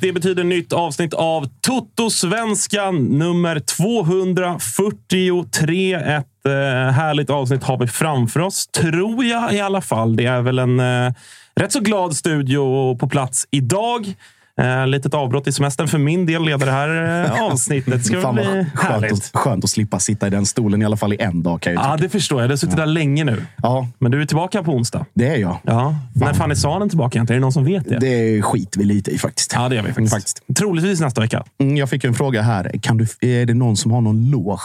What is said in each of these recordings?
Det betyder nytt avsnitt av Toto-svenskan nummer 243. Ett eh, härligt avsnitt har vi framför oss, tror jag i alla fall. Det är väl en eh, rätt så glad studio på plats idag. Eh, litet avbrott i semestern för min del leder det här eh, avsnittet. Det ska Fan bli skönt att, skönt att slippa sitta i den stolen i alla fall i en dag. Kan jag ju Ja, tycka. det förstår jag. Du har suttit där länge nu. ja, Men du är tillbaka på onsdag. det är jag. Ja. När fan är Svanen tillbaka egentligen? Är det någon som vet det? Det skiter vi lite i faktiskt. Ja, det gör vi faktiskt. Faktiskt. Troligtvis nästa vecka. Mm, Jag fick en fråga här. Kan du, är det någon som har någon loge?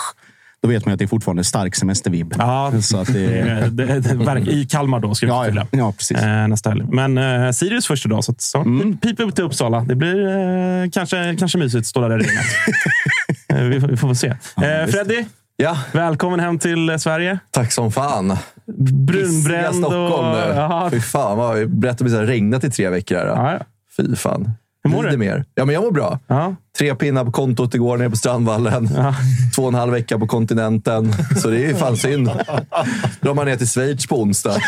Då vet man att det är fortfarande stark semestervibb. Ja, Så att det, det, det, verkar- I Kalmar då, ska vi ja, förtydliga. ja, precis. Eh, nästa helg. Men eh, Sirius första dag, så att, så, Mm. pipa upp till Uppsala. Det blir eh, kanske, kanske mysigt att stå där i regnet. eh, vi, får- vi får väl se. Eh, Freddy, Ja, välkommen hem till eh, Sverige. tack som fan. Brunbränd Stockholm och... nu. Ja, Fy fan, vad vi berättade om det har regnat i tre veckor. Här. ja, ja. Fy fan. Hur mår Blir du? mer? Ja, men jag mår bra. Ja. Tre pinnar på kontot igår nere på Strandvallen. Två och en halv vecka på kontinenten. Så det är ju fan synd. Drar man ner till Schweiz på onsdag.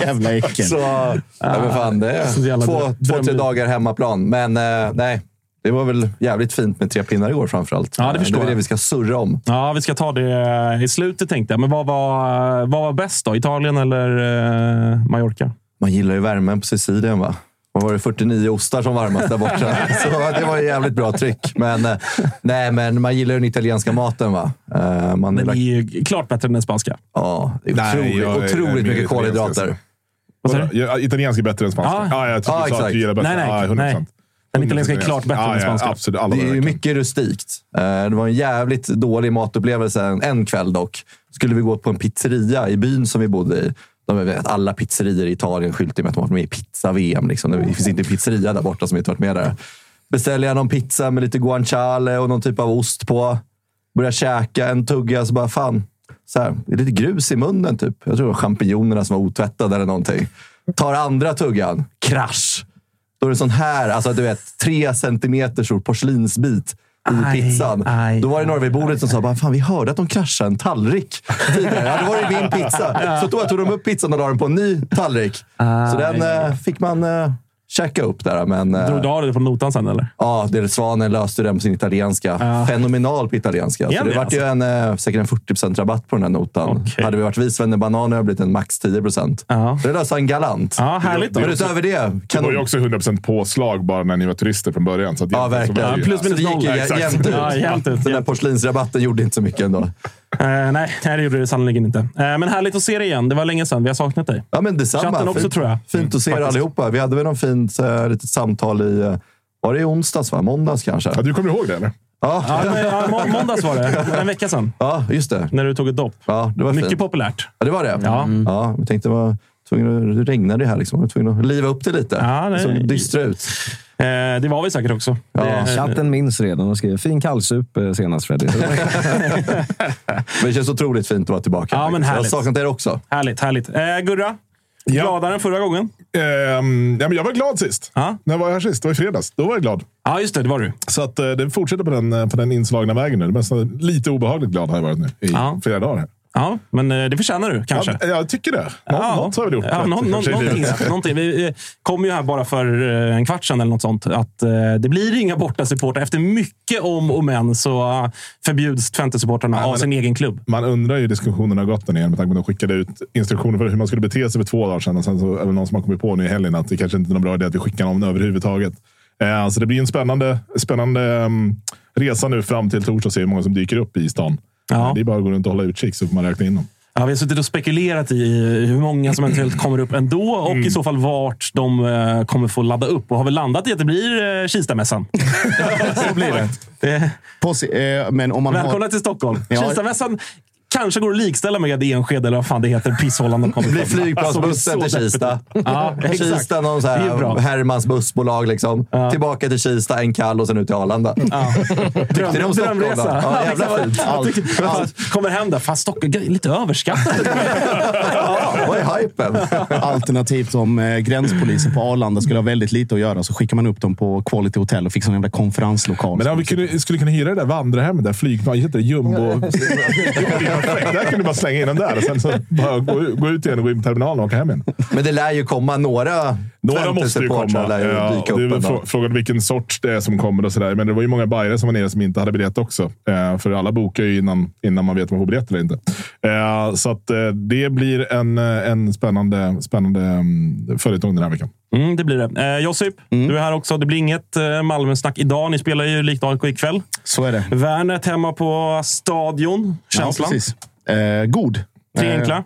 Jävla äckel. Så, ja, men fan, det är två, två, tre dagar hemmaplan. Men eh, nej, det var väl jävligt fint med tre pinnar igår framförallt. Ja, det förstår det är det vi ska surra om. ja, vi ska ta det i slutet tänkte jag. Men vad var, vad var bäst då? Italien eller eh, Mallorca? Man gillar ju värmen på Sicilien, va? Var det? 49 ostar som varmast där borta. Så det var ju jävligt bra tryck. Men, eh, nej, men man gillar ju den italienska maten, va? Eh, Man Den är, är ju klart bättre än den spanska. ja, det är Nej, otroligt, jag är- jag otroligt mer mycket kolhydrater. alltså. Italiensk är bättre än spanska. Ja. Ja, jag tycker Ja, du sa att exakt. du gillar bättre. Nej, nej, Ja, 100%. nej. Den italienska är klart bättre ja, än den spanska. Ja, absolut. Alla Det är ju dagar. mycket rustikt. Eh, Det var en jävligt dålig matupplevelse en- en kväll dock. Skulle vi gå på en pizzeria i byn som vi bodde i. De vet, alla pizzerior i Italien skyltar med att de har varit med i pizza-VM. Liksom. Det finns inte en pizzeria där borta som inte varit med där. Beställer jag någon pizza med lite guanciale och någon typ av ost på. Börjar käka en tugga så bara fan. Så här, det är lite grus i munnen typ. Jag tror det var champinjonerna som var otvättade eller någonting. Tar andra tuggan. Krasch. Då är det sån här, alltså du vet, tre centimeter stor porslinsbit i Aj, pizzan. aj, Då var det några vid bordet som sa fan vi hörde att de kraschade en tallrik tidigare. Ja, då var det min pizza. Så då tog de upp pizzan och la den på en ny tallrik. Så den eh, fick man eh, käka upp där. Men, eh, Drog du av det på notan sen eller? Ja, det Svanen löste den på sin italienska. Ja. Fenomenal på italienska. Så det det vart ju en, eh, säkert en 40% rabatt på den här notan. Okej. Hade vi varit vi Banan hade det blivit en max 10 Ja. Så det löste han galant. Ja, härligt då. Men utöver det, Det kan var ju också 100% påslag bara när ni var turister från början. Så att Ja, verkligen. det ju- plus minus Så det gick noll. jämnt ut. Ja, jämnt ut. Den där porslinsrabatten gjorde inte så mycket ändå. Eh, nej, nej, det gjorde det sannerligen inte. Eh, men härligt att se dig igen. Det var länge sedan. Vi har saknat dig. Ja, men detsamma. Chatten också, fint, tror jag. Fint att se er allihopa. Vi hade väl någon fint uh, litet samtal i... eh, var det i onsdags? Va? Måndags kanske? Ja, du kommer ihåg det eller? Ja, Ja, men, ja, må- måndags var det. En vecka sedan. ja just det. När du tog ett dopp. Ja, det var Mycket fint. populärt. Ja, det var det? Ja. ja jag tänkte, var tvungen att, det regnade ju här. Liksom. Jag var tvungen att liva upp det lite. Ja, det såg dystra ut. Eh, det var vi säkert också. Ja. Det- Chatten minns redan och skrev fin kallsup eh, senast Freddy. Men det känns otroligt fint att vara tillbaka. Ja, men jag har härligt. saknat er också. Härligt, härligt. Eh, Gurra, Ja. gladare än förra gången? Ehm, ja, men jag var glad sist. Ja. När var jag här sist? Det var i fredags. Då var jag glad. Ja, just det. Det var du. Så att, eh, det fortsätter på den, eh, på den inslagna vägen nu. Det är nästan lite obehagligt glad har jag varit nu i Ja. flera dagar. Här. Ja, men eh, det förtjänar du kanske. Ja, jag tycker det. Nå, Något har vi gjort. Ja, någon, någon, någonting, någonting. Vi kom ju här bara för eh, en kvart sedan eller något sånt. Att eh, det blir inga bortasupportrar. Efter mycket om och men så förbjuds Twente-supportrarna av sin egen klubb. Man undrar ju hur diskussionen har gått där nere med tanke på att de skickade ut instruktioner för hur man skulle bete sig för två dagar sedan. Och sen så är det någon som har kommit på nu i helgen att det kanske inte är någon bra idé att vi skickar någon överhuvudtaget. Eh, så det blir en spännande, spännande um, resa nu fram till torsdag och se hur många som dyker upp i stan. Ja. Eh, Det är bara att gå runt och hålla utkik så får man räkna in dem. Ja, vi har suttit och spekulerat i hur många som eventuellt kommer upp ändå och Mm. i så fall vart de eh, kommer få ladda upp. Och har väl landat i att det blir eh, Kistamässan. så blir det. det. På, eh, men om man Välkomna har, till Stockholm. Ja. Kistamässan kanske går att likställa med Enskede eller vad fan det heter. Pisshållan de kommer Det blir flygplansbussen Alltså, till. Kista. Ja, exakt. Kista, någon så här Hermans bussbolag. Liksom. Tillbaka till Kista, en kall och sen ut till Arlanda. Dröm, det om Stockholm, drömresa. då? Ja, jävla fint. Tycker- fan, Kommer hem där. Fan, Stockholm är lite överskattat. Vad är hypen? Alternativt om eh, gränspolisen på Arlanda skulle ha väldigt lite att göra så skickar man upp dem på Quality Hotel och fixar en jävla konferenslokal. Men om vi kunde, skulle kunna hyra det där vandrarhemmet, där flygplan, heter det jumbo? Där kunde du bara slänga in den där och sen så bara gå, gå ut igen och gå in på terminalen och åka hem igen. Men det lär ju komma några Några måste ju komma. lär ju Ja, dyka och det är upp frågan vilken sorts det är som kommer och sådär. Men det var ju många bajare som var nere som inte hade biljett också. Eh, för alla bokar ju innan, innan man vet om man får biljett eller inte. Eh, så att, eh, det blir en, eh, en spännande, spännande um, följetong den här veckan. Mm, det blir det. Eh, Josip, du är här också. Det blir inget eh, Malmö-snack idag. Ni spelar ju likt AIK ikväll. Så är det. Värnet hemma på Stadion. Känslan? Ja, precis. Eh, god. Tre Eh, enkla.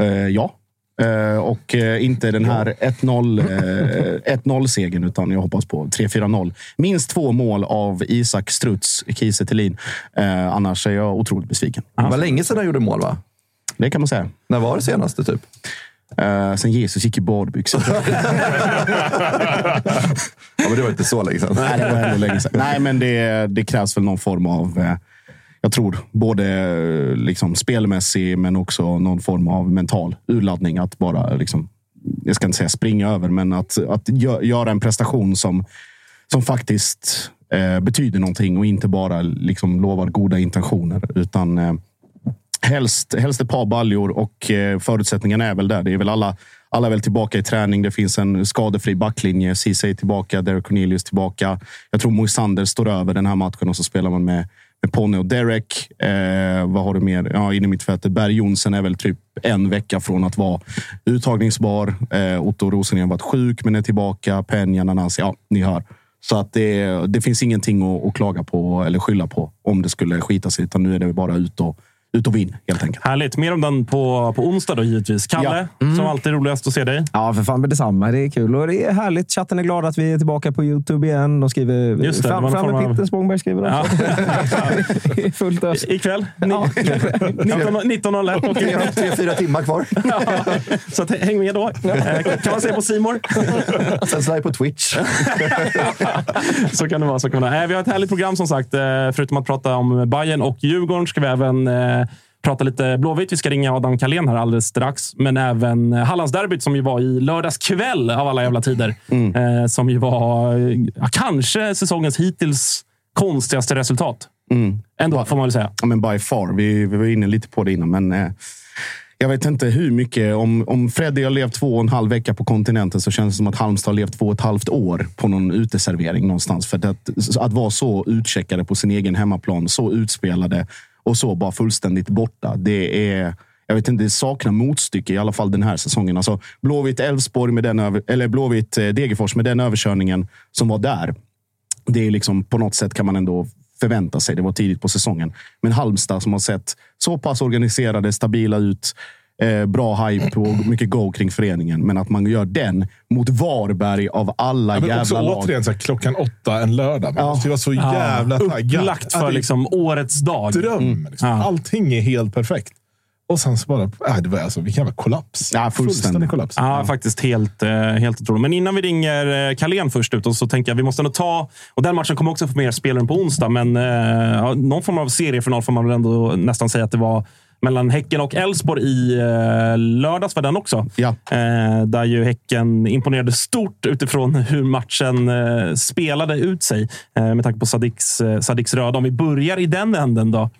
Eh, ja. Eh, och eh, inte den här 1-0 eh, 1-0-segern, utan jag hoppas på 3-4-0. Minst två mål av Isak Struts Kiese Thelin. Eh, annars är jag otroligt besviken. Det var länge sedan han gjorde mål, va? Det kan man säga. När var det senaste, typ? Eh, sen Jesus gick i badbyxor. Ja, men det var inte så länge sedan. Nej, det var ändå länge sedan. Nej, men det, det krävs väl någon form av... Eh, jag tror både eh, liksom, spelmässig, men också någon form av mental urladdning. Att bara, liksom, jag ska inte säga springa över, men att, att gö- göra en prestation som, som faktiskt eh, betyder någonting och inte bara liksom, lovar goda intentioner. Utan eh, helst, helst ett par baljor och eh, förutsättningarna är väl där. Det är väl alla, alla är väl tillbaka i träning. Det finns en skadefri backlinje. Ceesay är tillbaka, Derek Cornelius tillbaka. Jag tror Moisander står över den här matchen och så spelar man med, med Pony och Derek. Eh, vad har du mer? Ja, inne i mittfältet. Berg Jonsson är väl typ en vecka från att vara uttagningsbar. Eh, Otto Rosengren har varit sjuk, men är tillbaka. Peña, Nanasi, ja, ni hör. Så att det, det finns ingenting att, att klaga på eller skylla på om det skulle skita sig. Utan nu är det bara ut och, ut och vinn, helt enkelt. Härligt. Mer om den på, på onsdag då givetvis. Kalle, som alltid roligast att se dig. Ja, för fan detsamma. Det är kul och det är härligt. Chatten är glad att vi är tillbaka på Youtube igen. De skriver Just det, det fram, någon fram med form av- pitten, Spångberg skriver Ja. också. Fullt ös. Ikväll. 19 19.01. Okej. Tre, fyra timmar kvar. Ja, Så att, häng med då. Eh, Kan man se på Simor. Sen jag på Twitch. Så kan det vara. Så kan det vara. Eh, Vi har ett härligt program som sagt. Eh, Förutom att prata om Bayern och Djurgården ska vi även prata lite Blåvitt. Vi ska ringa Adam Kalén här alldeles strax. Men även eh, Hallandsderbyt som ju var i lördags kväll av alla jävla tider. Eh, Som ju var ja, kanske säsongens hittills konstigaste resultat. Ändå, får man väl säga. Ja, men by far. Vi, vi var inne lite på det innan, men eh, Jag vet inte hur mycket. Om, om Freddy har levt två och en halv vecka på kontinenten så känns det som att Halmstad har levt två och ett halvt år på någon uteservering någonstans. För att, att vara så utcheckade på sin egen hemmaplan, så utspelade och så bara fullständigt borta. Det är... Jag vet inte, det saknar motstycke i alla fall den här säsongen. Alltså, Blåvitt Elfsborg med den över, eller Blåvitt eh, Degerfors med den överkörningen som var där. Det är liksom på något sätt kan man ändå förvänta sig. Det var tidigt på säsongen. Men Halmstad som har sett så pass organiserade, stabila ut. Eh, bra hype och mycket go kring föreningen. Men att man gör den mot Varberg av alla Ja, men jävla också lag. återigen, så här, klockan åtta en lördag. Man Ja. måste ju vara så jävla taggad. Upplagt Ja, för liksom årets dag. dröm. Liksom. Ja. Allting är helt perfekt. Och sen så bara... Äh, det var alltså, vilken jävla kollaps. Ja, fullständig. kollaps. Ja, faktiskt helt, eh, helt otroligt. Men innan vi ringer eh, Carlén först ut, och så tänker jag vi måste ändå ta... Och den matchen kommer också få mer spelare på onsdag, men eh, ja, någon form av seriefinal får man väl ändå nästan säga att det var mellan Häcken och Elfsborg i eh, lördags var den också. Ja. Eh, där ju Häcken imponerade stort utifrån hur matchen eh, spelade ut sig. Eh, med tanke på Sadiks, Sadiks röda. Om vi börjar i den änden då.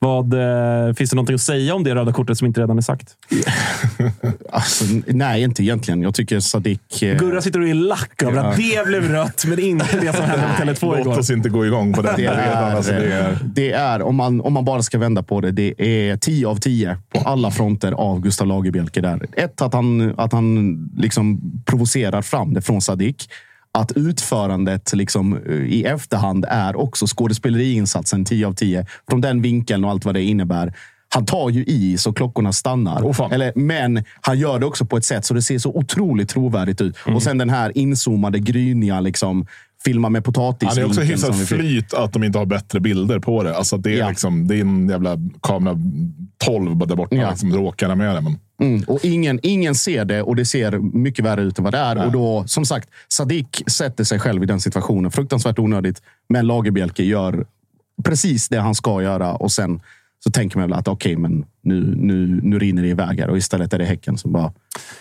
Vad, eh, finns det någonting att säga om det röda kortet som inte redan är sagt? Alltså, nej, inte egentligen. Jag tycker Sadik... eh, Gurra sitter och är lack över att det blev rött, men inte det som hände på Tele2 Låt igår. oss inte gå igång på Det redan. är, Alltså, det är, det är om, man, om man bara ska vända på det, det är 10 av 10 på alla fronter av Gustav Lagerbielke. Där. Ett, att han, att han liksom provocerar fram det från Sadik. Att utförandet liksom, eh, i efterhand är också skådespeleriinsatsen 10 av 10. Från den vinkeln och allt vad det innebär. Han tar ju i så klockorna stannar. Fan. Eller, men han gör det också på ett sätt så det ser så otroligt trovärdigt ut. Och sen den här inzoomade, gryniga, liksom, filma med potatis. han är också hyfsat flyt att de inte har bättre bilder på det. Alltså, det, är Ja. liksom, det är en jävla kamera 12 bara där borta Ja. som råkar med det. Men, Mm, och ingen, ingen ser det och det ser mycket värre ut än vad det är. Och då, som sagt, Sadik sätter sig själv i den situationen. Fruktansvärt onödigt. Men Lagerbielke gör precis det han ska göra och sen så tänker man väl att okej, men nu, nu, nu rinner det iväg här. Och istället är det Häcken som bara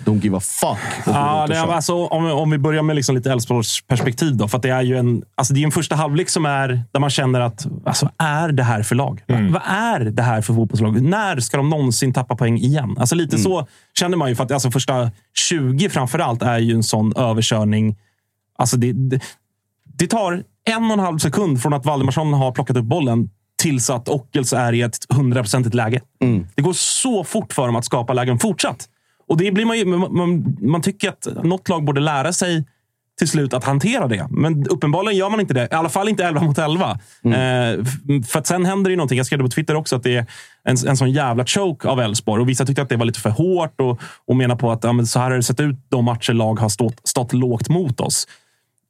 don't give a fuck. Ja, och det alltså, om, om vi börjar med liksom lite Elfsborgs perspektiv. Då, för det är ju en, alltså det är en första halvlek som är där man känner att alltså, är det här för lag? Va- Vad är det här för fotbollslag? När ska de någonsin tappa poäng igen? Alltså lite så känner man ju. För att alltså, första 20 framför allt är ju en sån överkörning. Alltså det, det, det tar en och en halv sekund från att Valdemarsson har plockat upp bollen tills att Ockels är i ett hundraprocentigt läge. Det går så fort för dem att skapa lägen fortsatt. Och det blir man, ju, man, man, man tycker att något lag borde lära sig till slut att hantera det. Men uppenbarligen gör man inte det. I alla fall inte 11 mot 11. Eh, f- för sen händer det ju någonting. Jag skrev det på Twitter också, att det är en, en sån jävla choke av Elfsborg. Och vissa tyckte att det var lite för hårt och, och menar på att ja, så här har det sett ut de matcher lag har stått, stått lågt mot oss.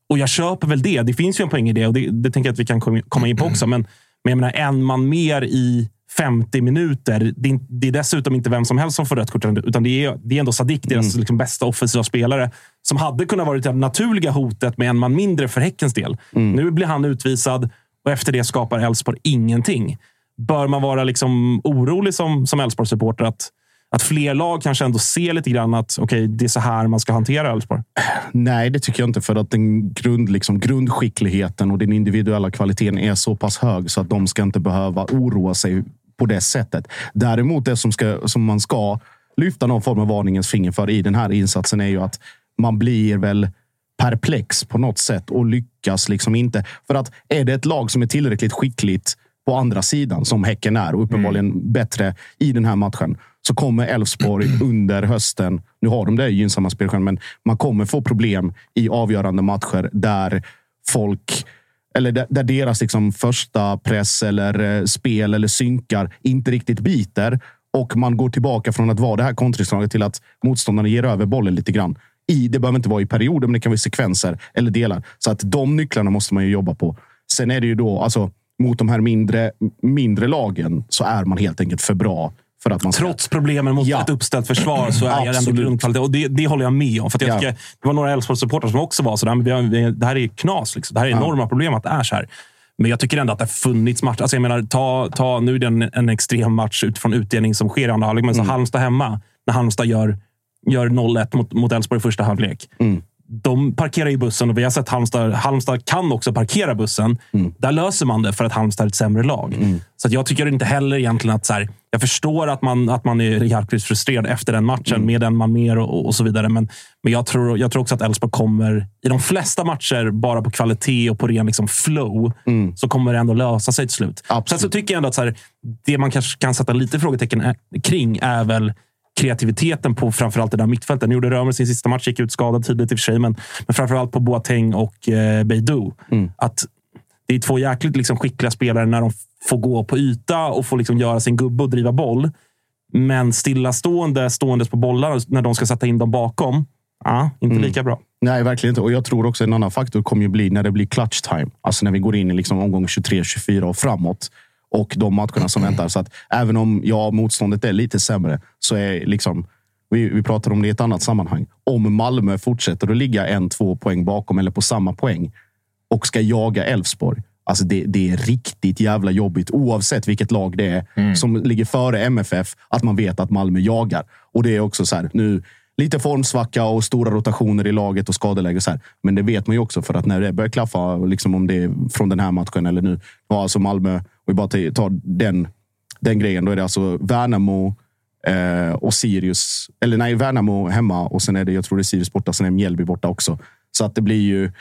Och jag köper väl det. Det finns ju en poäng i det och det, det tänker jag att vi kan kom- komma in på också. Men, men jag menar, en man mer i 50 minuter. Det är, dessutom inte vem som helst som får rött kort, utan det är, det är ändå Sadik, deras liksom bästa offensiva spelare, som hade kunnat vara det naturliga hotet med en man mindre för Häckens del. Nu blir han utvisad och efter det skapar Elfsborg ingenting. Bör man vara liksom orolig som, som Elfsborg-supporter att, att fler lag kanske ändå ser lite grann att okej, det är så här man ska hantera Elfsborg? Nej, det tycker jag inte. För att den grund, liksom, grundskickligheten och den individuella kvaliteten är så pass hög så att de ska inte behöva oroa sig på det sättet. Däremot det som, ska, som man ska lyfta någon form av varningens finger för i den här insatsen är ju att man blir väl perplex på något sätt och lyckas liksom inte. För att är det ett lag som är tillräckligt skickligt på andra sidan, som Häcken är och uppenbarligen bättre i den här matchen, så kommer Elfsborg under hösten, nu har de det gynnsamma spelschemat, men man kommer få problem i avgörande matcher där folk eller där, där deras liksom första press eller eh, spel eller synkar inte riktigt biter och man går tillbaka från att vara det här kontringslaget till att motståndarna ger över bollen lite grann. I, det behöver inte vara i perioder, men det kan vara sekvenser eller delar. Så att de nycklarna måste man ju jobba på. Sen är det ju då, alltså mot de här mindre, mindre lagen så är man helt enkelt för bra för att man ska... Trots problemen mot Ja. ett uppställt försvar så är det ändå grundkvalitet. Och det, det håller jag med om. För jag Ja. tycker, det var några Elfsborgs-supportrar som också var har, vi, det här är knas. Liksom. Det här är enorma problem att det är så här. Men jag tycker ändå att det har funnits matcher. Alltså jag menar, ta, ta, nu är det en, en extrem match utifrån utdelning som sker i andra halvlek. Men Mm. så Halmstad hemma, när Halmstad gör, gör 0-1 mot, mot Elfsborg i första halvlek. Mm. De parkerar ju bussen och vi har sett Halmstad. Halmstad kan också parkera bussen. Där löser man det för att Halmstad är ett sämre lag. Så att jag tycker inte heller egentligen att... Så här, jag förstår att man, att man är jäkligt frustrerad efter den matchen med en man mer och, och så vidare. Men, men jag, tror, jag tror också att Elfsborg kommer, i de flesta matcher, bara på kvalitet och på ren liksom flow, så kommer det ändå lösa sig till slut. Absolut. Sen så tycker jag ändå att så här, det man kanske kan sätta lite frågetecken ä- kring är väl kreativiteten på framförallt det där mittfältet. Nu gjorde Römer sin sista match, gick ut skadad tidigt i och för sig, men, men framförallt på Boateng och eh, Beidou. Att det är två jäkligt liksom, skickliga spelare när de får gå på yta och får liksom, göra sin gubbe och driva boll. Men stillastående, ståendes på bollar när de ska sätta in dem bakom, ja, inte lika bra. Nej, verkligen inte. Och jag tror också en annan faktor kommer ju bli när det blir clutch time. Alltså när vi går in i liksom omgång 23, 24 och framåt. Och de matcherna som väntar. Så att även om ja, motståndet är lite sämre så är liksom vi, vi pratar om det i ett annat sammanhang. Om Malmö fortsätter att ligga en, två poäng bakom eller på samma poäng och ska jaga Elfsborg. Alltså det, det är riktigt jävla jobbigt oavsett vilket lag det är som ligger före MFF. Att man vet att Malmö jagar. Och det är också så här, nu lite formsvacka och stora rotationer i laget och skadeläge. Så här. Men det vet man ju också för att när det börjar klaffa, liksom om det är från den här matchen eller nu. Ja, alltså Malmö, vi bara tar den, den grejen, då är det alltså Värnamo eh, och Sirius. Eller nej, Värnamo hemma och sen är det, jag tror det är Sirius borta, sen är Mjällby borta också. Så att det blir ju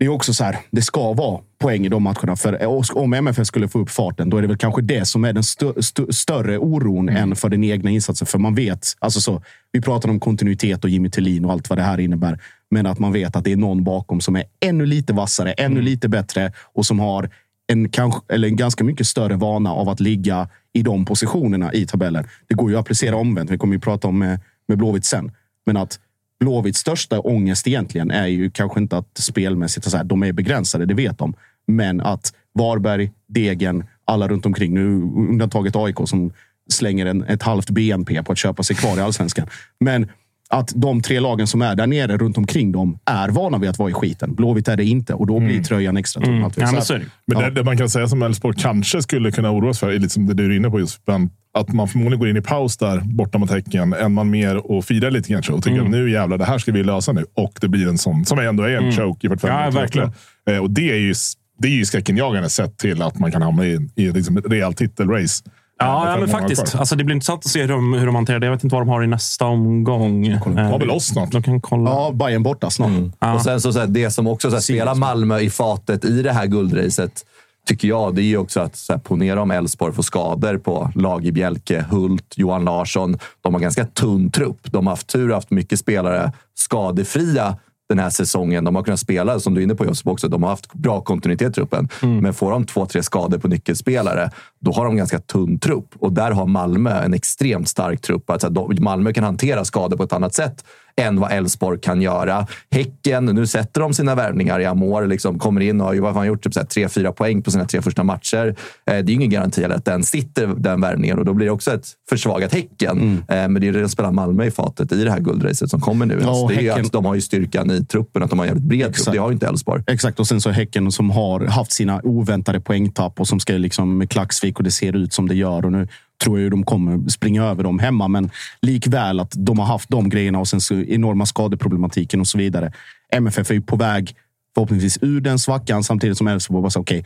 det är också så här, det ska vara poäng i de matcherna. För om MFF skulle få upp farten, då är det väl kanske det som är den stö stö större oron än för den egna insatsen. För man vet, alltså så, vi pratar om kontinuitet och Jimmy Tillin och allt vad det här innebär. Men att man vet att det är någon bakom som är ännu lite vassare, ännu lite bättre och som har en, kanske, eller en ganska mycket större vana av att ligga i de positionerna i tabellen. Det går ju att applicera omvänt. Vi kommer ju prata om med, med Blåvitt sen. Men att Blåvitts största ångest egentligen är ju kanske inte att spelmässigt, så här, de är begränsade, det vet de. Men att Varberg, Degen, alla runt omkring, nu undantaget AIK som slänger en, ett halvt BNP på att köpa sig kvar i allsvenskan. Men att de tre lagen som är där nere runt omkring dem är vana vid att vara i skiten. Blåvitt är det inte och då blir tröjan extra tung. naturligtvis. Ja, men Så det. Men Ja. det, det man kan säga som Elfsborg kanske skulle kunna oroas för, är lite som det du är inne på just, men att man förmodligen går in i paus där borta mot Häcken, en man mer och firar lite kanske och tycker Mm. att nu jävlar, det här ska vi lösa nu. Och det blir en sån, som ändå är en choke i 45 Mm. Ja, minuter. verkligen. Eh, Och det är ju, det är ju skräckinjagande sett till att man kan hamna i, i liksom ett rejält titelrace. Eh, Ja, ja men faktiskt. kvar. Alltså, det blir intressant att se hur de, hur de hanterar det. Jag vet inte vad de har i nästa omgång. har väl oss snart. De kan kolla. Ja, Bayern borta snart. Och sen så, så här, det som också så här, spelar Malmö i fatet i det här guldracet, tycker jag, det är ju också att så här, ponera om Elfsborg får skador på Lagi Hult, Johan Larsson. De har ganska tunn trupp. De har haft tur och haft mycket spelare skadefria den här säsongen. De har kunnat spela, som du är inne på Josip också, de har haft bra kontinuitet i truppen. Men får de två, tre skador på nyckelspelare, då har de ganska tunn trupp. Och där har Malmö en extremt stark trupp. Alltså, de, Malmö kan hantera skador på ett annat sätt än vad Elfsborg kan göra. Häcken, nu sätter de sina värvningar i Amor, liksom, kommer in och har ju vad fan gjort typ, så här, tre, fyra poäng på sina tre första matcher. Eh, det är ju ingen garanti att den sitter, den värvningen, och då blir det också ett försvagat Häcken. Eh, men det är som spelar Malmö i fatet i det här guldracet som kommer nu. Ja, Alltså, det är Häcken- att de har ju styrkan i truppen, att de har en jävligt bred trupp. Det har ju inte Elfsborg. Exakt, och sen så Häcken som har haft sina oväntade poängtapp och som ska liksom med Klaxvik och det ser ut som det gör. Och nu tror jag ju de kommer springa över dem hemma, men likväl att de har haft de grejerna och sen så enorma skadeproblematiken och så vidare. MFF är ju på väg förhoppningsvis ur den svackan samtidigt som Elfsborg bara säger okej,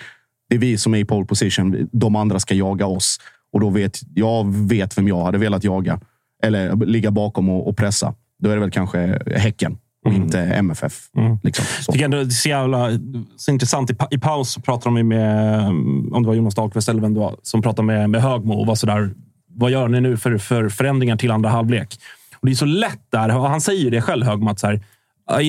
det är vi som är i pole position. De andra ska jaga oss och då vet jag vet vem jag hade velat jaga eller ligga bakom och, och pressa. Då är det väl kanske Häcken och inte MFF. Liksom, så. tycker ändå det är så jävla så intressant. I, I paus så pratade de med, om det var Jonas Dahlqvist eller vem det var, som pratade med, med Högmo och var sådär. Vad gör ni nu för, för förändringar till andra halvlek? Och det är så lätt där. Och han säger ju det själv, Högmo, att så här,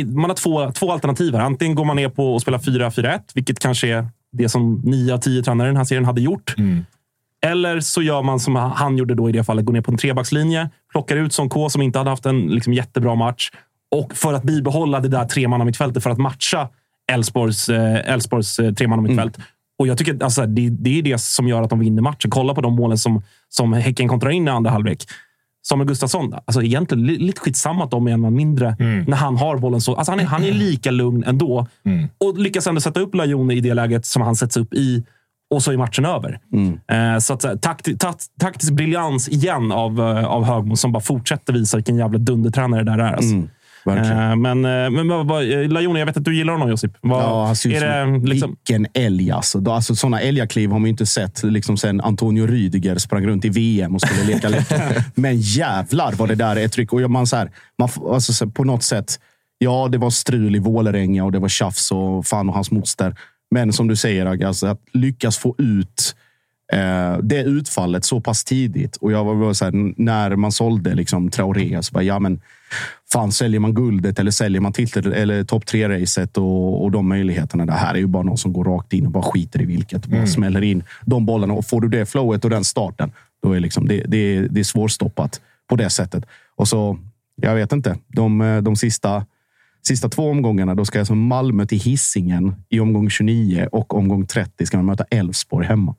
man har två, två alternativ här. Antingen går man ner på att spela 4-4-1, vilket kanske är det som nio av tio tränare i den här serien hade gjort. Eller så gör man som han gjorde då i det fallet. Går ner på en trebackslinje, plockar ut Son K som inte hade haft en liksom, jättebra match. Och för att bibehålla det där tremannamittfältet, för att matcha Elfsborgs eh, Elfsborgs, eh, tremannamittfält. Och jag tycker alltså, det, det är det som gör att de vinner matchen. Kolla på de målen som, som Häcken kontrar in i andra halvlek. Samuel Gustafsson, alltså egentligen li- lite skitsamma att de är en man mindre när han har bollen. så. Alltså han, är, han är lika lugn ändå. Och lyckas ändå sätta upp Lajone i det läget som han sätts upp i. Och så är matchen över. Eh, så att, takti, ta, taktisk briljans igen av, av Högmo som bara fortsätter visa vilken jävla dundertränare det där är. Alltså. Verkligen. Eh, Men, eh, men vad- eh, Lajoni, jag vet att du gillar honom Josip. Vad, Ja, han ut är det, liksom, vilken älg alltså. Alltså sådana älgakliv har man ju inte sett liksom sen Antonio Rüdiger sprang runt i VM och skulle leka lätt. Men jävlar vad det där är ett tryck. Och man, så här, man, alltså, så, på något sätt, ja, det var strul i Vålerenga och det var tjafs och fan och hans moster. Men som du säger, alltså, att lyckas få ut eh, det utfallet så pass tidigt. Och jag var var så här, när man sålde liksom, Traoré, så bara, ja men fan, säljer man guldet eller säljer man titel eller topp tre-racet och, och de möjligheterna. Det här är ju bara någon som går rakt in och bara skiter i vilket. Bara smäller in de bollarna. Och får du det flowet och den starten, då är liksom, det, det, det är svårstoppat på det sättet. Och så, jag vet inte, de, de sista Sista två omgångarna, då ska alltså Malmö till Hisingen i omgång 29 och omgång 30 ska man möta Elfsborg hemma.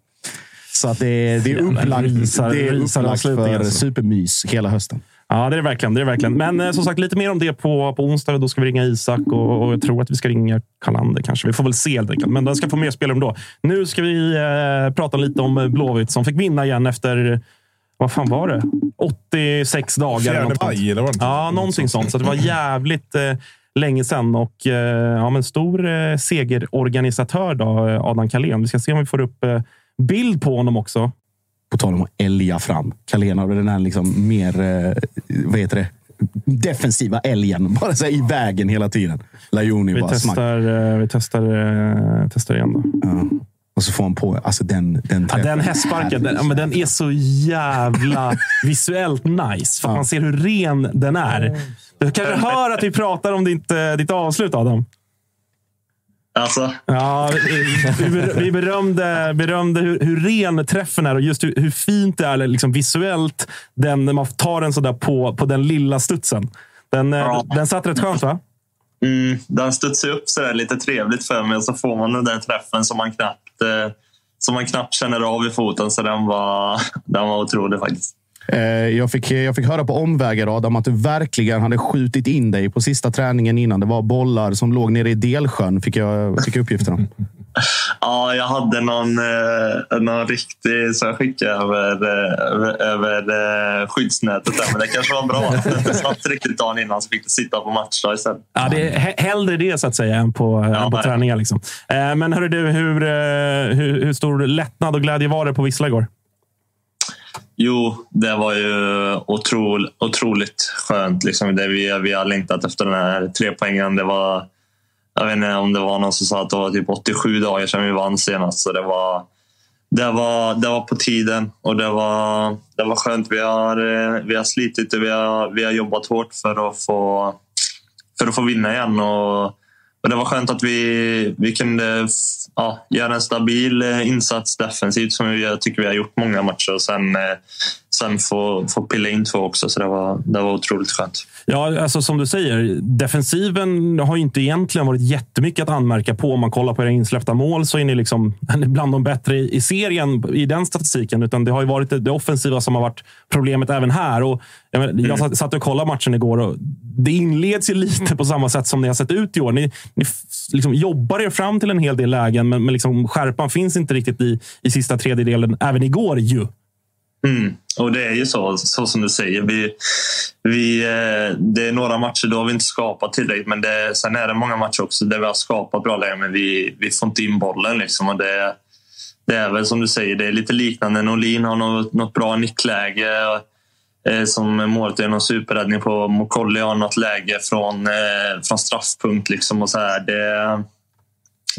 Så att det, är- det är upplagt, det är upplagt för alltså. supermys hela hösten. Ja, det är det verkligen. Det är det verkligen. Men eh, som sagt, lite mer om det på, på onsdag. Då ska vi ringa Isak och, och jag tror att vi ska ringa Kalander kanske. Vi får väl se helt enkelt. Men den ska få mer spelrum då. Nu ska vi eh, prata lite om eh, Blåvitt som fick vinna igen efter, vad fan var det? 86 dagar. Fjärde maj, eller var det? Ja, någonting sånt. Så det var jävligt eh, länge sedan. Och, eh, ja, men stor eh, segerorganisatör då, eh, Adam Kalén. Vi ska se om vi får upp bild på honom också. På tal om att älga fram. Har den här liksom mer, eh, vad heter det? Defensiva älgen. Bara så här i vägen hela tiden. Lajoni Vi bara smack. testar, eh, vi testar, eh, testar igen. Då. Ja. Och så får han på alltså den, den Ja, den hästsparken, den, ja, men den är så jävla visuellt nice. För att man ser hur ren den är. Du kanske hör att vi pratar om ditt, eh, ditt avslut, Adam. Alltså, Ja, vi, ber- vi berömde, berömde hur, hur ren träffen är och just hur, hur fint det är liksom visuellt den, när man tar den sådär på, på den lilla studsen. Den, eh, Ja. den satt rätt skönt, va? mm, den studsar upp så där lite trevligt för mig och så får man den där träffen som man knappt, eh, som man knappt känner av i foten. Så den var, den var otrolig faktiskt. Eh, Jag fick, jag fick höra på omvägar, Adam, att du verkligen hade skjutit in dig på sista träningen innan. Det var bollar som låg nere i Delsjön, fick jag, fick jag uppgifter om. Ja, jag hade någon, eh, någon riktig som jag skickade över, eh, över, över eh, skyddsnätet. Där. Men det kanske var bra. Det satt riktigt dagen innan så fick du sitta på matchdag istället. Ja, det är he- hellre det så att säga än på, än på träningar. Liksom. Men hörru du, hur, hur, hur stor lättnad och glädje var det på Vissla igår? Jo, det var ju otrol, otroligt skönt. Liksom det vi, vi har längtat efter den här trepoängen. Det var, jag vet inte om det var någon som sa att det var typ 87 dagar sedan vi vann senast. Så det var, det var, det var på tiden och det var, det var skönt. Vi har, vi har slitit och vi har, vi har jobbat hårt för att få, för att få vinna igen. Och, men det var skönt att vi, vi kunde ja, göra en stabil eh, insats defensivt som vi, jag tycker vi har gjort många matcher. Och sen, eh, sen få, få pilla in två också. Så det var, det var otroligt skönt. Ja, alltså som du säger, defensiven har ju inte egentligen varit jättemycket att anmärka på. Om man kollar på era insläppta mål så är ni liksom bland de bättre i i serien i den statistiken. Utan det har ju varit det offensiva som har varit problemet även här. Och jag, men, jag satt, satt och kollade matchen igår och det inleds ju lite på samma sätt som ni har sett ut i år. Ni, ni liksom jobbar er fram till en hel del lägen, men, men liksom skärpan finns inte riktigt i, i sista tredjedelen, även igår ju. Mm. Och det är ju så, så som du säger. Vi, vi, eh, det är några matcher då har vi inte skapat tillräckligt men det, sen är det många matcher också där vi har skapat bra lägen men vi, vi får inte in bollen. Liksom. Och det, det är väl som du säger, det är lite liknande. Norlin har något, något bra nickläge eh, som målet är någon superräddning på. Mokolli har något läge från, eh, från straffpunkt. Liksom och så här. Det,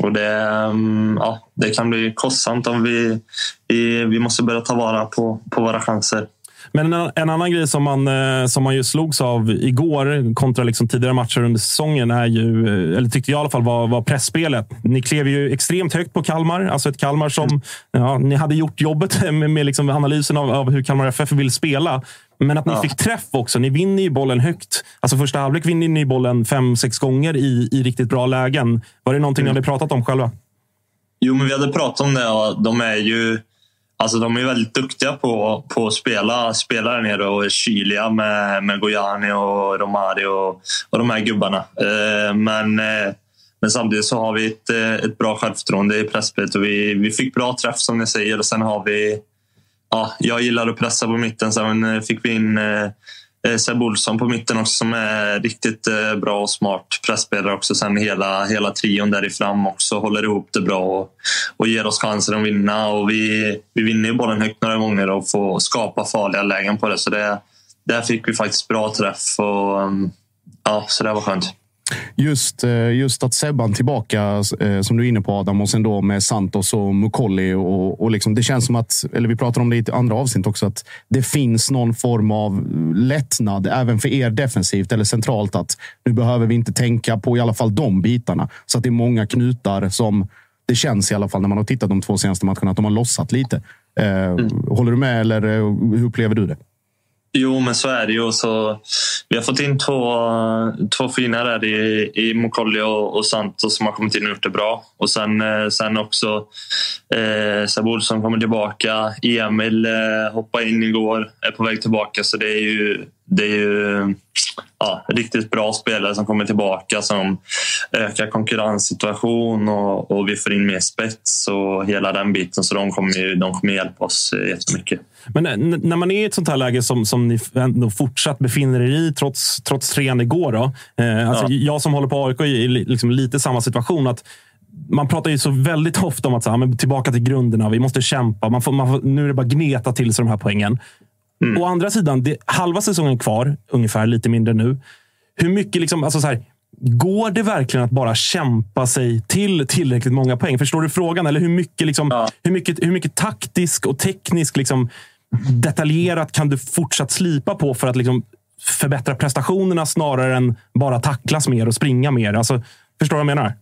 och det, ehm, ja, det kan bli kostsamt om vi, vi, vi måste börja ta vara på, på våra chanser. Men en, en annan grej som man, eh, som man ju slogs av igår kontra liksom tidigare matcher under säsongen är ju, eh, eller tyckte jag i alla fall, var, var pressspelet. Ni klev ju extremt högt på Kalmar. Alltså ett Kalmar som ja, ni hade gjort jobbet med, med liksom analysen av, av hur Kalmar FF vill spela. Men att ni Ja. fick träff också. Ni vinner ju bollen högt. Alltså första halvlek vinner ni bollen fem, sex gånger i, i riktigt bra lägen. Var det någonting ni hade pratat om själva? Jo, men vi hade pratat om det och de är ju Alltså de är väldigt duktiga på, på att spela, spela där nere och är kyliga med, med Gojani och Romari och, och de här gubbarna. Eh, men, eh, men samtidigt så har vi ett, eh, ett bra självförtroende i pressspelet och vi, vi fick bra träff som ni säger och sen har vi Ja, jag gillar att pressa på mitten. Sen fick vi in eh, Eh, Seb Olsson på mitten också som är riktigt eh, bra och smart pressspelare också. Sen hela, hela trion där i fram också håller ihop det bra och, och ger oss chansen att vinna. Och vi, vi vinner ju bollen högt några gånger och får skapa farliga lägen på det. Så det, där fick vi faktiskt bra träff. Och, mm, ja, så det var skönt. Just, eh, just att Sebban tillbaka, eh, som du är inne på Adam, och sen då med Santos och Mukolli. Och, och liksom, det känns som att, eller vi pratar om det i ett andra avsnitt också, att det finns någon form av lättnad även för er defensivt eller centralt. Att nu behöver vi inte tänka på i alla fall de bitarna. Så att det är många knutar som det känns i alla fall när man har tittat de två senaste matcherna att de har lossat lite. Eh, mm. Håller du med eller hur upplever du det? Jo, men så är det ju. Så vi har fått in två, två fina där i, i Mokolli och, och Santos som har kommit in och gjort det bra. Och sen, eh, sen också eh, Sabul som kommer tillbaka. Emil eh, hoppade in igår, är på väg tillbaka. Så det är ju, det är ju ja, riktigt bra spelare som kommer tillbaka som ökar konkurrenssituation och, och vi får in mer spets och hela den biten. Så de kommer, ju, de kommer hjälpa oss jättemycket. Men när man är i ett sånt här läge som, som ni ändå fortsatt befinner er i trots, trots trean igår. Då, eh, alltså ja. Jag som håller på AIK är liksom lite samma situation. att man pratar ju så väldigt ofta om att så här, men tillbaka till grunderna. Vi måste kämpa. Man får, man får, nu är det bara gneta till sig de här poängen. Mm. Å andra sidan, det, halva säsongen kvar, ungefär lite mindre nu. Hur mycket liksom, alltså så här, Går det verkligen att bara kämpa sig till tillräckligt många poäng? Förstår du frågan? Eller hur mycket, liksom, ja. hur mycket, hur mycket taktisk och teknisk liksom, detaljerat kan du fortsatt slipa på för att liksom förbättra prestationerna snarare än bara tacklas mer och springa mer? Alltså, förstår du vad jag menar?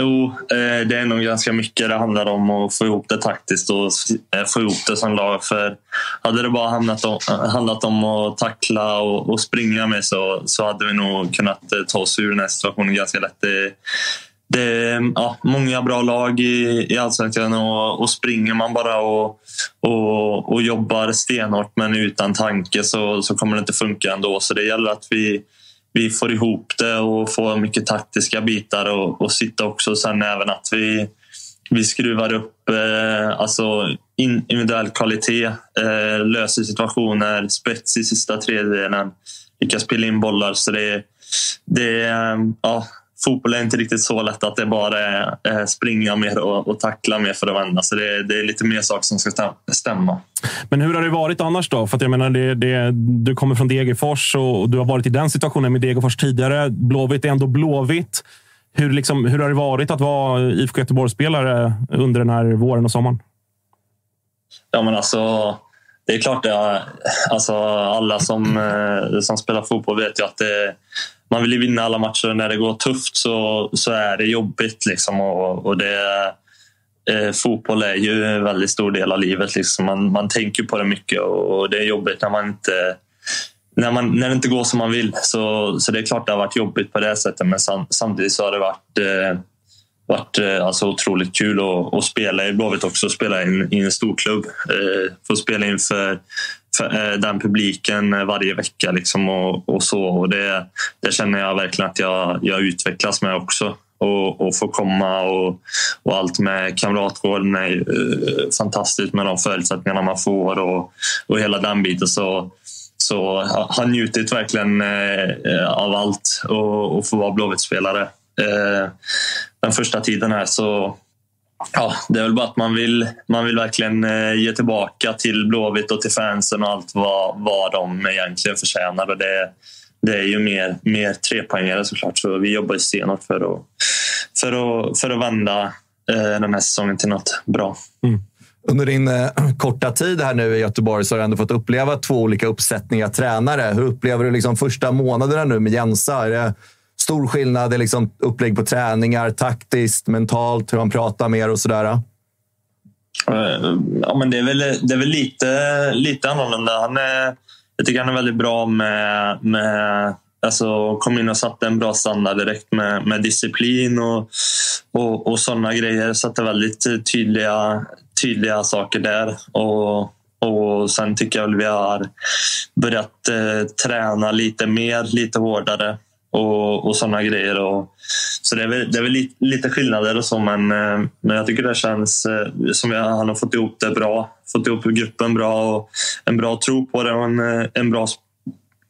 Jo, eh, det är nog ganska mycket det handlar om att få ihop det taktiskt och eh, få ihop det som lag. För hade det bara handlat om, eh, handlat om att tackla och, och springa med så, så hade vi nog kunnat ta oss ur den här situationen ganska lätt. Det, det är mm, ja, många bra lag i, i allsvenskan och, och springer man bara och, och, och jobbar stenhårt men utan tanke så, så kommer det inte funka ändå. Så det gäller att vi vi får ihop det och får mycket taktiska bitar och, och sitta också. Sen även att vi, vi skruvar upp eh, alltså individuell kvalitet, eh, löser situationer, spets i sista tredjedelen, lyckas spela in bollar. Så det, det, eh, ja, fotboll är inte riktigt så lätt att det bara är eh, springa mer och, och tackla mer för att vända. Så det, det är lite mer saker som ska stämma. Men hur har det varit annars då? För att jag menar, det, det, du kommer från Degerfors och du har varit i den situationen med Degerfors tidigare. Blåvitt är ändå Blåvitt. Hur, liksom, hur har det varit att vara IFK Göteborg-spelare under den här våren och sommaren? Ja, men alltså, det är klart, det, alltså, alla som, eh, som spelar fotboll vet ju att det man vill ju vinna alla matcher. När det går tufft så, så är det jobbigt. Liksom, och, och det, eh, fotboll är ju en väldigt stor del av livet. Liksom. Man, man tänker på det mycket och det är jobbigt när man inte när, man, när det inte går som man vill. Så, så det är klart det har varit jobbigt på det sättet. Men sam, samtidigt så har det varit, eh, varit eh, alltså otroligt kul att, att spela i Blåvitt också. Spela i, i en stor klubb. Eh, få spela inför Eh, den publiken eh, varje vecka liksom och, och så. Och det, det känner jag verkligen att jag, jag utvecklas med också. Och, och få komma och, och allt med Kamratgården är uh, eh, fantastiskt med de förutsättningarna man får och, och hela den biten. Så, så har njutit verkligen uh, av allt och, och få vara Blåvitt-spelare. Uh, den första tiden här så Ja, det är väl bara att man vill, man vill verkligen eh, ge tillbaka till Blåvitt och till fansen och allt vad, vad de egentligen förtjänar. Och det, det är ju mer, mer trepoängare såklart, så vi jobbar stenhårt för att, för att, för att vända eh, den här säsongen till något bra. Mm. Under din eh, korta tid här nu i Göteborg så har du ändå fått uppleva två olika uppsättningar tränare. Hur upplever du liksom första månaderna nu med Jensa? Är det stor skillnad i liksom upplägg på träningar, taktiskt, mentalt, hur han pratar mer och sådär? Eh, ja, men det är väl, det är väl lite, lite annorlunda. Han är, jag tycker han är väldigt bra med, med Alltså kom in och satte en bra standard direkt med, med disciplin och, och, och sådana grejer. Satte väldigt tydliga, tydliga saker där. Och, och sen tycker jag att vi har börjat eh, träna lite mer, lite hårdare och, och sådana grejer. Och, så det är väl, det är väl lite, lite skillnader och så, men, eh, men jag tycker det känns eh, som att han har fått ihop det bra. Fått ihop gruppen bra och en bra tro på det och en, eh, en bra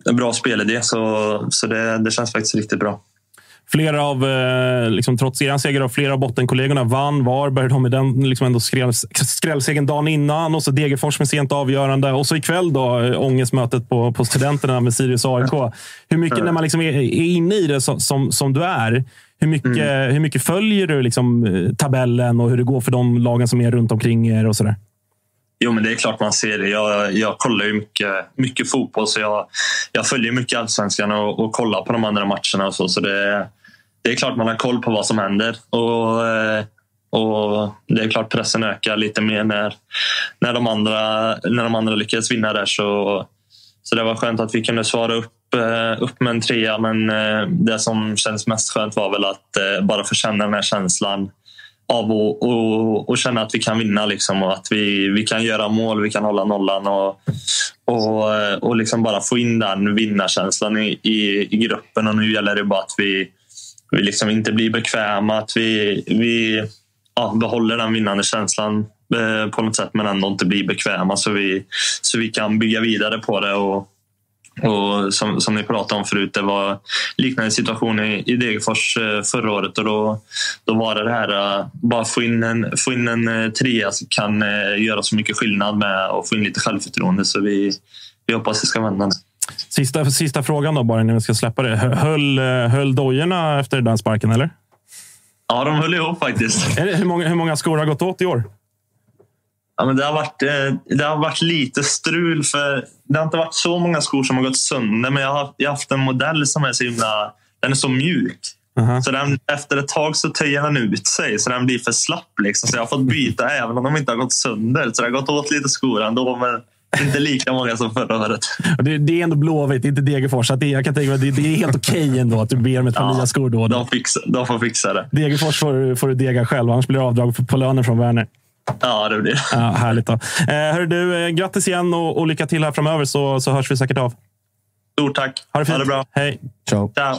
en bra spelidé. Så, så det, det känns faktiskt riktigt bra. Flera av, eh, liksom, trots er seger, av flera av bottenkollegorna vann. Varberg de med den liksom ändå skräll, skrällsegern dagen innan. Och så Degerfors med sent avgörande. Och så ikväll då, äh, ångestmötet på, på Studenterna med Sirius AIK. Hur mycket, när man liksom är, är inne i det som, som, som du är, hur mycket, mm. hur mycket följer du liksom, tabellen och hur det går för de lagen som är runt omkring er? och sådär? Jo, men det är klart man ser det. Jag, jag kollar ju mycket, mycket fotboll, så jag, jag följer mycket allsvenskan och, och kollar på de andra matcherna. Och så, så det, det är klart man har koll på vad som händer. Och, eh, och Det är klart pressen ökar lite mer när, när, de, andra, när de andra lyckades vinna där. Så, så det var skönt att vi kunde svara upp, eh, upp med en trea. Men eh, det som kändes mest skönt var väl att bara få känna den här känslan av och, och, och känna att vi kan vinna liksom, och att vi, vi kan göra mål, vi kan hålla nollan och, och, och liksom bara få in den vinnarkänslan i, i, i gruppen. Och nu gäller det bara att vi, vi liksom inte blir bekväma, att vi, vi ja, behåller den vinnande känslan eh, på något sätt men ändå inte blir bekväma så vi, så vi kan bygga vidare på det. Och, och som, som ni pratade om förut, det var liknande situation i, i Degerfors eh, förra året och då, då var det det här att bara få in en, få in en eh, trea som kan göra så mycket skillnad med att få in lite självförtroende. Så vi, vi hoppas det ska vända nu. Sista, sista frågan då, bara innan vi ska släppa det. Höll, eh, höll dojorna efter den sparken, eller? Ja, de höll ihop faktiskt. hur, många, hur många skor har gått åt i år? Ja, men det, har varit, eh, det har varit lite strul. för Det har inte varit så många skor som har gått sönder, men jag har, jag har haft en modell som är så himla... Den är så mjuk. Uh -huh. Så den, efter ett tag så töjer den ut sig, så den blir för slapp. Liksom. Så jag har fått byta även om de inte har gått sönder. Så det har gått åt lite skor ändå. Men inte lika många som förra året. Det, det är ändå Blåvitt, inte Degerfors. Att det, jag kan tänka mig det, det är helt okej okay ändå att du ber om ett par ja, nya skor då. De, fixa, de får fixa det. Degerfors får, får du dega själv, annars blir det avdrag på, lönen från Werner. Ja, det blir det. Ja, härligt. Då. Eh, hör du, eh, grattis igen och, och, lycka till här framöver så, så hörs vi säkert av. Stort tack. Ha det fint. Ha det bra. Hej. Ciao. Ciao.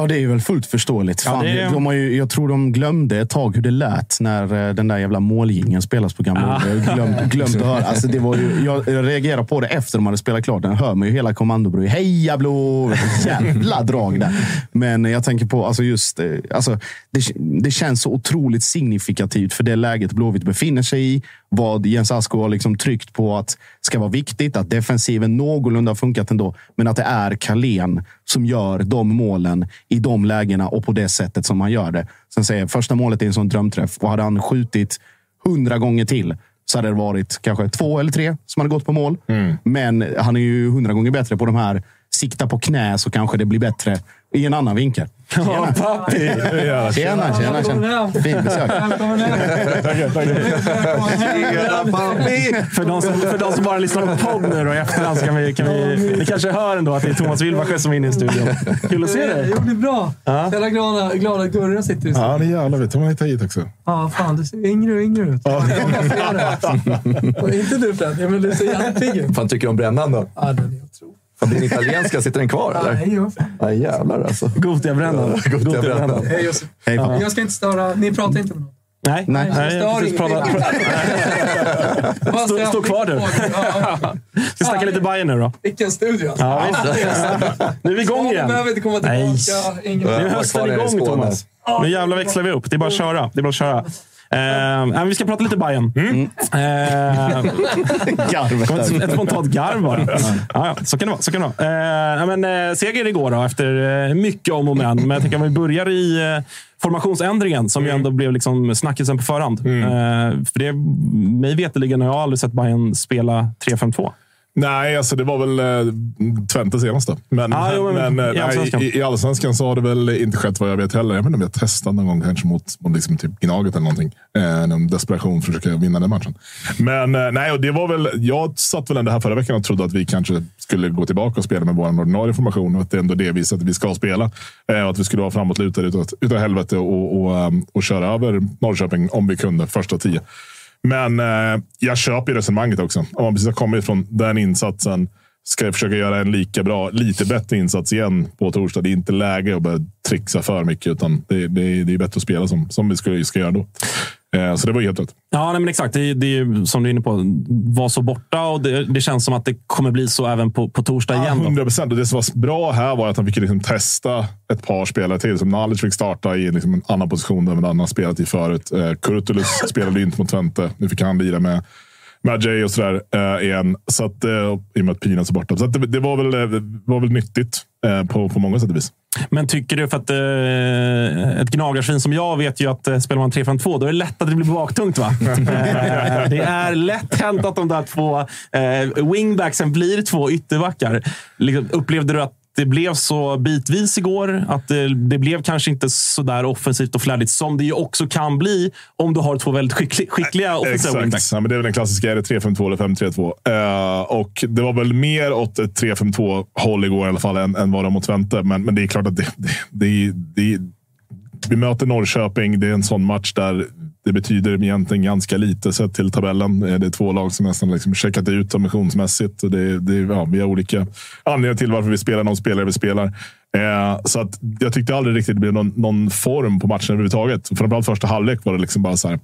Ja, det är väl fullt förståeligt. Fan, ja, är... de har ju, jag tror de glömde ett tag hur det lät när eh, den där jävla målgingen spelas på Gamla ah. Jag glömde, höra. Alltså, det var ju, jag, jag reagerade på det efter de hade spelat klart. Den hör man ju hela kommandobro. Heja Blå! Jävla drag där. Men jag tänker på alltså just, eh, alltså, det, det känns så otroligt signifikativt för det läget Blåvitt befinner sig i vad Jens Asko har liksom tryckt på att ska vara viktigt, att defensiven någorlunda har funkat ändå, men att det är Kalén som gör de målen i de lägena och på det sättet som han gör det. Sen säger jag, första målet är en sån drömträff och hade han skjutit hundra gånger till så hade det varit kanske två eller tre som hade gått på mål. Mm. Men han är ju hundra gånger bättre på de här sikta på knä så kanske det blir bättre i en annan vinkel. Ja, pappi! Tjena, tjena, tjena. Fint besök. För de, som, för de som bara lyssnar på podd nu då, i efterhand så kan vi, kan vi... Ni kanske hör ändå att det är Thomas Wilbacher som är inne i studion. Kul att se dig! Jo, det är bra. Ja. Jävla glada, glada Gurra sitter i Ja, det är jävlar. Vet du vad man hittar hit också? Ja, fan. Du ser yngre och yngre ut. Ja. Och inte du Fred. Men du ser jättepigg ut. fan tycker du om brännan då? Ja, den är otrolig. Fan, din italienska, sitter den kvar eller? Nej. Ja, jävlar alltså. Gothia-brännan. Gothia-brännan. Hej Josef. Hej, pappa. Jag ska inte störa. Ni pratar inte med någon. Nej, Nej. nej, jag precis pratat- Stå, stå kvar du. frågor. Ja, Ska snacka lite Bayern nu då. Vilken studio alltså. Ja, visst. Nu är vi igång igen. behöver inte komma tillbaka. Nej. Nu är hösten igång. Thomas. Nu jävlar växlar vi upp. Det är bara att köra. Det är bara att köra. Eh, vi ska prata lite Bayern. Eh, Garvet ett, spontant garv bara. Ja, så kan det vara. Så kan det vara. Eh, men, eh, seger igår då, efter eh, mycket om och men. Men jag tänker att vi börjar i eh, formationsändringen som ju ändå blev liksom snackisen på förhand. Eh, för det, mig veterligen har jag aldrig sett Bayern spela 3-5-2. Nej, alltså det var väl eh, Twente senast då. Men, Ja, jo, men men, eh, i nej, Allsvenskan. i, i Allsvenskan så har det väl inte skett vad jag vet heller. Jag vet inte om jag testat någon gång kanske mot, liksom typ Gnaget eller någonting. Eh, någon desperation för att försöka vinna den matchen. Men eh, nej, och det var väl. Jag satt väl ändå här förra veckan och trodde att vi kanske skulle gå tillbaka och spela med vår ordinarie formation och att det är ändå det viset att vi ska spela. Eh, och att vi skulle vara framåtlutade utav, utav helvete och, och, um, och köra över Norrköping om vi kunde första tio. Men eh, jag köper ju resonemanget också. Om man precis har kommit från den insatsen ska jag försöka göra en lika bra, lite bättre insats igen på torsdag. Det är inte läge att börja trixa för mycket, utan det, det, det är bättre att spela som, som vi ska, ska göra då. Eh, så det var ju helt rätt. Ja, nej, men exakt. Det, det är ju, som du är inne på, var så borta och det, det känns som att det kommer bli så även på, på torsdag igen. Då. 100 procent. Det som var bra här var att han fick liksom testa ett par spelare till. Som Nalic fick starta i liksom en annan position än han har spelat i förut. Eh, Kurtulus spelade inte mot Twente. Nu fick han lira med med Jay och sådär eh, igen. Så att, eh, I och med att Pinas är borta. Så det, det var väl, eh, var väl nyttigt eh, på, på många sätt och vis. Men tycker du, för att eh, ett gnagarsvin som jag vet ju att eh, spelar man 3-5-2, då är det lätt att det blir baktungt. Va? eh, det är lätt hänt att de där två eh, wingbacksen blir två ytterbackar. Liksom, upplevde du att det blev så bitvis igår? Att det, det blev kanske inte så där offensivt och flärdigt som det ju också kan bli om du har två väldigt skickli, skickliga offensiva wingbacks. Exakt. Ja, men det är väl den klassiska, är det 3-5-2 eller 5-3-2? Eh, och det var väl mer åt ett 3-5-2 håll igår i alla fall än, än vad var mot Twente. Men, men det är klart att det, det, det, det, vi möter Norrköping. Det är en sån match där det betyder egentligen ganska lite sett till tabellen. Eh, Det är två lag som nästan liksom checkat ut ambitionsmässigt. Och Det, det, ja, vi har olika anledningar till varför vi spelar de spelare vi spelar. Eh, så att jag tyckte aldrig riktigt det blev någon, någon form på matchen överhuvudtaget. Framförallt första halvlek var det liksom bara så här.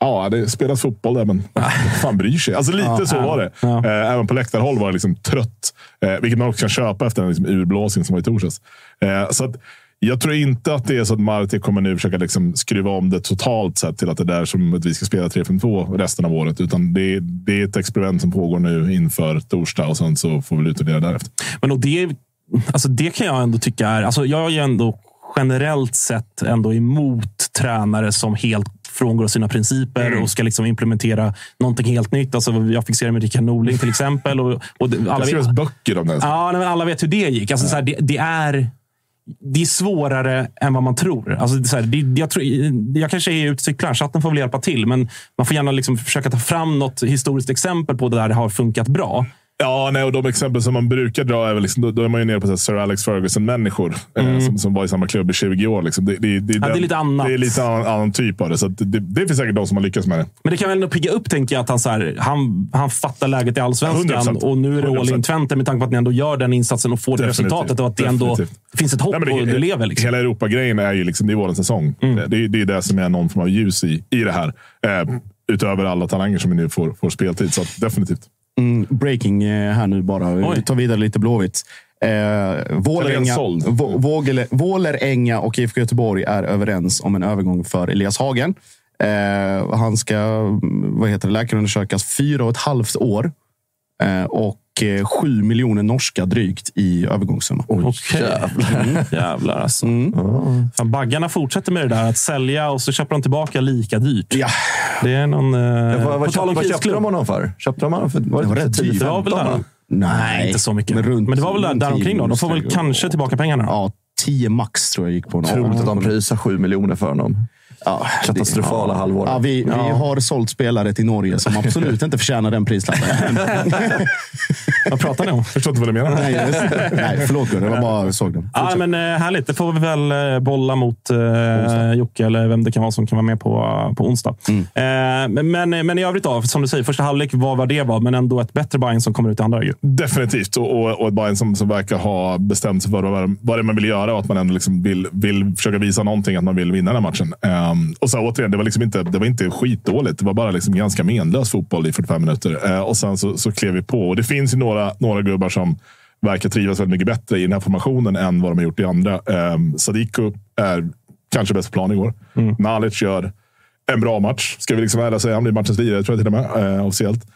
Ja, det spelas fotboll där, men fan bryr sig? Alltså lite Ja, så var det. ja. Eh, även på läktarhåll var det liksom trött. Eh, vilket man också kan köpa efter den liksom urblåsning som var i torsdags. Så att, jag tror inte att det är så att Marti kommer nu försöka liksom skruva om det totalt sett till att det är som att vi ska spela 3-5-2 resten av året. Utan det, det är ett experiment som pågår nu inför torsdag och sen så får vi utvärdera därefter. Men och det, alltså det kan jag ändå tycka är... Alltså jag är ju ändå generellt sett ändå emot tränare som helt frångår sina principer Mm. och ska liksom implementera någonting helt nytt. Alltså jag fick se det med Rickard Norling till exempel. Och, och alla Det skrivs böcker om det. ja, alla vet hur det gick. Alltså, så här, det, det är... Det är svårare än vad man tror. Alltså, det är så här, det, jag, tror jag kanske är ute och cyklar, chatten får väl hjälpa till. Men man får gärna liksom försöka ta fram något historiskt exempel på det där det har funkat bra. Ja, nej, och de exempel som man brukar dra är väl liksom, då, då är man ju nere på här Sir Alex Ferguson-människor eh, som, som var i samma klubb i 20 år. Liksom. Det, det, det, Mm. Ja, det är lite annat. Det är lite annan, annan typ av det. Så det, det finns säkert de som har lyckats med det. Men det kan väl ändå pigga upp, tänker jag, att han, så här, han, han fattar läget i allsvenskan 100%. och nu är det all in 100%. Twente med tanke på att ni ändå gör den insatsen och får det Definitivt. resultatet och att det ändå Definitivt. finns ett hopp Nej, men och du lever. Liksom. Hela Europa-grejen är ju liksom, det är vår säsong. Mm. Det, är- det är det som är någon form av ljus i, i det här. Eh, utöver alla talanger som vi nu får, får speltid. Så definitivt. Mm, breaking eh, här nu bara. Vi tar vidare lite Blåvitt. Eh, Vålerenga, Vågele- Vålerenga och IFK Göteborg är överens om en övergång för Elias Hagen. Eh, han ska mm, vad heter det, läkarundersökas fyra och ett halvt år. Eh, och eh, sju miljoner norska drygt i övergångssumma. Okej. Jävlar. Jävlar alltså. Mm. Fan, baggarna fortsätter med det där att sälja och så köper de tillbaka lika dyrt. Ja. Det är någon... Eh, vad, på vad, köpte, vad köpte de honom för? Köpte de honom för var Det var rätt dyrt. Det var väl 10-15 där. Nej, inte så mycket. Men, runt- det var väl där, runt där omkring då. De får väl kanske tillbaka pengarna. Ja, 10 max tror jag gick på. Otroligt att de prisar sju miljoner för honom. Ja, Katastrofala det- halvår. Ja, vi, vi Ja. har sålt spelare till Norge som absolut inte förtjänar den prislappen. Vad pratar ni om? Förstår inte vad du menar. Nej, just, nej förlåt Gurra, jag bara såg den. Ja, men, eh, härligt. Det får vi väl eh, bolla mot eh, Jocke eller vem det kan vara som kan vara med på, på onsdag. Mm. Eh, men, men, men i övrigt, då, som du säger, första halvlek var vad det var, men ändå ett bättre Bayern som kommer ut i andra. Ju. Definitivt. Och, och, och ett Bayern som, som verkar ha bestämt sig för vad, vad det är man vill göra och att man ändå liksom vill, vill försöka visa någonting, att man vill vinna den här matchen. Ehm, och så återigen, det var, liksom inte, det var inte skitdåligt. Det var bara liksom ganska menlös fotboll i 45 minuter. Eh, och sen så, så klev vi på. Och det finns ju några, några gubbar som verkar trivas väldigt mycket bättre i den här formationen än vad de har gjort i andra. Um, Sadiko är kanske bäst på plan igår. Mm. Nalic gör en bra match. Ska vi liksom ärligt säga. Han blir matchens lirare, tror jag till och med, eh, officiellt.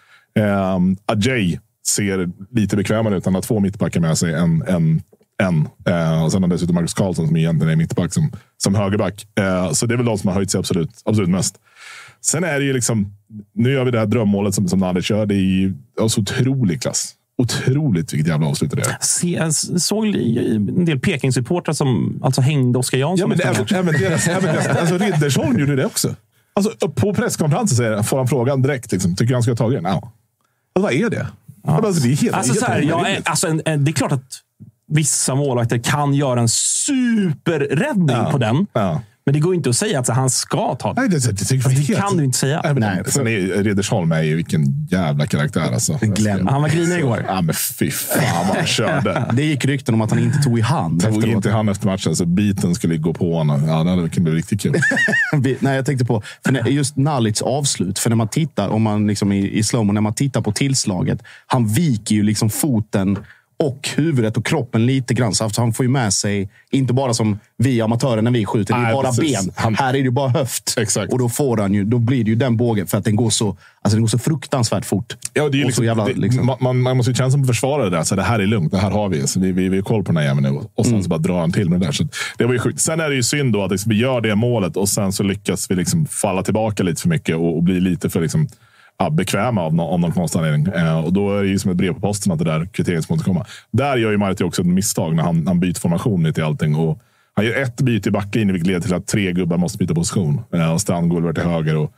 Um, Ajay ser lite bekvämare ut. Han har två mittbackar med sig än en. En. Eh, och sen har dessutom Marcus Karlsson som egentligen är mittback som, som högerback. Eh, så det är väl de som har höjt sig absolut, absolut mest. Sen är det ju liksom, nu gör vi det här drömmålet som, som. Det är ju av så otrolig klass. Otroligt vilket jävla avslut det är. Se, jag såg en del Peking-supportrar som alltså hängde Oskar Jansson Ja, men efter även, deras, även deras, alltså Riddersholm gjorde det också. Alltså, på presskonferensen säger, får han frågan direkt. Liksom, tycker han ska ha tagit den? Ja. Alltså, vad är det? Alltså, det är helt, Alltså, så här, helt jag alltså, en, en, det är klart att vissa målvakter kan göra en superräddning Ja. på den. Ja. Men det går inte att säga att han ska ta den. Nej, det, det, det, jag det helt- kan du inte säga. Nej, men, Nej, sen är Riddersholm är ju vilken jävla karaktär. Alltså. Glenn. Han var grinig igår. Ja, men fy fan vad han körde. Det gick rykten om att han inte tog i hand Tog efteråt. inte han efter matchen så biten skulle gå på honom. Ja, det hade kunnat bli riktigt kul. Nej, jag tänkte på för när, just Nalics avslut. För när man tittar, om man liksom i, i slowmo, när man tittar på tillslaget. Han viker ju liksom foten och huvudet och kroppen lite grann. Så han får ju med sig, inte bara som vi amatörer när vi skjuter, det är Nej, bara precis. ben. Han- Här är det ju bara höft. Exakt. Och då får han ju, då blir det ju den bågen för att den går så, alltså den går så fruktansvärt fort. Ja, det är liksom, jävla, det, liksom. man- man, man måste ju känna som försvarare där. Så det här är lugnt, det här har vi. Så vi, vi, vi har koll på den här jäveln nu. Och sen Mm. så bara drar han till med det där. Så det var ju sjukt. Sen är det ju synd då att liksom, vi gör det målet och sen så lyckas vi liksom falla tillbaka lite för mycket och, och bli lite för liksom, ja, bekväma av, no, av någon konstig anledning. Eh, och då är det ju som ett brev på posten att det där kvitteringsmålet kommer. Där gör ju Marti också ett misstag när han, han byter formation lite i allting. Och han gör ett byte i backlinjen vilket leder till att tre gubbar måste byta position. Eh, och Strand går över till höger. Och,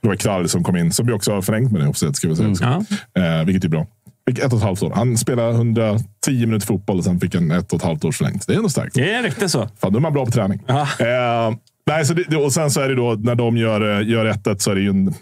var Krall som kom in, som vi också har förlängt med det offset, ska vi säga. också. Eh, vilket är bra. Fick ett och ett halvt år. Han spelade 110 minuter fotboll och sen fick han ett och ett halvt års förlängt. Det är ändå starkt. Det är riktigt så. Fan, då är man bra på träning. Eh, nej, så det, och sen så är det då, när de gör, eh, gör 1 så är det ju en,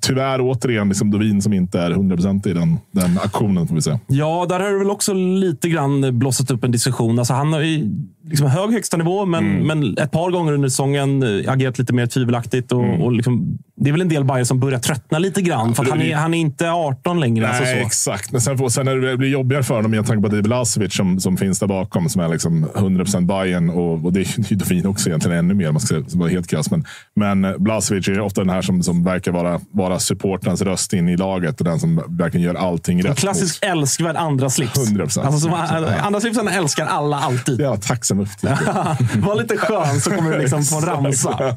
tyvärr återigen liksom Dovin som inte är 100% i den, den aktionen, får vi säga. Ja, där har det väl också lite grann blossat upp en diskussion. Alltså, han har ju liksom hög högsta nivå, men, Mm. men ett par gånger under säsongen eh, agerat lite mer tvivelaktigt. Och, och liksom, det är väl en del Bayern som börjar tröttna lite grann. för han, är- han är inte 18 längre. Nej, alltså så. exakt. Men sen, sen är det, blir jobbigare för honom med tanke på att det är Blasevic som, som finns där bakom, som är liksom 100% Bayern och, och det är ju Dovin också egentligen ännu mer, om man ska vara helt krass. Men, men Blasevic är ofta den här som, som verkar vara, vara supporterns röst in i laget och den som verkligen gör allting En rätt. klassisk älskvärd andra slips. 100%. Alltså, som, 100%, ja. andra slipsen älskar alla alltid. Ja, tack så mycket. Var lite skön så kommer du liksom få en ramsa.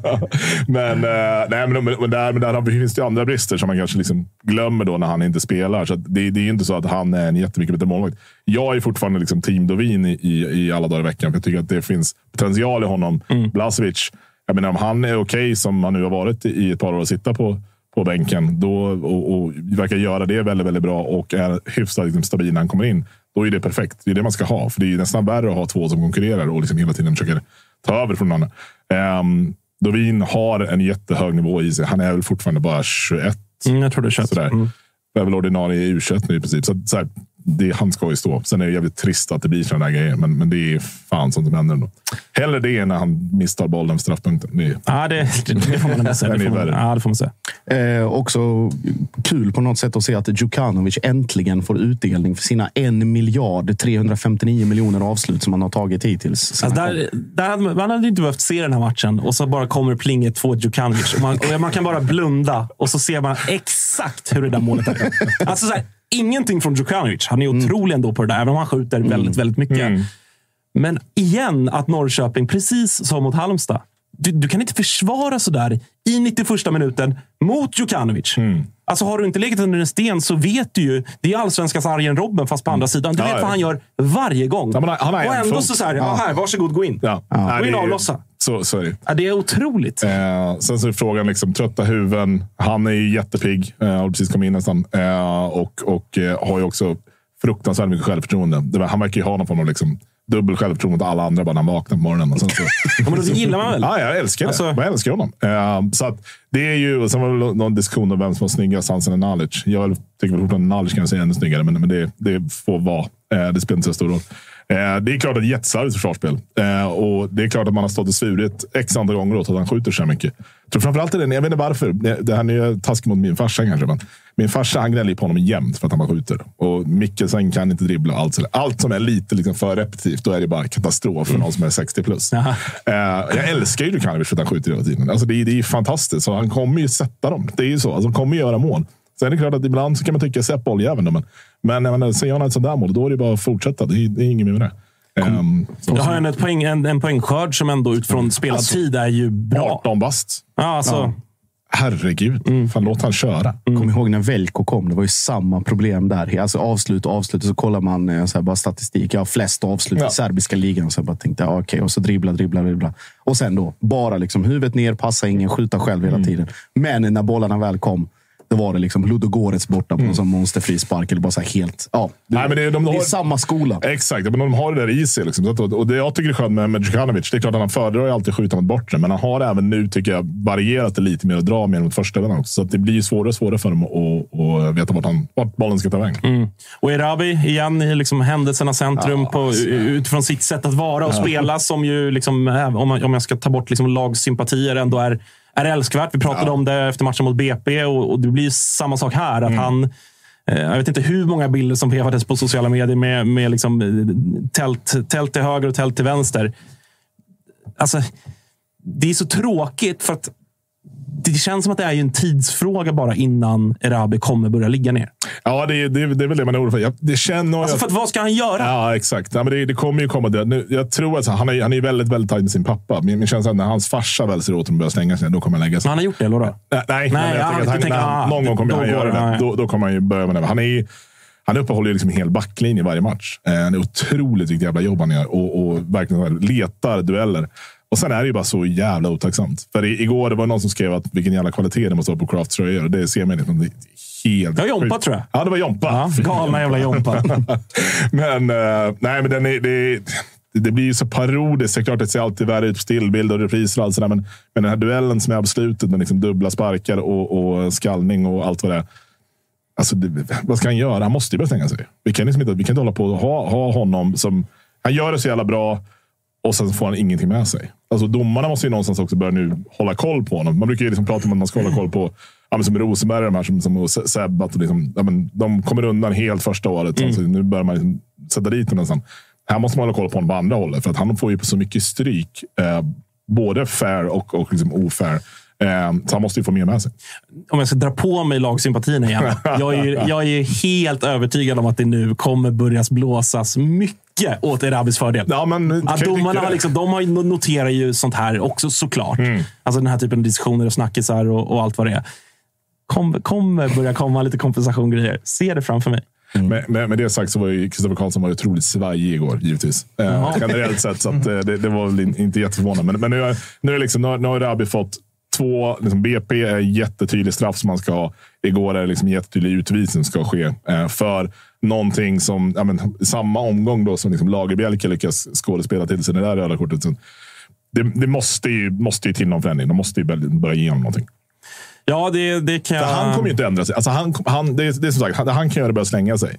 men, eh, nej, men, men, där, men där finns det andra brister som man kanske liksom glömmer då när han inte spelar. Så det, det är ju inte så att han är en jättemycket bättre målvakt. Jag är fortfarande liksom team Dovin i, i, i alla dagar i veckan. För jag tycker att det finns potential i honom. Blasevic, jag menar, om han är okej som han nu har varit i i ett par år att sitta på, på bänken då, och, och verkar göra det väldigt, väldigt bra och är hyfsat liksom, stabil när han kommer in. Då är det perfekt. Det är det man ska ha. För det är nästan värre att ha två som konkurrerar och liksom hela tiden försöker ta över från den andra. Um, Dovin har en jättehög nivå i sig. Han är väl fortfarande bara 21. Mm, jag tror det är 21. Sådär. Mm. Det är väl ordinarie i U21 nu i princip. Så, så här, det, han ska ju stå. Sen är det jävligt trist att det blir sådana där grejer. Men, men det är fan sånt som händer ändå. Hellre det än när han misstar bollen för straffpunkten. Det är, Ja, det, det får man säga. Det är får man, ja, det får man säga. Eh, också kul på något sätt att se att Djukanovic äntligen får utdelning för sina 1 miljard 359 miljoner avslut som han har tagit hittills. Alltså där, där hade man, man hade inte behövt se den här matchen och så bara kommer plinget två Djukanovic. Och man, och man kan bara blunda och så ser man exakt hur det där målet är. Alltså så här, ingenting från Djukanovic. Han är otrolig ändå på det där, även om han skjuter väldigt, väldigt mycket. Men igen, att Norrköping, precis som mot Halmstad, du, du kan inte försvara sådär i 91 minuten mot Djukanovic. Mm. Alltså har du inte legat under en sten så vet du ju. Det är allsvenskans Arjen Robben fast på andra sidan. Du Ja, vet ja. vad han gör varje gång. Ja, han- och ändå fot. så, så här, ja. Ja. här, varsågod gå in. Ja. Gå Nej, in det och är- avlossa. Så, så är det. Ja, det är otroligt. Eh, sen så är frågan liksom, trötta huvuden. Han är ju jättepigg. Eh, har precis kommit in nästan. Eh, och och eh, har ju också fruktansvärt mycket självförtroende. Var- han verkar ju ha någon form av liksom, dubbel självförtroende mot alla andra bara när han vaknar på morgonen. Och sen så, Ja, men det gillar man väl? Ja, jag älskar det. Alltså- Jag älskar honom. Eh, så att det är ju, och sen var det någon diskussion om vem som var snyggast, Hansen eller Nalic. Jag tycker väl fortfarande Nalic kan säga ännu snyggare, men, men det, det får vara. Eh, det spelar inte så stor roll. Eh, det är klart att det är jätteslarvigt försvarsspel. Eh, och det är klart att man har stått och svurit x antal gånger åt att han skjuter så här mycket. Jag tror framförallt är det, jag vet inte varför. Det här är taskigt mot min farsa kanske. Men min farsa han gnäller på honom jämt för att han bara skjuter. Och Mikkelsen kan inte dribbla. Allt, sådär. allt som är lite liksom för repetitivt, då är det bara katastrof för någon som är 60 plus. Eh, jag älskar ju Djukanovic för att han skjuter hela tiden. Alltså det, är, det är fantastiskt. Så han kommer ju sätta dem. Det är ju så. Alltså, han kommer göra mål. Sen är det klart att ibland så kan man tycka Sepp bolljäveln. då, Men, men jag menar, säger han ett sånt där mål, då är det bara att fortsätta. Det är, det är inget mer med det. Så- Jag har en, ett poäng, en, en poängskörd som ändå utifrån Alltså, tid är ju bra. 18 bast. Ja, alltså, Ja. Herregud. Fan, låt han köra. Kom ihåg när Velko kom. Det var ju samma problem där. Alltså avslut och avslut. Och så kollar man eh, så här, bara statistik. Ja, flest avslut Ja. i serbiska ligan. Så jag bara tänkte, okej. Och så dribbla, dribbla, dribbla. Och sen då, bara liksom huvudet ner, passa ingen, skjuta själv hela tiden. Men när bollarna väl kom, då var det liksom Ludogorets borta på en sån monsterfri spark. Eller bara så här helt... Ja, det, Nej, men det är- de det är har- samma skola. Exakt, men de har det där i sig. Liksom. Så att- Och det jag tycker är skönt med, med Djukanovic, det är klart att han föredrar ju alltid skjuta mot bortre, men han har även nu, tycker jag, varierat det lite mer och dra mer mot första också. Så att det blir ju svårare och svårare för dem att, att veta vart, han, vart bollen ska ta vägen. Och Erabi, igen, i liksom händelsernas centrum Ja, på, alltså. utifrån sitt sätt att vara och Ja. spela, som ju, liksom, om, man, om jag ska ta bort liksom lagsympatier, ändå är, är älskvärt. Vi pratade om det efter matchen mot BP och, och det blir samma sak här. Mm. Att han, eh, jag vet inte hur många bilder som vevades på sociala medier med, med liksom, eh, tält, tält till höger och tält till vänster. Alltså, det är så tråkigt för att det känns som att det är ju en tidsfråga bara innan Erabi kommer börja ligga ner. Ja, det, är- det, det är väl det man är orolig för. Jag, det känner jag... Alltså för att vad ska han göra? Ja, exakt. Ja, men det, det kommer ju komma det. Nu, jag tror att han är, han är väldigt, väldigt tajt med sin pappa. Min, min känsla är att när hans farsa väl ser åt honom att börja slänga sig, då kommer han lägga sig. Men han har gjort det, eller då? Nej, nej, jag tänker att han, han, ah, någon gång kommer han göra det. Då, då kommer han ju börja med det. Han, är, ju- han uppehåller ju liksom en hel backlinje varje match. Eh, det är otroligt vilket jävla jobb han gör och, och verkligen letar dueller. Och sen är det ju bara så jävla otacksamt. För i, igår det var någon som skrev att vilken jävla kvalitet det måste vara på Crafts tröjor. Det ser man liksom. Helt Det var Jompa, sjukt. tror jag. Ja, det var Jompa. Ja, galna jävla Jompa. men eh, nej, men den är, det, det blir ju så parodiskt. Det är klart, det ser alltid värre ut på stillbild och repriser och allt sådär. Men, men den här duellen som är avslutet med liksom dubbla sparkar och, och skallning och allt vad det är. Alltså, det, vad ska han göra? Han måste ju börja stänga sig. Vi kan, liksom inte, vi kan inte hålla på och ha, ha honom som... Han gör det så jävla bra och sen får han ingenting med sig. Alltså, domarna måste ju någonstans också börja nu hålla koll på honom. Man brukar ju liksom prata om att man ska hålla koll på ja, men som Rosenberg, de här som, som Seb. Att liksom, ja, men de kommer undan helt första året. Alltså, nu börjar man liksom sätta dit honom nästan. Här måste man hålla koll på honom på andra hållet. För att han får ju på så mycket stryk. Eh, både fair och, och liksom ofair. Eh, så han måste ju få mer med sig. om jag ska dra på mig lagsympatierna igen. Jag är, jag är helt övertygad om att det nu kommer börjas blåsas mycket åt Erabis fördel. Ja, men, att domarna har, liksom, de har noterar ju sånt här också såklart. Mm. Alltså den här typen av diskussioner och snackisar och, och allt vad det är. Kommer kommer börja komma lite kompensationgrejer. Se det framför mig. Med, med, med det sagt så var ju Kristoffer Karlsson var otroligt svajig igår, givetvis. Eh, generellt sett, så att, eh, det, det var väl in, inte jätteförvånande. Men, men nu, är- nu, är liksom, nu, har- nu har Rabi fått två... Liksom BP är jättetydlig straff som man ska ha. Igår är det liksom jättetydlig utvisning som ska ske. Eh, för någonting som, ja, men, samma omgång då som liksom Lagerbielke lyckas skådespela till sig det där röda kortet. Så det, det måste, ju, måste ju till någon förändring. De måste ju börja- ge honom någonting. Ja, det, det kan För han kommer ju inte ändra sig. Alltså han, han, det, är, det är som sagt, han, han kan det börja slänga sig.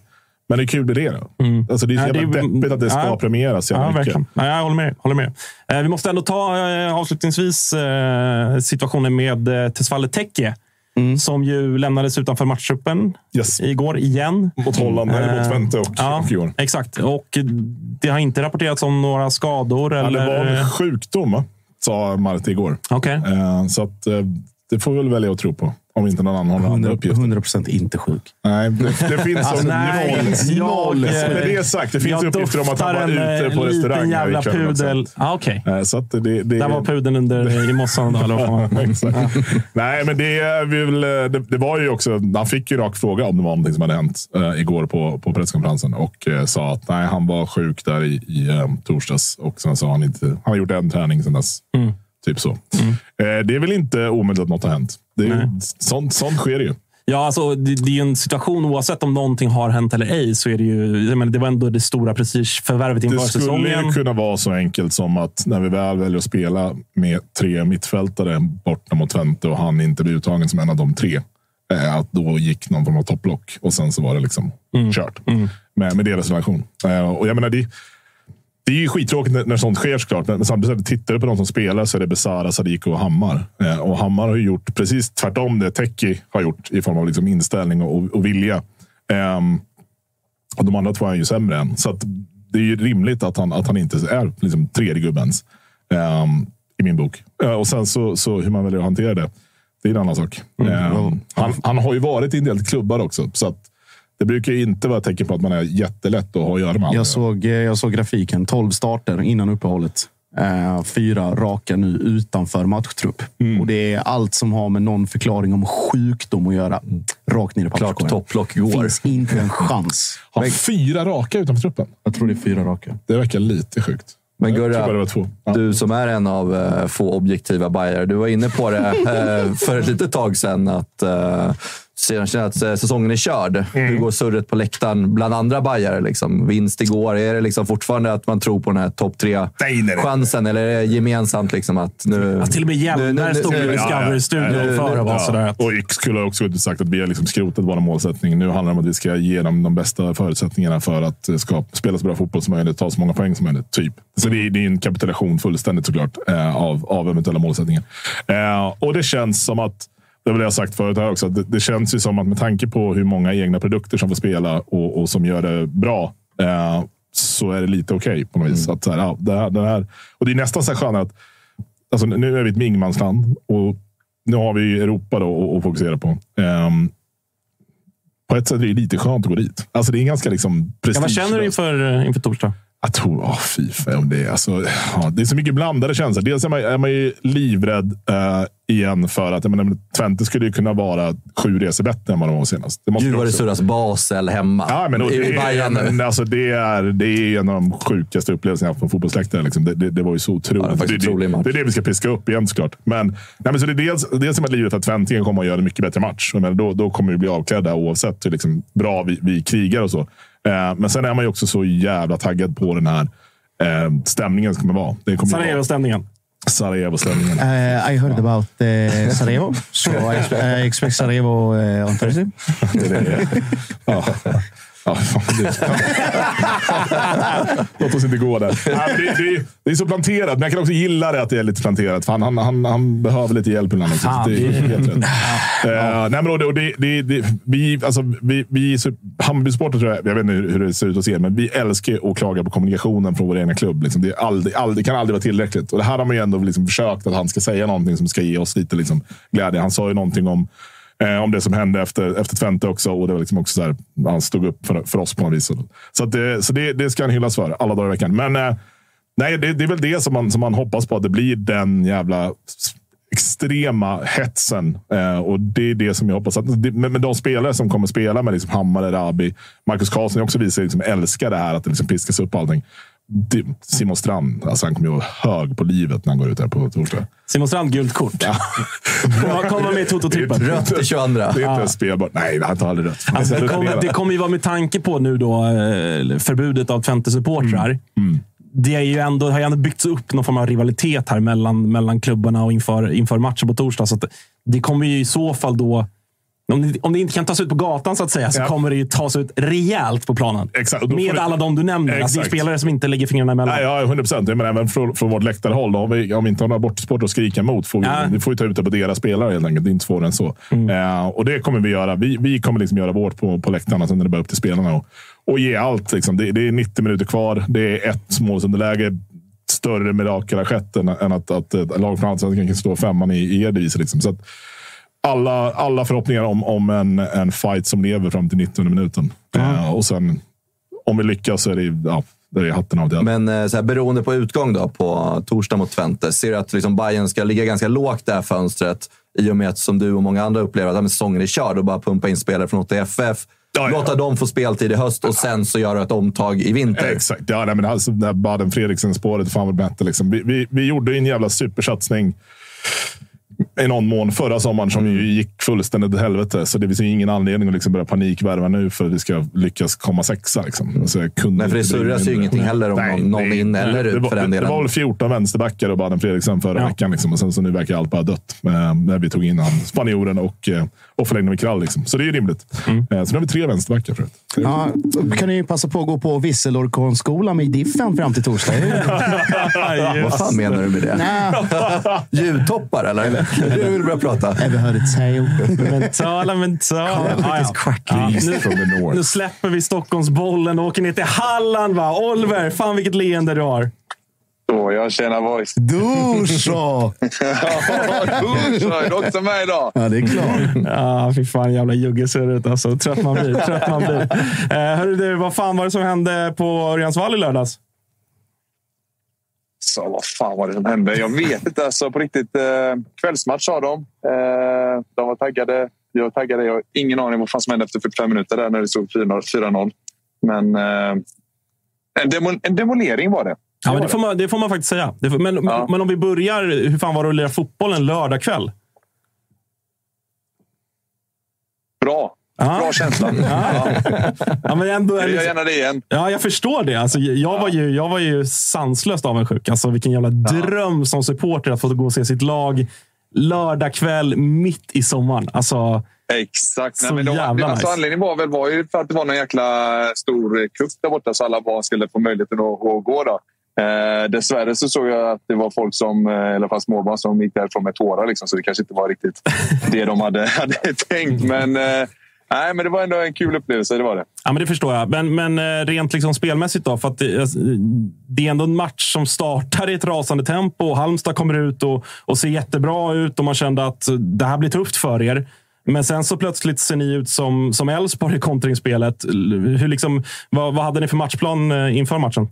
Men det är kul det då. Alltså det är så Ja, jävla det deppigt att det ska ja. premieras Ja, verkligen. Nej, jag håller med. Håller med. Eh, vi måste ändå ta eh, avslutningsvis eh, situationen med eh, Tesfaye Tekke. Som ju lämnades utanför matchtruppen igår igen. Mot Holland, eller mot Twente och, ja, och igår. Exakt. Och det har inte rapporterats om några skador. Ja, eller... det var en sjukdom, sa Marte igår. Okay. Eh, så att, eh, det får vi väl välja att tro på. Om inte någon annan har någon annan uppgift. 100% inte sjuk. Nej, det, finns Alltså, noll. jag- noll. Med det sagt, det finns jag uppgifter om att han var ute på eh, restaurang liten här jävla pudel. Ah, Okej. Eh, Så att det, det, Där var pudeln under i mossan. Nej, men det, är vi väl, det, det var ju också... Han fick ju rak fråga om det var någonting som hade hänt eh, igår på, på presskonferensen och eh, sa att nej, han var sjuk där i, i eh, torsdags och sen sa han inte... Han har gjort en träning sedan dess. Mm. Typ så. Eh, det är väl inte omöjligt att något har hänt. Det ju- sånt, sånt sker ju. Ja, alltså, det, det är en situation, oavsett om någonting har hänt eller ej, så är det ju... Jag menar, det var ändå det stora prestigeförvärvet inför Det skulle säsongen. ju kunna vara så enkelt som att när vi väl väljer att spela med tre mittfältare borta mot Twente och han inte blir uttagen som en av de tre. eh, Att då gick någon form av topplock och sen så var det liksom Mm. kört. Med, med deras relation. Eh, Och jag menar, det, det är ju skittråkigt när, sånt sker såklart. Men samtidigt, tittar du på de som spelar så är det Besara, Sadiq och Hammar. Eh, Och Hammar har ju gjort precis tvärtom det Teki har gjort i form av liksom inställning och, och vilja. Ehm, och de andra två är ju sämre än. Så det är ju rimligt att han, att han inte är liksom tredje gubbens. ehm, I min bok. Eh, och sen så, så hur man väljer att hantera det. Det är en annan sak. Ehm, han, han har ju varit i en del klubbar också. Så att det brukar ju inte vara ett tecken på att man är jättelätt att ha att göra med. Jag såg, eh, jag såg grafiken. 12 starter innan uppehållet. Eh, fyra raka nu utanför matchtrupp. Mm. Och det är allt som har med någon förklaring om sjukdom att göra. Rakt ner i Klart papperskorgen. topplock går. Finns inte en chans. Har fyra raka utanför truppen? Jag tror det är fyra raka. Det verkar lite sjukt. Men Gurra, du som är en av eh, få objektiva bajare. Du var inne på det för ett litet tag sedan att uh, sedan känner att eh, säsongen är körd. Mm. Hur går surret på läktaren bland andra bajare? Liksom? Vinst igår. Är det liksom fortfarande att man tror på den här topp tre-chansen? Eller är det gemensamt liksom att nu... Alltså, till och med Hjelmberg stod ju i Discovery-studion förr och var sådär. Och skulle ha också sagt att vi har liksom skrotat vår målsättning. Nu handlar det om att vi ska ge dem de bästa förutsättningarna för att eh, ska spela så bra fotboll som möjligt, ta så många poäng som möjligt. Typ. Så det är, det är en kapitulation fullständigt såklart eh, av, av eventuella målsättningar. Eh, och det känns som att det det jag sagt förut här också. Det, det känns ju som att med tanke på hur många egna produkter som får spela och, och som gör det bra eh, så är det lite okej på något vis. Att, så här, ja, det här, det här, och det är nästan så här skönt att alltså, nu är vi ett ingenmansland och nu har vi Europa då att- fokusera på. Ehm, på ett sätt är det lite skönt att gå dit. Alltså, det är ganska liksom Ja, vad känner du inför, inför torsdag? Jag tror, åh fy fan, det, är, alltså, ja, det är så mycket blandade känslor. Dels är man, är man ju livrädd eh, igen för att menar, Twente skulle ju kunna vara sju resor bättre än vad de var senast. Det måste Gud vad det surras Basel hemma. Ja, men, och I det, är, Bayern nu. men, alltså, det, är, det är en av de sjukaste upplevelserna jag haft på fotbollsläktare. Liksom. Det, det, det var ju så otroligt. Ja, det det, det, det är det vi ska piska upp igen såklart. Men, nej, men så det är dels, dels som att livet att Twente kommer att göra en mycket bättre match. Menar, då, då kommer vi bli avklädda oavsett hur liksom, bra vi, vi krigar och så. Eh, men sen är man ju också så jävla taggad på den här eh, stämningen som kommer vara. Det kommer vara Sarajevo-stämningen. Sarajevo-stämningen. Uh, I heard about uh, Sarajevo, so I, expe- I expect Sarajevo uh, on Thursday. Det är det. Ja. Ja, fan, Låt oss inte gå där. Ja, det, det, det är så planterat, men jag kan också gilla det att det är lite planterat. För han, han, han, han behöver lite hjälp ibland också. Ja, så det är helt rätt. Eh, nej, men och det, och det, det, det, vi, alltså, vi, tror jag, jag vet inte hur det ser ut hos er, men vi älskar att klaga på kommunikationen från vår egna klubb. Liksom. Det, är aldrig, aldrig, kan aldrig vara tillräckligt. Och det här har man ju ändå liksom försökt att han ska säga någonting som ska ge oss lite liksom, glädje. Han sa ju någonting om Eh, om det som hände efter, efter Twente också. Och det var liksom också så här, han stod upp för, för oss på något vis. Så, att det, så det, det ska han hyllas för alla dagar i veckan. Men eh, nej, det, det är väl det som man, som man hoppas på. Att det blir den jävla extrema hetsen. Eh, och det är det som jag hoppas. Att det, med, med de spelare som kommer spela med liksom Hammar, Rabi, Marcus Karlsson också visar sig liksom älskar det här. Att det liksom piskas upp allting. Simon Strand, alltså han kommer ju vara hög på livet när han går ut här på torsdag. Simon Strand, gult kort. Kommer- Kommer med i Toto-trippen. Rött i 22. Det är inte Ja. ens spelbart. Nej, han tar aldrig rött. Alltså, det, kommer, det kommer ju vara med tanke på nu då eh, förbudet av Twente-supportrar. Mm. Det är ju ändå, har ju ändå byggts upp någon form av rivalitet här mellan, mellan klubbarna och inför, inför matchen på torsdag. Så att det kommer ju i så fall då... Om det, om det inte kan tas ut på gatan så att säga, så Ja. kommer det ju tas ut rejält på planen. Exakt. Med alla de du nämner. Alltså, det är Exakt. spelare som inte lägger fingrarna emellan. Nej, ja, 100 procent. Men även från, från vårt läktarhåll. Om vi, om vi inte har några bortsporter att skrika emot får vi, Ja. vi får ta ut det på deras spelare helt enkelt. Det är inte svårare än så. Eh, och det kommer vi göra. Vi, vi kommer liksom göra vårt på, på läktarna sen när det börjar upp till spelarna. Och, och ge allt. Liksom. Det, det är 90 minuter kvar. Det är ett målsunderläge. Större mirakel har skett än, än att, att ett lag från Allsvenskan kan stå femman i, i er divis. Liksom. Så att, alla, alla förhoppningar om, om en, en fight som lever fram till 19 minuten. Eh, och sen, om vi lyckas så är det, ja, det är hatten av det. Men eh, så här, beroende på utgång då, på torsdag mot Twente, ser du att liksom Bayern ska ligga ganska lågt det här fönstret i och med att, som du och många andra upplever, att ja, säsongen är körd och bara pumpa in spelare från OTFF. Låta dem få speltid i höst och sen så göra ett omtag i vinter. Exakt. Ja, nej, men alltså, det här Baden Fredriksen-spåret, fan vad bättre. Liksom. Vi, vi, vi gjorde en jävla supersatsning i någon mån förra sommaren som ju gick fullständigt åt helvete. Så det finns ju ingen anledning att liksom börja panikvärva nu för att vi ska lyckas komma sexa. Liksom. Alltså, jag kunde Nej, för det surras ju ingenting heller om någon- någon in eller ut för den delen. Det var väl 14 vänsterbackar och Baden Fredriksen förra veckan. Liksom. Och sen så nu verkar allt bara dött. Eh, När vi tog in han, spanjoren och, eh, och förlängde med Krall. Liksom. Så det är ju rimligt. Mm. Eh, Så nu har vi tre vänsterbackar förut. Ja, då kan ni ju passa på att gå på Visselorkonskolan med Diffen fram till torsdag. Vad fan menar du med det? Nej. Ljudtoppar eller? Nu vill du börja prata. Ever heard it say? Mentala, mentala. Ja, ja. Ja, nu, nu släpper vi Stockholmsbollen och åker ner till Halland. Va? Oliver, fan vilket leende du har. Så, jag tjänar voice. Dusha! Dusha, är du också med idag? Ja, det är klart. Ja, fy fan jävla juggesurret alltså. Trött man blir. Trött man blir. Eh, hörru du, vad fan var det som hände på Örjansvall i lördags? Så vad fan var det som hände? Jag vet inte. Alltså, på riktigt. Eh, kvällsmatch sa de. Eh, de var taggade. Jag var taggade. Jag har ingen aning vad fan som hände efter 45 minuter där när det stod 4-0. 4-0. Men eh, en, demo, en demolering var det. Ja, men det, får man, det får man faktiskt säga. Får, men, men om vi börjar, hur fan var det att lira fotboll en lördagkväll? Bra. Bra känsla. Ja. Ja, men ändå, Jag gör gärna det igen. Ja, jag förstår det. Alltså, jag, var ju, jag var ju sanslöst avundsjuk. Alltså, vilken jävla dröm som supporter att få gå och se sitt lag lördag kväll mitt i sommaren. Alltså, Exakt. Nej, men de, jävla alltså, nice. Anledningen var väl var ju för att det var någon jäkla stor cup där borta så alla barn skulle få möjligheten att, att gå. Då. Eh, dessvärre så såg jag att det var folk som, eh, i alla fall småbarn, som gick därifrån med tårar. Liksom, så det kanske inte var riktigt det de hade, hade tänkt. Men, eh, nej, men det var ändå en kul upplevelse. Det var det. Ja, men det förstår jag. Men, men eh, rent liksom spelmässigt då? För att eh, det, det är ändå en match som startar i ett rasande tempo. och Halmstad kommer ut och, och ser jättebra ut och man kände att det här blir tufft för er. Men sen så plötsligt ser ni ut som som Elfsborg i kontringsspelet. Hur liksom, vad, vad hade ni för matchplan eh, inför matchen?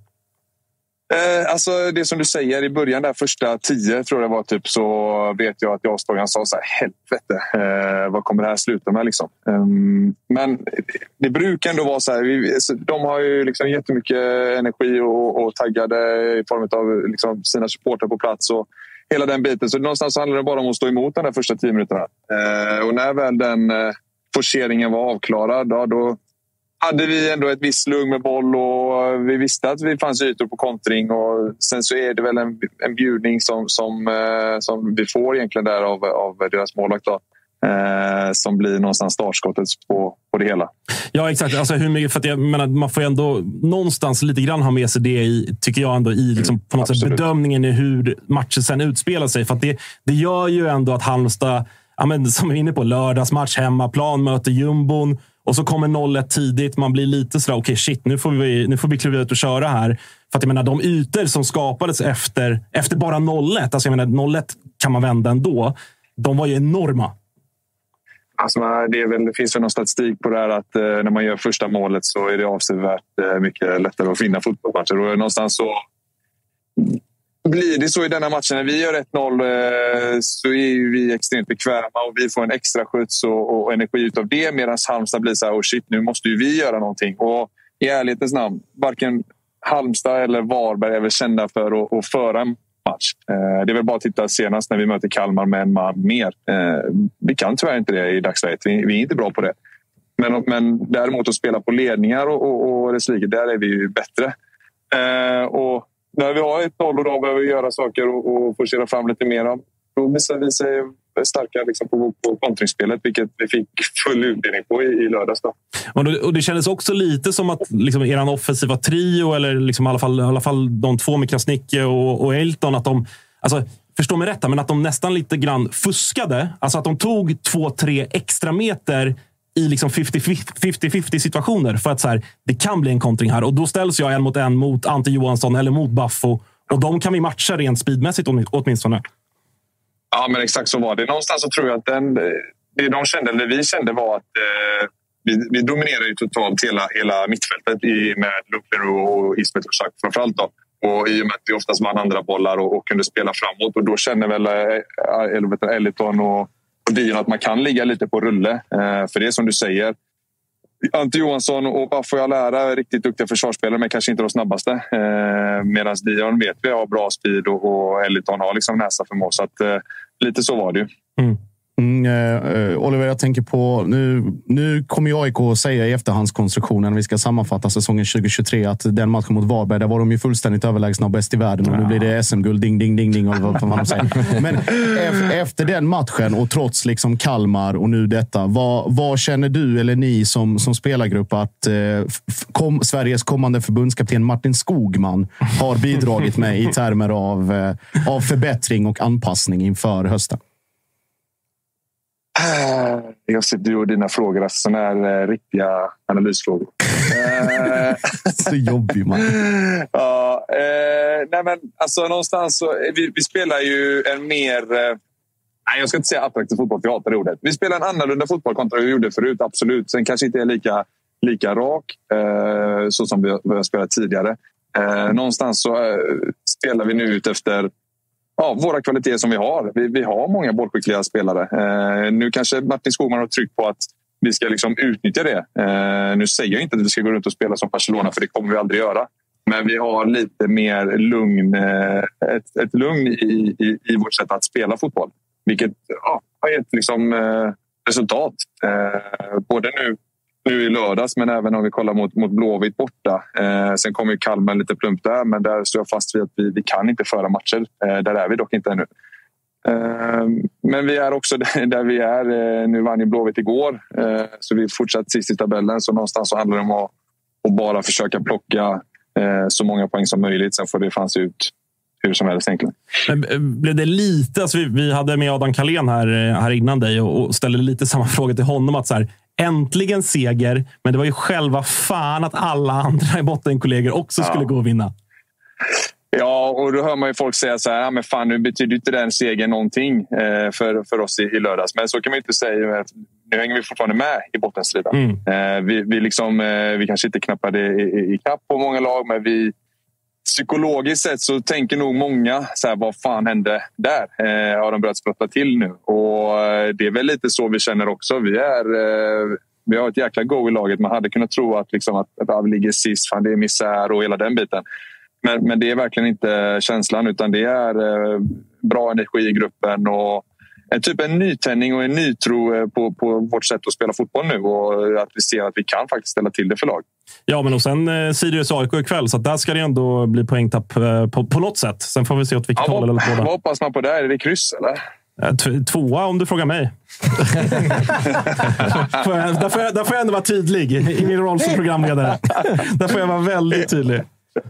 Eh, alltså det som du säger i början, där första tio tror jag det var, typ, så vet jag att jag och Stojan sa så här, helvete, eh, vad kommer det här sluta med? Liksom? Eh, men det brukar ändå vara så här, vi, de har ju liksom jättemycket energi och, och taggade i form av liksom, sina supportrar på plats. Och, Hela den biten. Så någonstans handlar det bara om att stå emot de där första tio minuterna. Eh, och när väl den eh, forceringen var avklarad, ja, då, hade vi ändå ett visst lugn med boll och vi visste att det fanns ytor på kontring. Och sen så är det väl en, en bjudning som, som, eh, som vi får egentligen där av, av deras målvakt. Då, eh, som blir någonstans startskottet på, på det hela. Ja, exakt. Alltså, hur mycket, för jag menar, man får ju ändå någonstans lite grann ha med sig det i, tycker jag, ändå, i liksom, på något sätt bedömningen i hur matchen sen utspelar sig. För det, det gör ju ändå att Halmstad, ja, men, som vi är inne på, lördagsmatch, hemmaplan, möter jumbon. Och så kommer 0-1 tidigt. Man blir lite sådär, okej okay, shit, nu får, vi, nu får vi kliva ut och köra här. För att jag menar, de ytor som skapades efter, efter bara 0-1, alltså jag menar 0-1 kan man vända ändå. De var ju enorma. Alltså, äh, det, är väl, det finns väl någon statistik på det här att eh, när man gör första målet så är det avsevärt eh, mycket lättare att vinna fotbollsmatcher. Och någonstans så blir det så i denna matchen. När vi gör 1-0 eh, så är vi extremt bekväma och vi får en extra skjuts och, och energi utav det. Medan Halmstad blir så här, oh shit, nu måste ju vi göra någonting. Och i ärlighetens namn, varken Halmstad eller Varberg är väl kända för att, att föra en match. Eh, det är väl bara att titta senast när vi möter Kalmar med en man mer. Eh, vi kan tyvärr inte det i dagsläget. Vi, vi är inte bra på det. Men, men däremot att spela på ledningar och, och, och dess like, där är vi ju bättre. Eh, och när vi har ett noll och då behöver vi göra saker och, och forcera fram lite mer. Då visar vi sig starka liksom, på, på kontringsspelet, vilket vi fick full utdelning på i, i lördags. Då. Och det, och det kändes också lite som att liksom, er offensiva trio, eller liksom, i, alla fall, i alla fall de två med Krasniqi och, och Elton, att de... Alltså, förstå mig rätt, men att de nästan lite grann fuskade. Alltså att de tog två, tre extra meter i liksom 50-50 situationer. För att så här, det kan bli en kontring här. Och då ställs jag en mot en mot Ante Johansson eller mot Baffo. Och de kan vi matcha rent speedmässigt åtminstone. Ja, men exakt så var det. Någonstans så tror jag att den, det de kände, eller vi kände var att eh, vi, vi dominerar ju totalt hela, hela mittfältet i, med Lukler och Ismet framför framförallt. Då. Och I och med att vi oftast vann andra bollar och, och kunde spela framåt. Och då känner väl eh, eh Eliton och, och Dion att man kan ligga lite på rulle. Eh, för det är som du säger. Ante Johansson och Baffo och lära är riktigt duktiga försvarsspelare men kanske inte de snabbaste. Eh, Medan Dion vet vi har bra speed och, och Eliton har liksom näsa för mål. Så att, eh, lite så var det ju. Mm. Mm, eh, Oliver, jag tänker på... Nu, nu kommer AIK att säga i efterhandskonstruktionen, när vi ska sammanfatta säsongen 2023, att den matchen mot Varberg, där var de ju fullständigt överlägsna och bäst i världen. Och nu blir det SM-guld, ding, ding, ding, ding. Och vad, vad de säger. Men efter den matchen och trots liksom Kalmar och nu detta, vad, vad känner du eller ni som, som spelargrupp att eh, kom, Sveriges kommande förbundskapten Martin Skogman har bidragit med i termer av, eh, av förbättring och anpassning inför hösten? Eh, jag sitter ju och dina frågor, alltså sådana här eh, riktiga analysfrågor. Eh, så jobbig man. ja, eh, nej men alltså någonstans så, vi, vi spelar ju en mer... Nej, jag ska inte säga attraktiv fotboll, för jag hatar det ordet. Vi spelar en annorlunda fotboll kontra vad vi gjorde förut, absolut. Sen kanske inte är lika, lika rak eh, så som vi, vi har spelat tidigare. Eh, någonstans så spelar vi nu ut efter ja, våra kvaliteter som vi har. Vi, vi har många bollskickliga spelare. Eh, nu kanske Martin Skogman har tryckt på att vi ska liksom utnyttja det. Eh, nu säger jag inte att vi ska gå runt och spela som Barcelona, för det kommer vi aldrig göra. Men vi har lite mer lugn, eh, ett, ett lugn i, i, i vårt sätt att spela fotboll. Vilket ja, har gett liksom, eh, resultat. Eh, både nu nu i lördags, men även om vi kollar mot, mot Blåvitt borta. Eh, sen kommer ju Kalmar lite plump där, men där står jag fast vid att vi, vi kan inte föra matcher. Eh, där är vi dock inte ännu. Eh, men vi är också där vi är. Eh, nu vann ju Blåvitt igår, eh, så vi är fortsatt sist i tabellen. Så någonstans så handlar det om att, att bara försöka plocka eh, så många poäng som möjligt. Sen får det fanns ut hur som helst egentligen. Men eh, blev det lite... Alltså vi, vi hade med Adam Kalén här, eh, här innan dig och, och ställde lite samma fråga till honom. att så här, Äntligen seger, men det var ju själva fan att alla andra bottenkollegor också skulle gå och vinna. Ja, och då hör man ju folk säga så här, ja, men fan nu betyder inte den segern någonting eh, för, för oss i, i lördags. Men så kan man inte säga. Nu hänger vi fortfarande med i bottenstriden. Mm. Eh, vi, vi, liksom, eh, vi kanske inte knappade i, i, i kapp på många lag, men vi, psykologiskt sett så tänker nog många så här, vad fan hände där? Eh, har de börjat sprätta till nu? Och eh, det är väl lite så vi känner också. Vi, är, eh, vi har ett jäkla go i laget. Man hade kunnat tro att, liksom, att, att vi ligger sist, fan, det är misär och hela den biten. Men, men det är verkligen inte känslan utan det är eh, bra energi i gruppen och en typ en nytändning och en nytro eh, på, på vårt sätt att spela fotboll nu och att vi ser att vi kan faktiskt ställa till det för lag. Ja, men och sen eh, Sirius AIK ikväll, så där ska det ändå bli poängtapp eh, på, på något sätt. Sen får vi se åt vilket ja, håll eller. Vad hoppas man på där? Är det kryss eller? Eh, tvåa om du frågar mig. får jag, där, får jag, där får jag ändå vara tydlig i min roll som programledare. där får jag vara väldigt tydlig.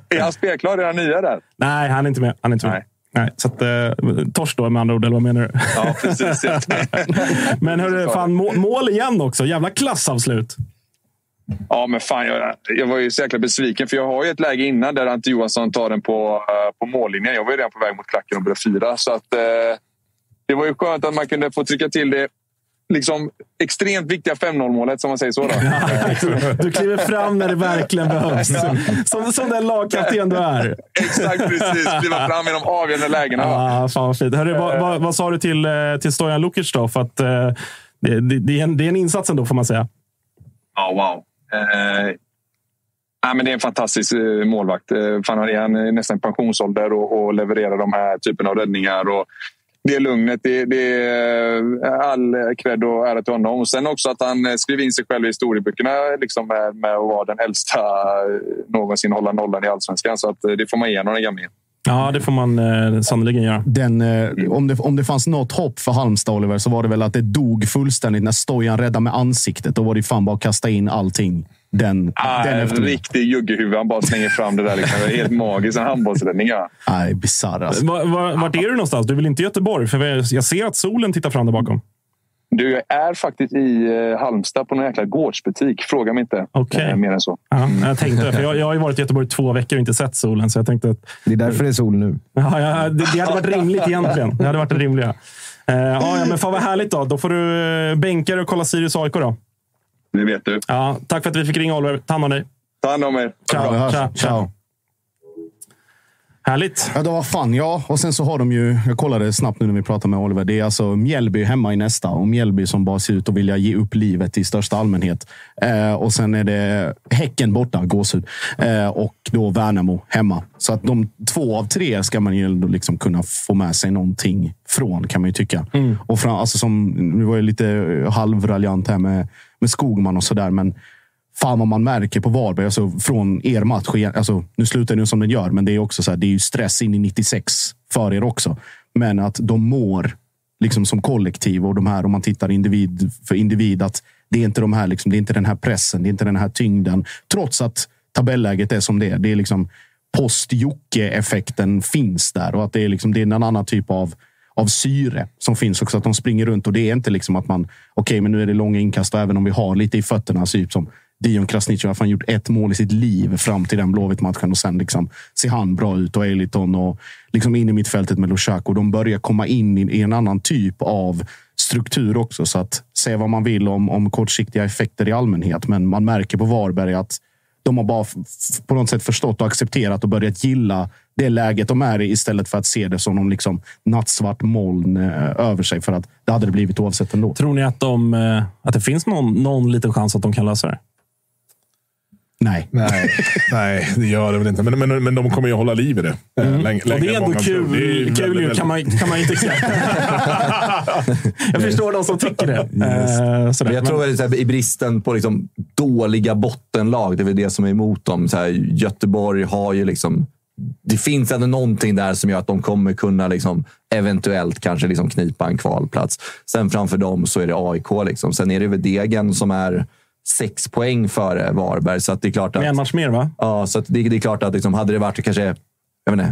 Är han spelklar? Han nya där? Nej, han är inte med. Han är inte med. Nej, så att, eh, torsk då med andra ord, eller vad menar du? Ja, precis. Men hörru, fan, mål igen också. Jävla klassavslut. Ja, men fan, jag, jag var ju så jäkla besviken. För jag har ju ett läge innan där Ante Johansson tar den på, uh, på mållinjen. Jag var ju redan på väg mot klacken och började fira. Så att, uh, det var ju skönt att man kunde få trycka till det liksom extremt viktiga 5-0 målet, som man säger så. Då. du kliver fram när det verkligen behövs. Som, som den lagkapten du är. Exakt, precis. Kliva fram i de avgörande lägena. Ah, fan vad fint. Hörru, vad, vad, vad, sa du till, eh, till Stojan Lukic då? För att, uh, det, det, det, är en, det är en insats ändå, får man säga. Ja, wow. Eh, Nej, men det är en fantastisk eh, målvakt. Eh, fan, han är nästan pensionsålder och, och levererar de här typen av räddningar. Och det lugnet. Det, det är all cred och ära till honom. Och sen också att han eh, skrev in sig själv i historieböckerna liksom med, med att vara den äldsta någonsin hålla nollan i allsvenskan. Så att det får man ge honom, den gamlingen. Ja, det får man eh, sannoliken göra. Den, eh, om, det, om det fanns något hopp för Halmstad, Oliver, så var det väl att det dog fullständigt när Stojan räddade med ansiktet. Då var det fan bara att kasta in allting. Den, ah, den en riktig juggehuvud. Han bara slänger fram det där. Liksom. Det är helt magiskt. En handbollsräddning. Ja. Nej, bisarr alltså. var, var, vart är du någonstans? Du är väl inte i Göteborg? För jag ser att solen tittar fram där bakom. Du jag är faktiskt i eh, Halmstad på någon jäkla gårdsbutik. Fråga mig inte Okej. eh, mer än så. Ja, jag tänkte för jag, jag har ju varit i Göteborg två veckor och inte sett solen. Så jag tänkte att, Det är därför det är sol nu. ja, ja, det, det hade varit rimligt egentligen. Det hade varit rimliga. Eh, ja, men fan vad härligt då. Då får du bänka dig och kolla Sirius AIK då. Det vet du. Ja, tack för att vi fick ringa Oliver. Ta hand om dig. Ta hand om er. Ciao. Ciao. Ciao. Härligt. Ja, det var fan ja. Och sen så har de ju, jag kollade snabbt nu när vi pratade med Oliver. Det är alltså Mjällby hemma i nästa och Mjällby som bara ser ut att vilja ge upp livet i största allmänhet. Eh, och sen är det Häcken borta, gåshud. Eh, och då Värnamo hemma. Så att de två av tre ska man ju liksom kunna få med sig någonting från kan man ju tycka. Och fram, alltså som, nu var jag lite halvraljant här med, med Skogman och sådär, men fan vad man märker på Varberg, alltså från er match. Alltså, nu slutar det som den gör, men det är också så här, det är ju stress in i 96 för er också. Men att de mår liksom som kollektiv och de här, om man tittar individ för individ, att det är inte de här, liksom, det är inte den här pressen, det är inte den här tyngden. Trots att tabelläget är som det är. Det är liksom post-Jocke-effekten finns där och att det är, liksom, det är en annan typ av av syre som finns också. Att de springer runt och det är inte liksom att man, okej, men nu är det långa inkast och även om vi har lite i fötterna, typ som Dion Krasniqi har fan gjort ett mål i sitt liv fram till den Blåvitt-matchen och sen liksom ser han bra ut och Eliton och liksom in i mittfältet med Lushaku. De börjar komma in i, en annan typ av struktur också. Så att säga vad man vill om, om kortsiktiga effekter i allmänhet, men man märker på Varberg att de har bara på något sätt förstått och accepterat och börjat gilla det läget de är i istället för att se det som någon liksom nattsvart moln eh, över sig. För att det hade det blivit oavsett ändå. Tror ni att, de, eh, att det finns någon, någon liten chans att de kan lösa det? Nej. Nej, nej, det gör det väl inte. Men, men, men de kommer ju hålla liv i det. Mm. Och det är än ändå kul, Det är ju kul väldigt, kan, man, kan man ju tycka. jag förstår de som tycker det. Sådär. Men jag tror väl så här, i bristen på liksom dåliga bottenlag, det är väl det som är emot dem. Så här, Göteborg har ju liksom... Det finns ändå någonting där som gör att de kommer kunna liksom, eventuellt kanske liksom knipa en kvalplats. Sen framför dem så är det AIK. Liksom. Sen är det väl Degen som är sex poäng före Varberg. Så att det är klart att, en match mer, va? Ja, så att det, det är klart att liksom, hade det varit kanske jag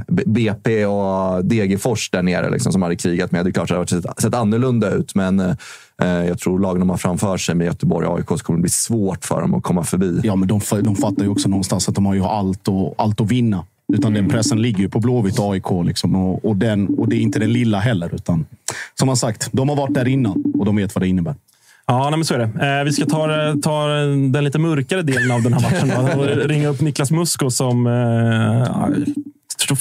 B- BP och Degerfors där nere liksom, som hade krigat med. Det är klart att det hade sett, sett annorlunda ut, men eh, jag tror lagen de har framför sig med Göteborg och AIK så kommer det bli svårt för dem att komma förbi. Ja, men de, de fattar ju också någonstans att de har ju allt, och, allt att vinna. Utan den pressen ligger ju på Blåvitt och AIK. Liksom, och, och, den, och det är inte den lilla heller. Utan, som han sagt, de har varit där innan och de vet vad det innebär. Ja, nej, men så är det. Eh, vi ska ta, ta den lite mörkare delen av den här matchen. Då, och ringa upp Niklas Musko som... Eh,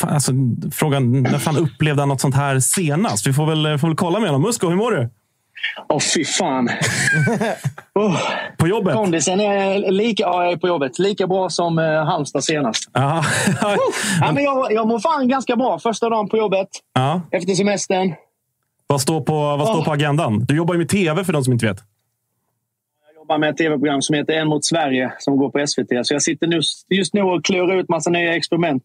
alltså, frågan när fan upplevde han något sånt här senast? Vi får väl, får väl kolla med honom. Musko, hur mår du? Åh, fy fan. oh. På jobbet? Kondisen är lika, ja, jag är på jobbet. Lika bra som eh, Halmstad senast. Ja. ja, men jag, jag mår fan ganska bra första dagen på jobbet. Ja. Efter semestern. Vad står, på, vad står på agendan? Du jobbar ju med tv för de som inte vet. Jobbar med ett tv-program som heter En mot Sverige som går på SVT. Så jag sitter nu, just nu och klurar ut massa nya experiment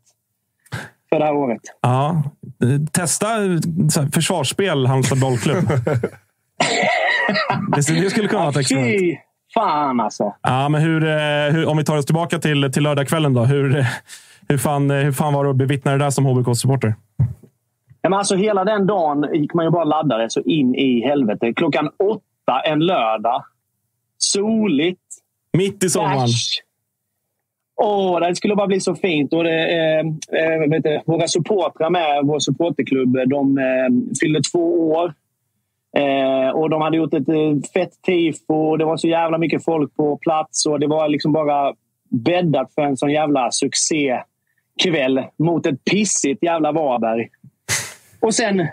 för det här året. Ja. Testa försvarsspel, Halmstad bollklubb. det, skulle kunna vara ett experiment. Fy fan alltså. Ja, men hur, eh, hur, om vi tar oss tillbaka till, till lördagskvällen då. Hur, eh, hur, fan, eh, hur fan var det att bevittna det där som HBK-supporter? Ja, men alltså, hela den dagen gick man ju bara laddare så in i helvete. Klockan åtta en lördag. Soligt. Mitt i sommaren. Åh, det skulle bara bli så fint. Och det, eh, eh, vet du, våra supportrar med vår supporterklubb, de eh, fyllde två år. Eh, och De hade gjort ett eh, fett tifo och det var så jävla mycket folk på plats. och Det var liksom bara bäddat för en sån jävla succékväll mot ett pissigt jävla Varberg. Och sen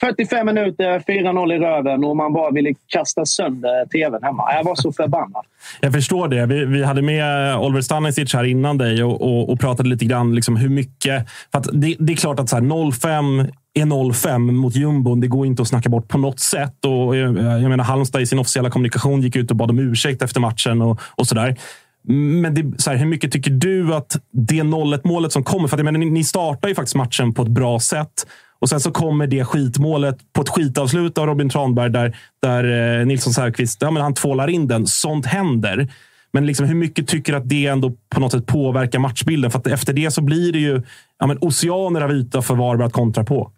45 minuter, 4-0 i röven och man bara ville kasta sönder tvn hemma. Jag var så förbannad. Jag förstår det. Vi, vi hade med Oliver Stanisic här innan dig och, och, och pratade lite grann liksom hur mycket... För att det, det är klart att så här, 05 är 05 mot jumbon. Det går inte att snacka bort på något sätt. Och, jag, jag menar, Halmstad i sin officiella kommunikation gick ut och bad om ursäkt efter matchen och, och sådär. Men det, så här, hur mycket tycker du att det 0-1 målet som kommer? För att, jag menar, ni, ni startar ju faktiskt matchen på ett bra sätt. Och sen så kommer det skitmålet på ett skitavslut av Robin Tranberg där, där eh, Nilsson Säfqvist ja, men han tvålar in den. Sånt händer. Men liksom, hur mycket tycker du att det ändå på något sätt påverkar matchbilden? För att efter det så blir det ju ja, men oceaner av yta för Varberg att kontra på.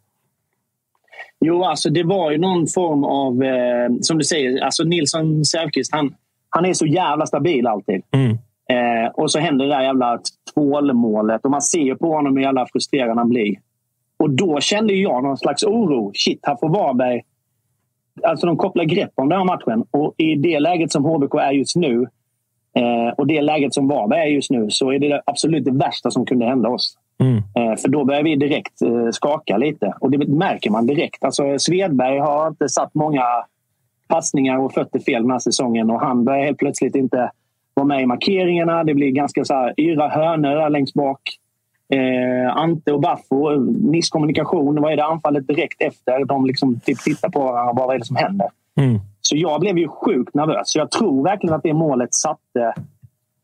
Jo, alltså det var ju någon form av, eh, som du säger, alltså Nilsson Säfqvist, han, han är så jävla stabil alltid. Mm. Eh, och så händer det där jävla tvålmålet och man ser ju på honom hur jävla frustrerad han blir. Och då kände jag någon slags oro. Shit, här får Varberg... Alltså de kopplar grepp om den här matchen. Och i det läget som HBK är just nu eh, och det läget som Varberg är just nu så är det absolut det värsta som kunde hända oss. Mm. Eh, för då börjar vi direkt eh, skaka lite. Och det märker man direkt. Alltså Svedberg har inte satt många passningar och fötter fel den här säsongen och han börjar helt plötsligt inte vara med i markeringarna. Det blir ganska så här yra hörnor längst bak. Eh, Ante och Baffo, misskommunikation. Vad är det anfallet direkt efter? De liksom typ tittar på varandra. Vad är det som händer? Mm. Så jag blev ju sjukt nervös. Så jag tror verkligen att det målet satte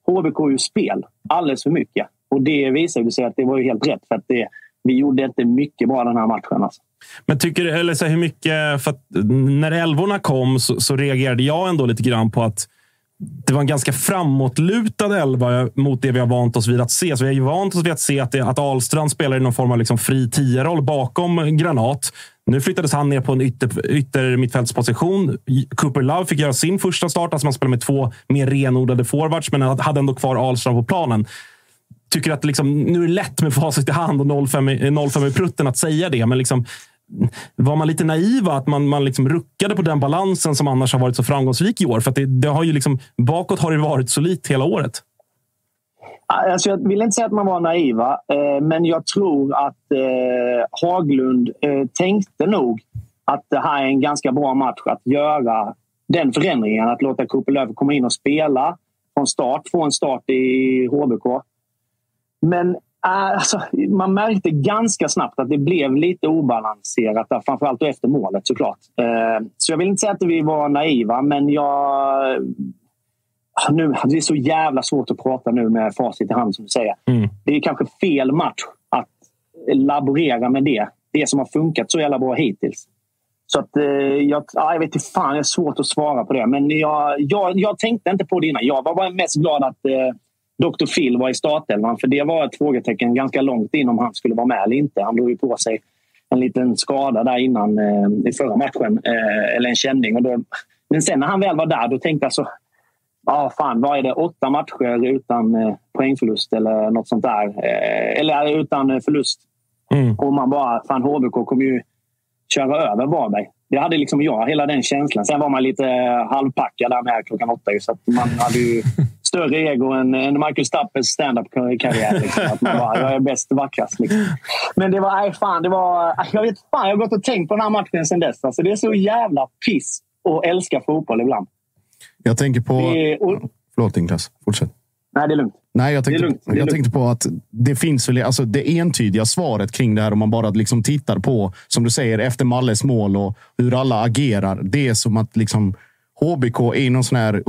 HBK ur spel alldeles för mycket. Och det visade sig att det var ju helt rätt. För att det, vi gjorde inte mycket bra den här matchen. Alltså. Men tycker eller så hur mycket, för när älvorna kom så, så reagerade jag ändå lite grann på att det var en ganska framåtlutad elva mot det vi har vant oss vid att se. Så vi har ju vant oss vid att se att, det, att Ahlstrand spelar i någon form av liksom fri tio-roll bakom Granat. Nu flyttades han ner på en ytter, ytter mittfältsposition. Cooper Love fick göra sin första start. Alltså man spelar med två mer renodlade forwards, men hade ändå kvar Ahlstrand på planen. Tycker att liksom, nu är det lätt med facit i hand och 05 i prutten att säga det, men liksom, var man lite naiva att man, man liksom ruckade på den balansen som annars har varit så framgångsrik i år? För att det, det har ju liksom, bakåt har det varit solitt hela året. Alltså jag vill inte säga att man var naiva, eh, men jag tror att eh, Haglund eh, tänkte nog att det här är en ganska bra match att göra den förändringen. Att låta Kupelöv komma in och spela från start, få en start i HBK. Men Alltså, man märkte ganska snabbt att det blev lite obalanserat, där, framförallt efter målet såklart. Så jag vill inte säga att vi var naiva, men jag... Nu, det är så jävla svårt att prata nu med facit i hand, som du säger. Mm. Det är kanske fel match att laborera med det. Det som har funkat så jävla bra hittills. Så att, jag, jag vet inte fan, det är svårt att svara på det. Men jag, jag, jag tänkte inte på det innan. Jag var bara mest glad att Dr. Phil var i startelvan. För det var ett frågetecken ganska långt in om han skulle vara med eller inte. Han drog ju på sig en liten skada där innan eh, i förra matchen. Eh, eller en känning. Och då, men sen när han väl var där, då tänkte jag så... Ja, fan, vad är det? Åtta matcher utan eh, poängförlust eller något sånt där. Eh, eller utan förlust. Mm. Och man bara, fan HBK kommer ju köra över Varberg. Det hade liksom jag, hela den känslan. Sen var man lite halvpackad där med klockan åtta. Så att man hade ju större ego än, än Marcus Tappers standup-karriär. Liksom. Att man bara, jag är bäst, vackrast. Liksom. Men det var, nej, fan, det var... Jag vet fan, jag har gått och tänkt på den här matchen sen dess. Alltså, det är så jävla piss att älska fotboll ibland. Jag tänker på... Det och, Förlåt Niklas, fortsätt. nej, det är lugnt. Nej, jag tänkte, lugnt, jag tänkte på att det finns väl alltså det entydiga svaret kring det här om man bara liksom tittar på, som du säger, efter Malles mål och hur alla agerar. Det är som att liksom HBK är i någon sån här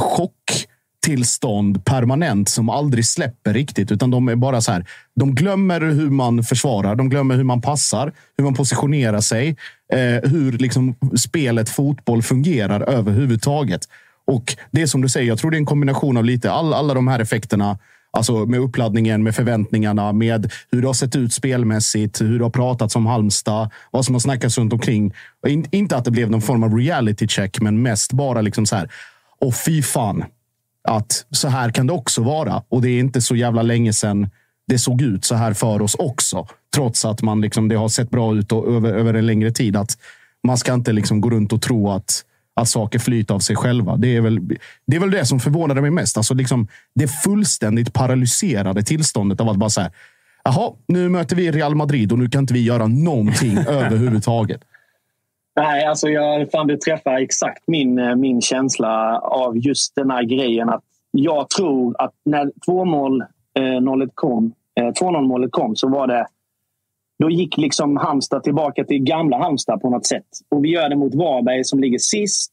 tillstånd permanent som aldrig släpper riktigt, utan de är bara så här. De glömmer hur man försvarar, de glömmer hur man passar, hur man positionerar sig, eh, hur liksom spelet fotboll fungerar överhuvudtaget. Och det är som du säger, jag tror det är en kombination av lite all, alla de här effekterna. Alltså med uppladdningen, med förväntningarna, med hur det har sett ut spelmässigt, hur det har pratats om Halmstad, vad som har snackats runt omkring. In, inte att det blev någon form av reality check, men mest bara liksom så här. Och fy fan, att så här kan det också vara. Och det är inte så jävla länge sedan det såg ut så här för oss också. Trots att man liksom, det har sett bra ut och, över, över en längre tid. Att man ska inte liksom gå runt och tro att, att saker flyter av sig själva. Det är väl det, är väl det som förvånade mig mest. Alltså liksom det fullständigt paralyserade tillståndet av att bara säga Jaha, nu möter vi Real Madrid och nu kan inte vi göra någonting överhuvudtaget. Nej, alltså jag, fan, det träffar exakt min, eh, min känsla av just den här grejen. att Jag tror att när 2-0-målet eh, kom, eh, 2-0 målet kom så var det då gick liksom Halmstad tillbaka till gamla Halmstad på något sätt. Och vi gör det mot Varberg som ligger sist.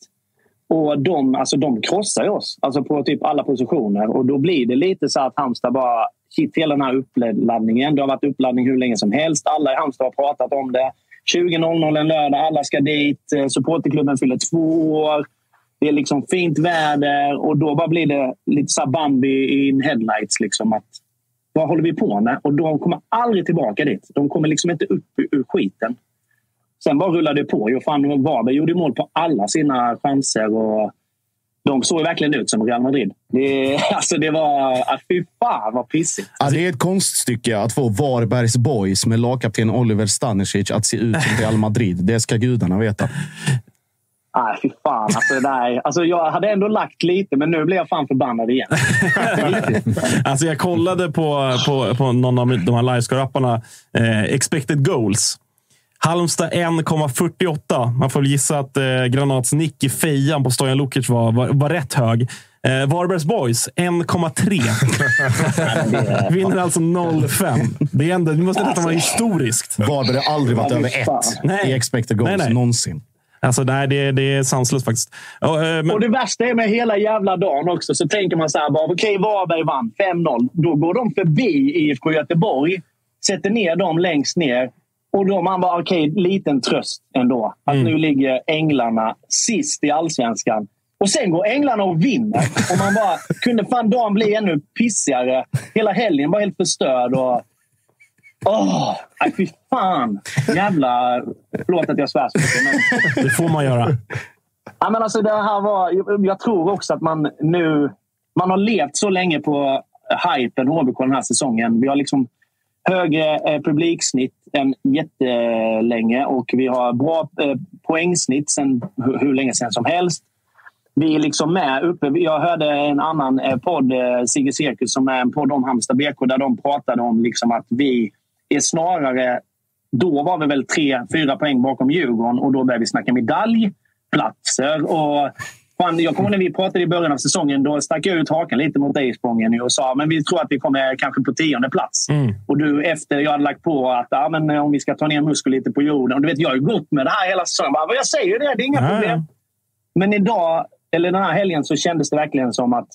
Och de, alltså de krossar ju oss alltså på typ alla positioner. Och då blir det lite så att Halmstad bara... Shit, hela den här uppladdningen. Det har varit uppladdning hur länge som helst. Alla i Halmstad har pratat om det. 20.00 en lördag, alla ska dit. Eh, supporterklubben fyller två år. Det är liksom fint väder och då bara blir det lite så Bambi in headlights. Liksom, att, vad håller vi på med? Och de kommer aldrig tillbaka dit. De kommer liksom inte upp ur skiten. sen bara rullade det på. Jo, fan, Varberg gjorde mål på alla sina chanser. Och de såg verkligen ut som Real Madrid. Det, alltså det var... ah, Fy fan vad pissigt. Ja, det är ett konststycke att få Varbergs boys med lagkapten Oliver Stanisic att se ut som Real Madrid. Det ska gudarna veta. Nej, fy fan. Alltså, nej. Alltså, jag hade ändå lagt lite, men nu blir jag fan förbannad igen. Alltså jag kollade på, på, på någon av de här livescore-apparna. Eh, expected goals. Halmstad 1,48. Man får väl gissa att eh, Granats nick i fejan på Stojan Lukic var, var, var rätt hög. Eh, Varbergs Boys 1,3. Vinner alltså 0,5. Det, är ändå- måste nästan vara historiskt. Varberg har aldrig varit över fy ett fan. i expected goals Nej, nej. någonsin. Alltså, nej, det, det är sanslöst faktiskt. Ja, eh, men, Och det värsta är med hela jävla dagen också, så tänker man så här okej, Varberg vann 5-0. Då går de förbi IFK Göteborg, sätter ner dem längst ner. Och då man bara, okej, liten tröst ändå. Att Mm. nu ligger Änglarna sist i allsvenskan. Och sen går Änglarna och vinner. Och man bara, kunde fan dagen bli ännu pissigare? Hela helgen var helt förstörd. Och, åh, nej, fy fan. Jävla... Förlåt att jag svär så mycket. Men... det får man göra. Ja, men alltså det här var, jag- jag tror också att man nu... Man har levt så länge på hypen HBK den här säsongen. Vi har liksom högre eh, publiksnitt än jättelänge och vi har bra eh, poängsnitt sen hur, hur länge sen som helst. Vi är liksom med uppe. Jag hörde en annan eh, podd, eh, Sigge Cirkus, som är en podd om Halmstad BK, där de pratade om liksom att vi är snarare... Då var vi väl tre, fyra poäng bakom Djurgården och då började vi snacka medaljplatser. Och fan, jag kommer när vi pratade i början av säsongen, då stack jag ut hakan lite mot dig Spången och sa men vi tror att vi kommer kanske på tionde plats. Och du efter jag hade lagt på att ja, men om vi ska ta ner muskel lite på jorden. Och du vet, jag har ju gått med det här hela säsongen. Bara, "Vad Jag säger ju det, det är inga Ja, problem. Men idag, eller den här helgen, så kändes det verkligen som att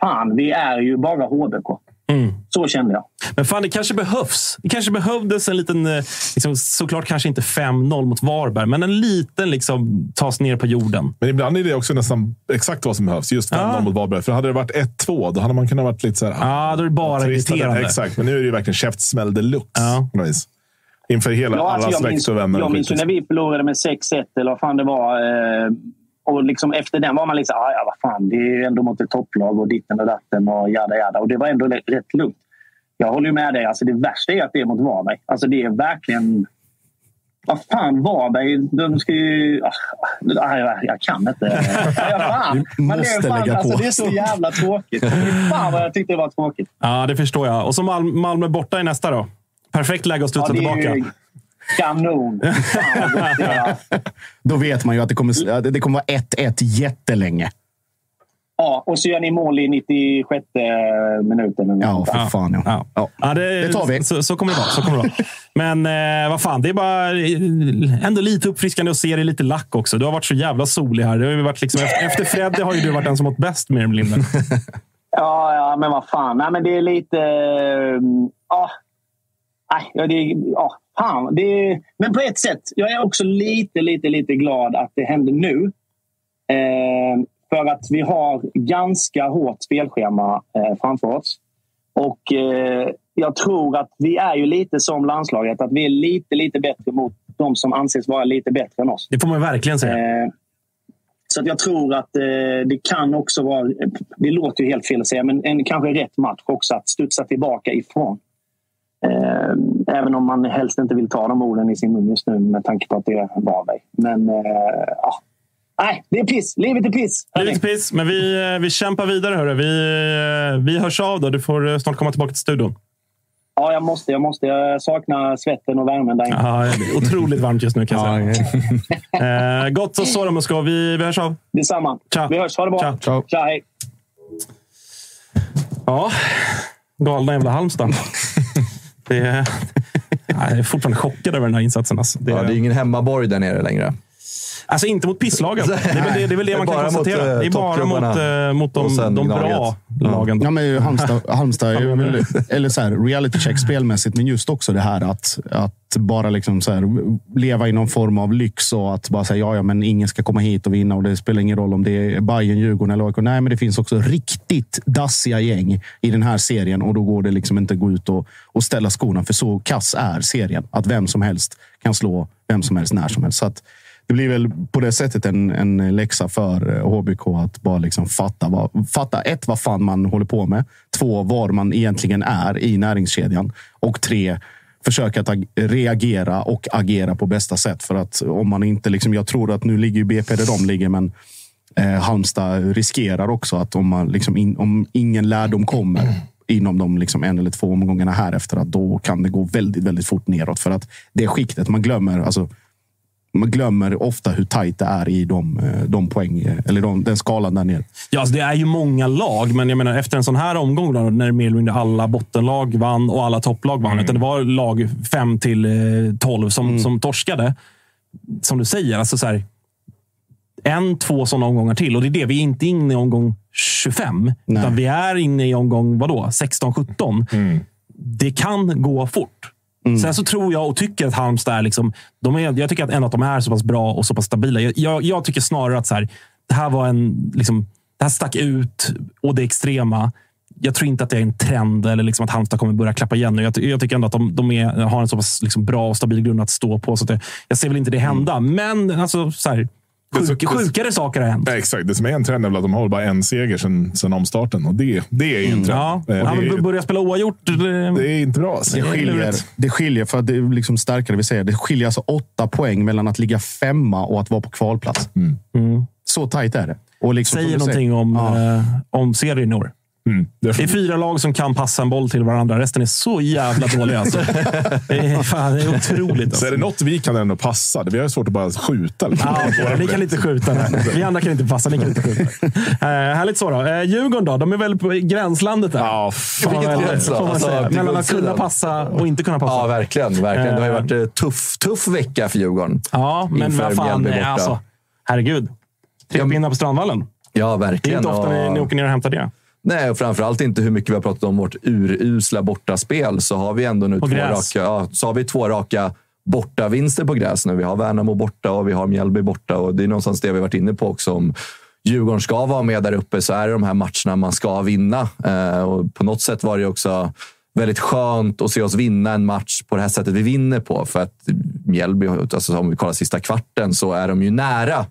fan, vi är ju bara HBK. Mm. Så kände jag. Men fan, det kanske behövs. Det kanske behövdes en liten, eh, liksom, såklart kanske inte 5-0 mot Varberg, men en liten liksom, tas ner på jorden. Men ibland är det också nästan exakt vad som behövs. Just 5-0 Ja. mot Varberg. För hade det varit 1-2, då hade man kunnat varit lite så här... Ja, då är det bara irriterande. Exakt, men nu är det ju verkligen käftsmäll deluxe. vis. Inför hela, Ja, alltså, alla släkt och vänner. jag minns när vi förlorade med 6-1 eller vad fan det var. Eh, och liksom efter den var man liksom, ah, ja vad fan, det är ändå mot ett topplag och ditten och datten och jada jada. Och det var ändå rätt- lugnt. Jag håller ju med dig. Alltså, det värsta är att det är mot Varberg. Alltså, det är verkligen... Vad fan, Varberg, de ska ju... Ah, ah, jag, jag kan inte. Ja, fan. Är måste fan, lägga alltså, på. det är så jävla tråkigt. Fan vad jag tyckte det var tråkigt. Ja, det förstår jag. Och så Mal- Malmö borta i nästa då. Perfekt läge att studsa är tillbaka. ju kanon. Då vet man ju att det kommer, att det kommer vara 1-1 jättelänge. Ja, och så gör ni mål i 96 minuten. Ja, för fan. Ja. Ja. Ja, det, Det tar vi. Så, så kommer det vara. Så kommer det vara. Men eh, vad fan, det är bara eh, ändå lite uppfriskande att se dig lite lack också. Du har varit så jävla solig här. Det har ju varit liksom, efter, Freddy har ju du varit den som mått bäst mer eller mindre. Ja, ja, men vad fan. Nej, men det är lite... eh, Ja. Nej, ja, det, ja, fan. Det, men på ett sätt, jag är också lite, lite, lite glad att det händer nu. Eh, för att vi har ganska hårt spelschema eh, framför oss. Och eh, jag tror att vi är ju lite som landslaget. Att vi är lite, lite bättre mot de som anses vara lite bättre än oss. Det får man verkligen säga. Eh, så att jag tror att eh, det kan också vara... Det låter ju helt fel att säga, men en kanske rätt match också att studsa tillbaka ifrån. Eh, även om man helst inte vill ta de orden i sin mun just nu med tanke på att det är Varberg. Men eh, ja. Nej, det är piss. Livet är piss. Livet är piss, men vi, eh, vi kämpar vidare. Hörru. Vi, vi hörs av då. Du får snart komma tillbaka till studion. Ja, jag måste. Jag måste. Jag saknar svetten och värmen där inne. Ja, det är otroligt varmt just nu kan jag säga. eh, gott så så då, Musko. Vi, vi hörs av. Detsamma. Tja. Vi hörs. Ha det bra. Tja. Tja hej. Ja, galna jävla Halmstad. Det är, jag är fortfarande chockad över den här insatsen. Alltså. Det, Ja, det är ingen hemmaborg där nere längre. Alltså inte mot pisslagen. Det är väl det, det, är väl det man kan Bara mot, konstatera. eh, det är bara mot, eh, mot de, de bra lagen. Ja, men Halmstad, Halmstad är eller så här, reality check spelmässigt, men just också det här att, att bara liksom så här, leva i någon form av lyx och att bara säga ja, ja, men ingen ska komma hit och vinna och det spelar ingen roll om det är Bayern, Djurgården eller AIK. Nej, men det finns också riktigt dassiga gäng i den här serien och då går det liksom inte att gå ut och, och ställa skorna, för så kass är serien. Att vem som helst kan slå vem som helst när som helst. Så att, det blir väl på det sättet en, en läxa för eh, HBK att bara liksom fatta, vad, fatta ett, vad fan man håller på med. Två, var man egentligen är i näringskedjan. Och tre, försöka att reagera och agera på bästa sätt. För att om man inte, liksom, jag tror att nu ligger ju BP där de ligger, men eh, Halmstad riskerar också att om, man, liksom, in, om ingen lärdom kommer inom de liksom en eller två omgångarna här efter att då kan det gå väldigt, väldigt fort neråt. För att det skiktet, man glömmer, alltså, man glömmer ofta hur tajt det är i de, eh, de poäng, eh, eller de, den skalan där nere. Ja, alltså det är ju många lag, men jag menar efter en sån här omgång då, när mer eller mindre alla bottenlag vann och alla topplag vann. Utan det var lag 5 till eh, 12 som, som torskade. Som du säger, alltså så här, en, två sådana omgångar till. Och det är det. Vi är inte inne i omgång 25. Utan vi är inne i omgång vadå, 16-17. Det kan gå fort. Sen så tror jag och tycker att Halmstad är... Liksom, de är jag tycker att en att de är så pass bra och så pass stabila. Jag, jag, jag tycker snarare att så här, det här var en... Liksom, det här stack ut och det extrema. Jag tror inte att det är en trend eller liksom att Halmstad kommer börja klappa igen. nu. Jag, jag tycker ändå att de, de är, har en så pass liksom bra och stabil grund att stå på. Så det, jag ser väl inte det hända. Men alltså, så här, sjuk, sjukare saker har hänt. Ja, exakt. Det som är en trend är väl att de har bara en seger sedan, sedan omstarten. Och det, det är ju en trend. Ja, Eh, ja, det, men är, börja spela oavgjort. det är inte bra. Alltså. Det skiljer, det skiljer för att det är liksom starkare vi säger. Det skiljer alltså åtta poäng mellan att ligga femma och att vara på kvalplats. Så tajt är det. Och liksom, som säger någonting säger- om, eh, om serien i år. Det är fyra lag som kan passa en boll till varandra. Resten är så jävla dåliga. Alltså. det, är, fan, det är otroligt. Alltså. Så är det något vi kan ändå passa. Vi har svårt att bara skjuta. Liksom. Ja, ni kan inte skjuta. Nej. Vi andra kan inte passa. Ni kan inte skjuta. Eh, härligt så då. Eh, Djurgården då? De är väl på gränslandet där? Ja, Vilket får man Alltså, Mellan att kunna passa och inte kunna passa. Ja, verkligen. verkligen. Det har ju Eh, varit en tuff, tuff vecka för Djurgården. Ja, men vad fan. Eh, Alltså, herregud. Tre pinnar på Strandvallen. Ja, Det är verkligen. inte ofta ni, ni åker ner och hämtar det. Nej, och framförallt inte hur mycket vi har pratat om vårt urusla bortaspel. Så har vi ändå nu två raka, ja, så har vi två raka bortavinster på gräs nu. Vi har Värnamo borta och vi har Mjällby borta. Och det är någonstans det vi varit inne på också. Om Djurgården ska vara med där uppe så är det de här matcherna man ska vinna. Eh, och på något sätt var det också väldigt skönt att se oss vinna en match på det här sättet vi vinner på. För att Mjällby, alltså om vi kollar sista kvarten, så är de ju nära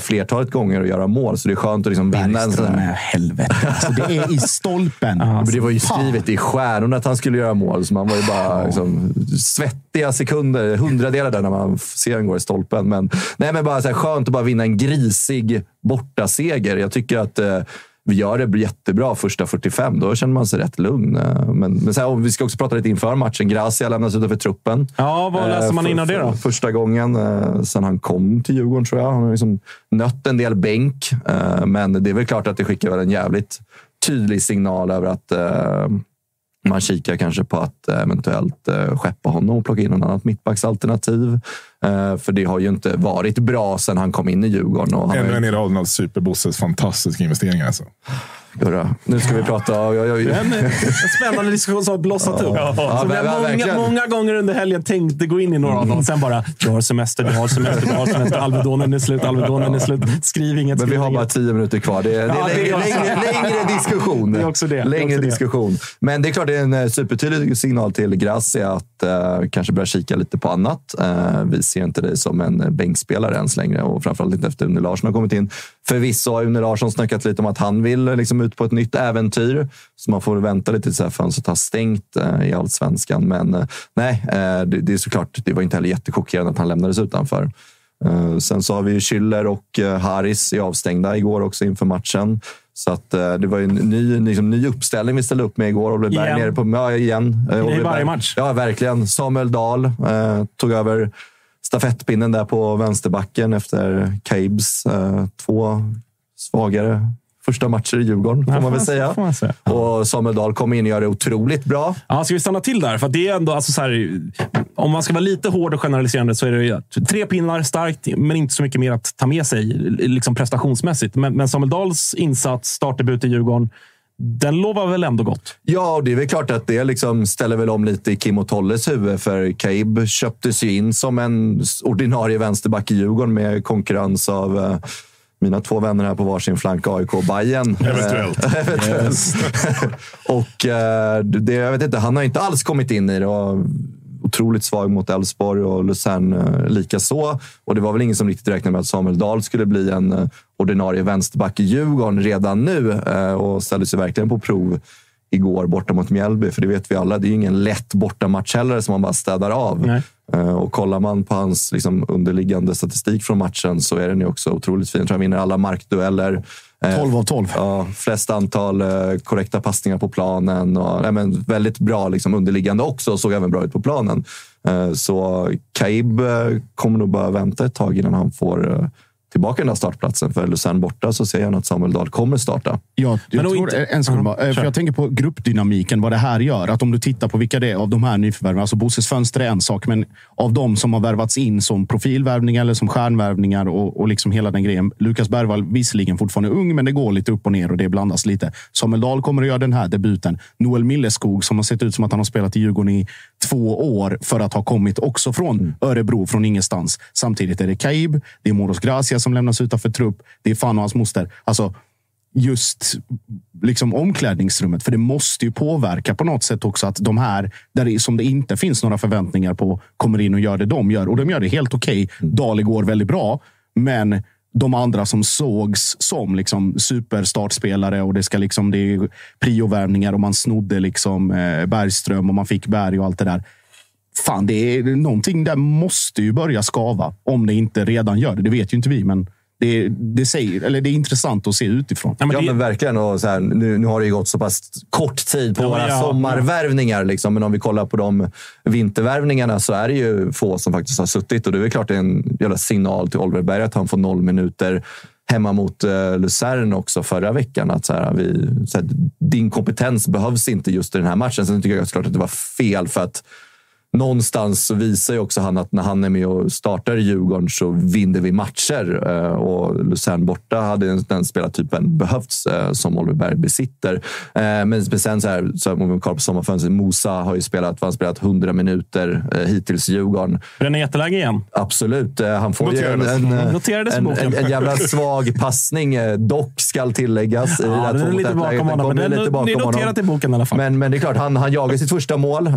flertalet gånger att göra mål. Så det är skönt att liksom vinna en sån här... är helvete. Alltså, det är i stolpen. Men det var ju skrivet i stjärnorna att han skulle göra mål, så man var ju bara liksom, svettiga sekunder, hundradelar där när man ser den gå i stolpen. Men, nej, men bara så här, skönt att bara vinna en grisig bortaseger. Jag tycker att eh, vi gör det jättebra första 45. Då känner man sig rätt lugn. Eh, Men, men här, och vi ska också prata lite inför matchen. Gracia lämnas utanför truppen. Ja, vad läser Eh, man för- innan det då? för- Första gången eh, sen han kom till Djurgården, tror jag. Han har liksom nött en del bänk. Eh, men det är väl klart att det skickar väl en jävligt tydlig signal över att eh, man kikar kanske på att eh, eventuellt eh, skeppa honom och plocka in något annat mittbacksalternativ. Eh, för det har ju inte varit bra sen han kom in i Djurgården. Och han har Ännu ju- en i raden av Superbosses fantastiska investeringar. Alltså. Gurra, Nu ska vi prata... Jag, jag, Det är en, en spännande diskussion som har blossat upp. Ja, som men- jag många, många gånger under helgen tänkte gå in i några av dem. Sen bara, du har semester, du har semester, du har semester. Alvedonen är slut, Alvedonen är slut. Skriv inget, Men vi skriv har bara inget. tio minuter kvar. Det är, det Ja, är, det är längre, längre, längre diskussion. Det är också det. Längre det. diskussion. Men det är klart, det är en eh, supertydlig signal till Gracia att eh, kanske börja kika lite på annat. Eh, vi ser inte dig som en eh, bänkspelare ens längre och framförallt inte efter Une Larsson har kommit in. Förvisso har Une Larsson snackat lite om att han vill eh, liksom, ut på ett nytt äventyr. Så man får vänta lite tills fönstret har stängt eh, i allsvenskan. Men eh, nej, eh, det, det är såklart, det var inte heller jättechockerande att han lämnades utanför. Sen så har vi ju Schüller och Haris är avstängda igår också inför matchen. Så att, det var ju en ny, liksom, ny uppställning vi ställde upp med igår. Oliver Berg Igen. nere på... Ja, igen. Oliver varje match. Ja, verkligen. Samuel Dahl eh, tog över stafettpinnen där på vänsterbacken efter Cabes. Eh, två svagare första matcher i Djurgården, får Ja, man väl säga. man säga. Och Samuel Dahl kommer in och gör det otroligt bra. Ja, ska vi stanna till där? För det är ändå, alltså så här, om man ska vara lite hård och generaliserande så är det tre pinnar starkt, men inte så mycket mer att ta med sig liksom prestationsmässigt. Men, men Samuel Dahls insats, startdebut i Djurgården, den lovar väl ändå gott? Ja, och det är väl klart att det liksom ställer väl om lite i Kim och Tolles huvud. För Kaib köptes ju in som en ordinarie vänsterback i Djurgården med konkurrens av eh, mina två vänner här på varsin flank, AIK och Bayern. Eventuellt. Eh, eventuellt. och eh, det, jag vet inte, han har inte alls kommit in i det. Och otroligt svag mot Elfsborg och Luzern eh, lika så. Och det var väl ingen som riktigt räknade med att Samuel Dahl skulle bli en eh, ordinarie vänsterback i Djurgården redan nu eh, och ställde sig verkligen på prov igår borta mot Mjällby. För det vet vi alla, det är ju ingen lätt bortamatch heller som man bara städar av. Nej. Eh, Och kollar man på hans liksom, underliggande statistik från matchen så är den ju också otroligt fin. Jag tror han vinner alla markdueller. Eh, 12 av 12. Ja, flest antal eh, korrekta passningar på planen. Och, nej, men väldigt bra liksom, underliggande också och såg även bra ut på planen. Eh, så Kaib eh, kommer nog bara vänta ett tag innan han får eh, tillbaka den där startplatsen. För Luzern borta så ser jag att Samuel Dahl kommer starta. Jag, jag tror, inte- en sekund bara. Eh, För jag tänker på gruppdynamiken, vad det här gör. Att om du tittar på vilka det är av de här nyförvärven. Alltså Bosses fönster är en sak, men av de som har värvats in som profilvärvningar eller som stjärnvärvningar och, och liksom hela den grejen. Lukas Bergvall visserligen fortfarande ung, men det går lite upp och ner och det blandas lite. Samuel Dahl kommer att göra den här debuten. Noel Milleskog som har sett ut som att han har spelat i Djurgården i två år för att ha kommit också från Örebro, från ingenstans. Samtidigt är det Kaib, det är Moros Gracia som lämnas utanför trupp. Det är fan och hans moster. Alltså, just liksom omklädningsrummet. För det måste ju påverka på något sätt också att de här, där det, som det inte finns några förväntningar på, kommer in och gör det de gör. Och de gör det helt okej. Dali går väldigt bra, men de andra som sågs som liksom superstartspelare och det ska liksom det är priovärvningar och man snodde liksom eh, Bergström och man fick Berg och allt det där. Fan, det är någonting där måste ju börja skava om det inte redan gör det. Det vet ju inte vi, men det, det, säger, eller det är intressant att se utifrån. Ja, men, verkligen. Och så här, nu, nu har det ju gått så pass kort tid på Ja, våra ja, sommarvärvningar. Liksom, men om vi kollar på de vintervärvningarna så är det ju få som faktiskt har suttit. Och det är klart det är en jävla signal till Oliver Berg att han får noll minuter hemma mot uh, Luzern också förra veckan. Att så här, vi, så här, din kompetens behövs inte just i den här matchen. Sen tycker jag såklart att det var fel för att någonstans så visar ju också han att när han är med och startar i Djurgården så vinner vi matcher. Eh, Och Luzern borta hade den spelartypen behövts eh, som Oliver Berg besitter. Eh, Men sen så här, så om vi kollar på sommarfönstret. Mosa har ju spelat, han spelat 100 minuter hittills i Djurgården. Bränner jätteläge igen. Absolut. Han får ju en, Noterades. en, Noterades i en, en, en jävla svag passning. Dock skall tilläggas. i det Ja, den är lite bakom honom, men det är, det noterat i boken i alla fall. Men, men det är klart, han, han jagar sitt första mål. Uh,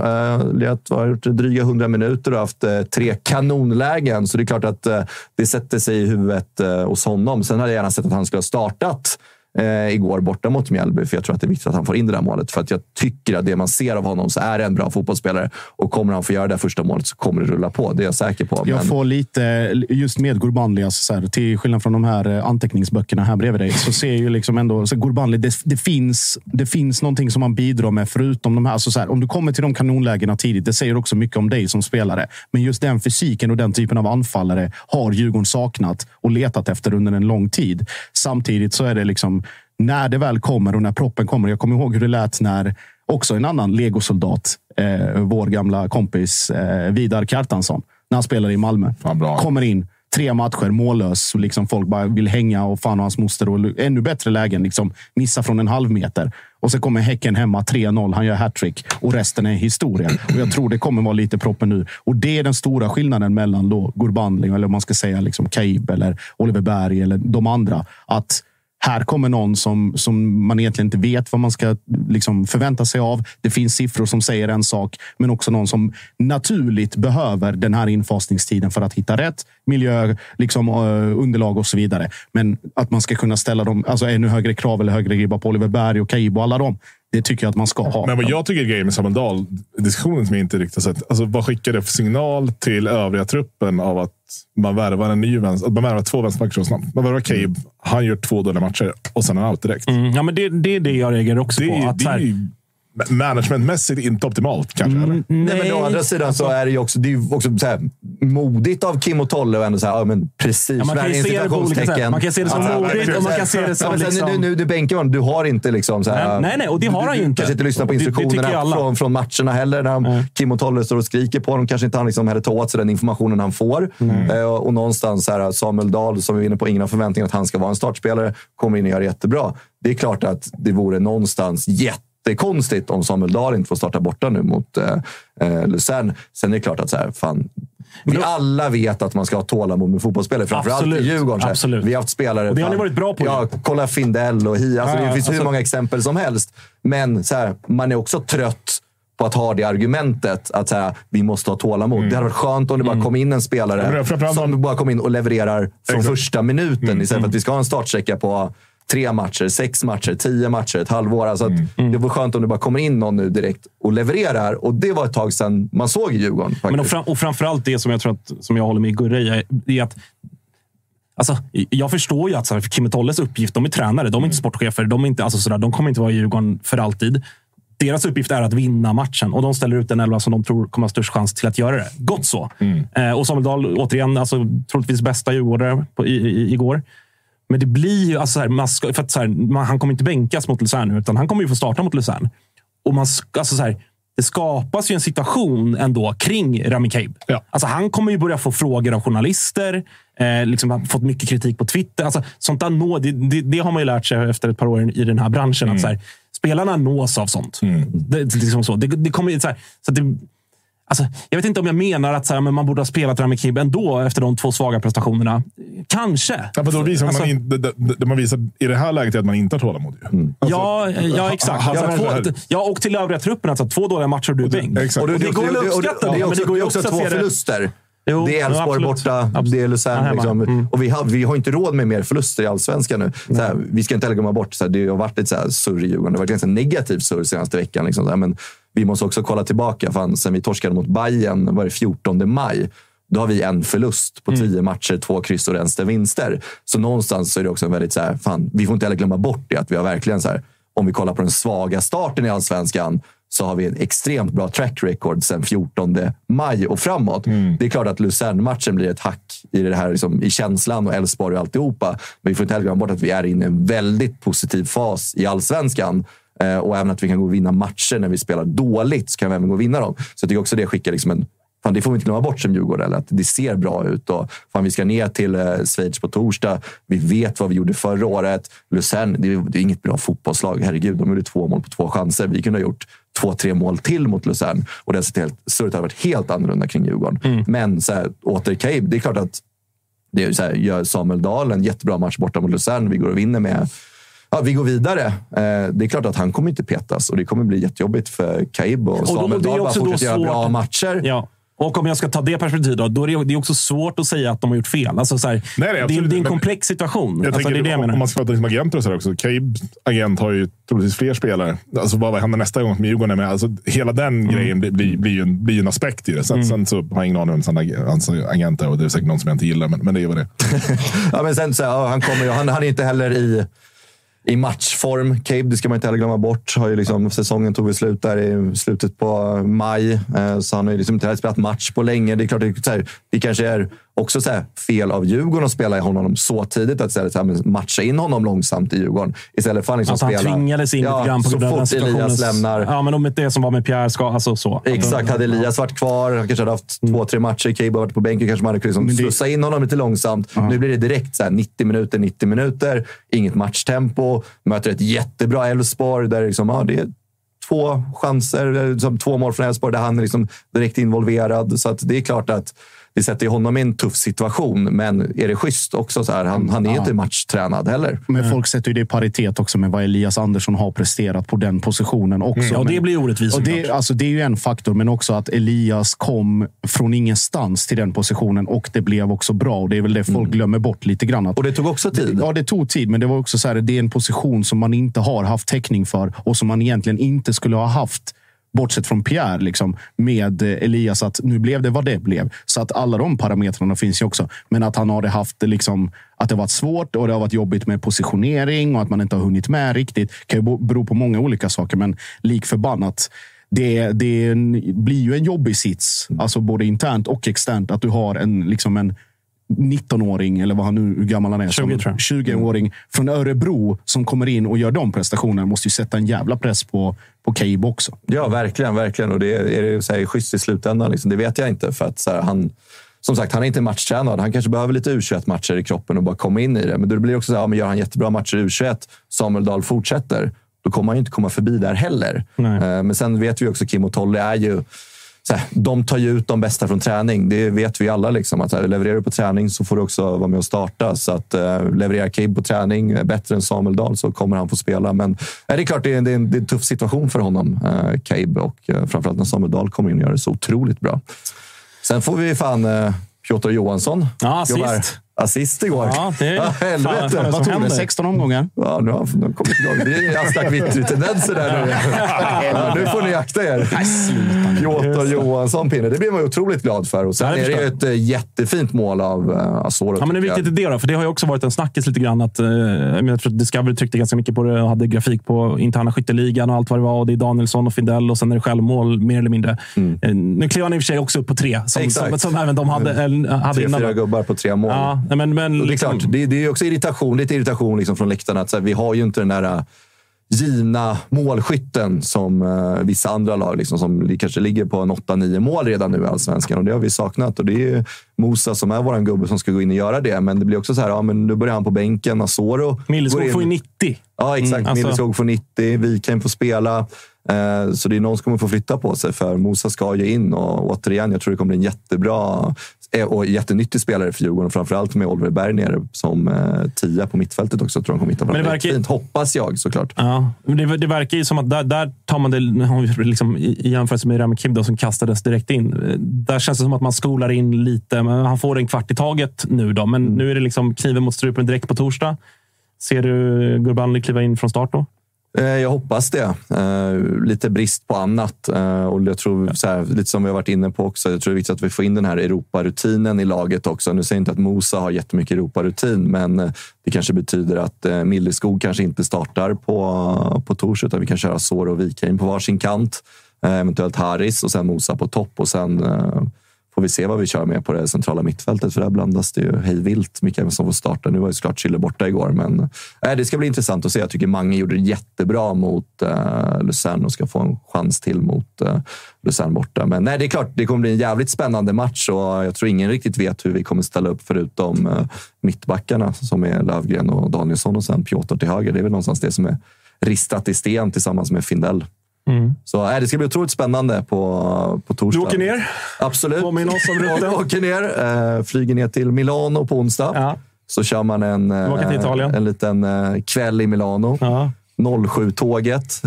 har kört dryga 100 minuter och haft eh, tre kanonlägen. Så det är klart att eh, det sätter sig i huvudet eh, hos honom. Sen hade jag gärna sett att han skulle ha startat eh, igår borta mot Mjällby. För jag tror att det är viktigt att han får in det där målet. För att jag tycker att det man ser av honom så är det en bra fotbollsspelare. Och kommer han få göra det första målet så kommer det rulla på. Det är jag säker på. Jag Men- får lite, just med Gurbanli, alltså här, till skillnad från de här eh, anteckningsböckerna här bredvid dig, så ser ju liksom ändå så Gurbanli, det, det, finns, det finns någonting som man bidrar med förutom de här. Alltså så här. Om du kommer till de kanonlägena tidigt, det säger också mycket om dig som spelare. Men just den fysiken och den typen av anfallare har Djurgården saknat och letat efter under en lång tid. Samtidigt så är det liksom när det väl kommer och när proppen kommer. Jag kommer ihåg hur det lät när också en annan legosoldat, eh, vår gamla kompis eh, Vidar Kjartansson, när han spelade i Malmö. Kommer in, tre matcher, mållös. och Liksom folk bara vill hänga och fan och hans moster. Och ännu bättre lägen, liksom, missa från en halv meter. Och så kommer Häcken hemma 3-0. Han gör hattrick och resten är historia. Och jag tror det kommer vara lite proppen nu. Och det är den stora skillnaden mellan då Gurbanli, eller om man ska säga liksom Kaib eller Oliver Berg eller de andra. Att här kommer någon som, som man egentligen inte vet vad man ska liksom förvänta sig av. Det finns siffror som säger en sak, men också någon som naturligt behöver den här infasningstiden för att hitta rätt miljö, liksom, eh, underlag och så vidare. Men att man ska kunna ställa dem, alltså ännu högre krav eller högre ribba på Oliver Berg och Kaibo och alla dem. Det tycker jag att man ska ha. Men vad jag tycker är grejen med Samuel Dahl, diskussionen som jag inte riktigt har sett. Alltså, vad skickar det för signal till övriga truppen av att man värvar en ny vänster, att man värvar två vänsterbackar så snabbt? Man värvar Cabe, han gör två dåliga matcher och sen är han out direkt. Mm, ja, men det, det är det jag reagerar också Det, på. Att, det här, managementmässigt inte optimalt kanske? Nej, men å andra sidan så är det ju också, det är ju också så här, modigt av Kim och Tolle att ändå säga ja, men precis. Ja, man kan ju se det på olika sätt. Man kan se det som Att- modigt och man kan se det som Ja, liksom- Nu, nu, du bänkar honom. Du har inte liksom så här, Nej, nej, nej, och det har han ju inte. kanske inte lyssnar på Det- det instruktionerna alla. från, från matcherna heller. När de, Kim och Tolle står och skriker på honom. Kanske inte han liksom heller tar åt sig den informationen han får. Eh, och, och någonstans så här, Samuel Dahl, som vi är inne på, ingen har förväntningar att han ska vara en startspelare, kommer in och gör det jättebra. Det är klart att det vore någonstans jättekonstigt om Samuel Dahl inte får starta borta nu mot eh, eh, Luzern. Sen är det klart att så här, fan, vi alla vet att man ska ha tålamod med fotbollsspelare, framförallt Absolut. i Djurgården. Absolut. Vi har haft spelare... Och det har ni varit bra på. Ja, kolla Findell och Hi. Alltså, Ja, det finns alltså- hur många exempel som helst. Men så här, man är också trött på att ha det argumentet att så här, vi måste ha tålamod. Det hade varit skönt om det bara kom in en Mm. Spelare som bara kom in och levererar från Exakt. Mm, första minuten istället för att vi ska ha en startsträcka på tre matcher, sex matcher, tio matcher, ett halvår. Alltså att Mm, Det vore skönt om det bara kommer in någon nu direkt och levererar. Och det var ett tag sedan man såg i Djurgården. Faktiskt. Men och, fram, och framförallt det som jag tror att, som jag håller med Gurra i, är- att Alltså, jag förstår ju att så här, för Kim och Tolles uppgift, de är tränare, de är inte sportchefer. De, är inte, alltså, sådär, de kommer inte vara i Djurgården för alltid. Deras uppgift är att vinna matchen och de ställer ut den elva som de tror kommer ha störst chans till att göra det. Gott så. Eh, och Samuel Dahl, återigen, alltså, troligtvis bästa djurgårdare på, i, i, igår. Men det blir ju... Alltså, så här, man ska, för att, så här, man, han kommer inte bänkas mot Luzern utan han kommer ju få starta mot Luzern. Och man, alltså, så här, det skapas ju en situation ändå kring Rami Kabe. Alltså, han kommer ju börja få frågor av journalister. Eh, liksom, har fått mycket kritik på Twitter. Alltså, sånt där nå, det, det, det har man ju lärt sig efter ett par år i den här branschen. Att, så här, spelarna nås av sånt. Det, det, liksom så. Det, det kommer, så här, så att det, Alltså, jag vet inte om jag menar att så här, men man borde ha spelat Rami Kabe ändå efter de två svaga prestationerna. Kanske. Ja, för då visar Alltså- man in, det, det, det man visar i det här läget är att man inte har tålamod. ju. Mm. Alltså, ja, ja, exakt. Alltså, två, ja, och till övriga truppen. Alltså, två dåliga matcher och du bänk. exakt. Och det, går väl att uppskatta det, det men också, det går det ju är också att två det- förluster. Jo, det är Elfsborg absolut. borta, det är Luzern. Liksom. Mm. Och vi har, vi har inte råd med mer förluster i Allsvenskan nu. Så här, vi ska inte heller glömma bort, här, det har varit lite här surr i Djurgården. Det har varit ganska negativ surr senaste veckan. Liksom, så här, men vi måste också kolla tillbaka. Fan, sen vi torskade mot Bayern var det 14 maj. Då har vi en förlust på tio matcher, två kryss och resten vinster. Så någonstans så är det också en väldigt så här, fan, vi får inte heller glömma bort det. Att vi har verkligen så här, om vi kollar på den svaga starten i allsvenskan så har vi en extremt bra track record sen 14 maj och framåt. Det är klart att Luzern-matchen blir ett hack i, det här, liksom, i känslan och Elfsborg och alltihopa. Men vi får inte heller glömma bort att vi är inne i en väldigt positiv fas i allsvenskan. Eh, och även att vi kan gå och vinna matcher när vi spelar dåligt så kan vi även gå och vinna dem. Så jag tycker också det skickar liksom en Fan, det får vi inte glömma bort som Djurgården. Eller att det ser bra ut. Och, fan, vi ska ner till eh, Schweiz på torsdag. Vi vet vad vi gjorde förra året. Luzern, det, är- det är inget bra fotbollslag. Herregud, de gjorde två mål på två chanser. Vi kunde ha gjort två, tre mål till mot Luzern. Och det sett helt, surret hade varit helt annorlunda kring Djurgården. Men så här, åter Cape, det är klart att det är så här, gör Samuel Dahl en jättebra match borta mot Luzern. Vi går och vinner med Ja, vi går vidare. Eh, det är klart att han kommer inte petas och det kommer bli jättejobbigt för Kaib och, Och då- Samuel och det är Dahl bara också då fortsätter göra bra matcher. Ja. Och om jag ska ta det perspektivet, då, då är det, det är också svårt att säga att de har gjort fel. Alltså, så här, Nej, nej, det, är- absolut. det är en Men- komplex situation. Jag Alltså, det är det jag om- menar. Om man ska prata liksom agenter och sådär också. Cabes agent har ju troligtvis fler spelare. Alltså vad händer nästa gång som Djurgården med? Alltså, hela den grejen blir, blir, blir, ju en, blir ju en aspekt i det. Sen, sen så har jag ingen aning om hans ag- hans agenter och det är säkert någon som jag inte gillar, men, men det är vad det är. Ja, men sen, så, här, ja, han, kommer ju, han, han är inte heller i, i matchform. Cabe, det ska man inte heller glömma bort. Har ju liksom, säsongen tog väl slut där i slutet på maj, eh, så han har ju liksom inte spelat match på länge. Det är klart, det, så här, det kanske är också så här, fel av Djurgården att spela honom så tidigt. Att istället så här, matcha in honom långsamt i Djurgården. Istället för att liksom Alltså, han spela... tvingades in lite grann på grund av den fort Elias situationen. lämnar. Ja, men om det som var med Pierre ska... Alltså så. Exakt. Hade Elias varit kvar, han kanske hade haft två, tre matcher. Cabe varit på bänken. Kanske man hade kunnat liksom det- slussa in honom lite långsamt. Nu blir det direkt så här 90 minuter, 90 minuter. Inget matchtempo. Möter ett jättebra Elfsborg där liksom, ja, det är två chanser, eh, som två mål från Elfsborg där han är liksom direkt involverad. Så att det är klart att det sätter ju honom i en tuff situation. Men är det schysst också? Så här, han, han är Ja. inte matchtränad heller. Men folk sätter ju det i paritet också med vad Elias Andersson har presterat på den positionen också. Mm. Ja, Men- det blir orättvist och det, alltså, det är ju en faktor, men också att Elias kom från ingenstans till den positionen och det blev också bra. Och Det är väl det folk glömmer bort lite grann. Att, Och det tog också tid. Ja, det tog tid, men det var också så här, det är en position som man inte har haft täckning för och som man egentligen inte skulle ha haft Bortsett från Pierre, liksom, med eh, Elias, att nu blev det vad det blev. Så att alla de parametrarna finns ju också. Men att han har haft, liksom, att det har varit svårt och det har varit jobbigt med positionering och att man inte har hunnit med riktigt. Kan ju bero på många olika saker, men lik förbannat. Det, det en, blir ju en jobbig sits, alltså både internt och externt, att du har en, liksom en 19-åring, eller vad han nu, hur gammal han är. 20 tror jag. 20-åring från Örebro som kommer in och gör de prestationerna. Måste ju sätta en jävla press på, på Cabe också. Ja, verkligen. verkligen. Och det är, är det så här, schysst i slutändan. Liksom. Det vet jag inte. För att, så här, han, som sagt, han är inte matchtränad. Han kanske behöver lite U21-matcher i kroppen och bara komma in i det. Men då blir det också så här, ja, men gör han jättebra matcher i U21, Samuel Dahl fortsätter, då kommer han ju inte komma förbi där heller. Eh, Men sen vet vi också Kim och Tolle är ju så här, de tar ju ut de bästa från träning. Det vet vi alla. Liksom, att här, levererar du på träning så får du också vara med och starta. Så att uh, levererar Cabe på träning eh, bättre än Samuel Dahl så kommer han få spela. Men eh, det är klart, det är, en, det är en, det är en tuff situation för honom, uh, Cabe. Och uh, framförallt när Samuel Dahl kommer in och gör det så otroligt bra. Sen får vi fan uh, Piotr Johansson. Ja. Jobbar assist igår. Ja, det är- ja, helvete. fan, vad tog det? händer? 16 omgångar? Ja, nu har han kommit igång. Det är Aslak Witry-tendenser där nu. Ja, nu får ni akta er. Piotr Johansson pinne. Det blir man ju otroligt glad för. Och sen Ja, det är det ju ett eh, jättefint mål av uh, Asoro. Ja, men hur jag. viktigt är det då? För det har ju också varit en snackis lite grann. Att, eh, jag tror att Discovery tryckte ganska mycket på det och hade grafik på interna skytteligan och allt vad det var. Och det är Danielsson och Findell och sen är det självmål mer eller mindre. Eh, Nu klev han i och för sig också upp på tre, som, Exakt. som, som även de hade, eh, hade Tre, innan. fyra gubbar på tre mål. Ja, nej, men, men det, är liksom, klart, det, det är också irritation, lite irritation liksom från läktarna. Att, så här, vi har ju inte den där äh, givna målskytten som äh, vissa andra lag liksom, som kanske ligger på en 8-9 mål redan nu i allsvenskan. Och det har vi saknat. Och det är Mosa som är vår gubbe som ska gå in och göra det. Men det blir också så här, ja, men nu börjar han på bänken. Asoro Milleskog får ju 90. Ja, exakt. Mm, alltså- Milleskog får 90, Wikheim får spela. Eh, Så det är någon som kommer få flytta på sig, för Mosa ska ju in. Och återigen, jag tror det kommer bli en jättebra eh, och jättenyttig spelare för Djurgården. Framförallt med Oliver Berg nere som eh, tia på mittfältet också. Tror de kommer hitta Men det verkar- Fint, hoppas jag såklart. Ja, men det, det verkar ju som att där, där tar man det liksom, i, jämförelse med Rami då, som kastades direkt in. Eh, Där känns det som att man skolar in lite. Men han får en kvart i taget nu. Då, men nu är det liksom kniven mot strupen direkt på torsdag. Ser du Gurbanli kliva in från start då? Eh, Jag hoppas det. Eh, lite brist på annat. Eh, och jag tror, så här, lite som vi har varit inne på också, jag tror det är viktigt att vi får in den här Europarutinen i laget också. Nu säger jag inte att Mosa har jättemycket Europarutin, men det kanske betyder att Milleskog kanske inte startar på, på torsdag, utan vi kan köra Soro och Wikheim på varsin kant. Eventuellt Haris och sen Mosa på topp. Och sen får vi se vad vi kör med på det centrala mittfältet, för där blandas det ju hej vilt mycket som får starta. Nu var ju såklart Schiller borta igår, men äh, det ska bli intressant att se. Jag tycker Mange gjorde det jättebra mot eh, äh, Luzern och ska få en chans till mot eh, äh, Luzern borta. Men nej, det är klart, det kommer bli en jävligt spännande match och jag tror ingen riktigt vet hur vi kommer ställa upp förutom äh, mittbackarna som är Lövgren och Danielsson och sen Piotr till höger. Det är väl någonstans det som är ristat i sten tillsammans med Findell. Så äh, det ska bli otroligt spännande på, på torsdag. Du åker ner? Absolut. Påminn oss om rutten. Åker ner, eh, flyger ner till Milano på onsdag. Så kör man en, eh, en liten eh, kväll i Milano. 07-tåget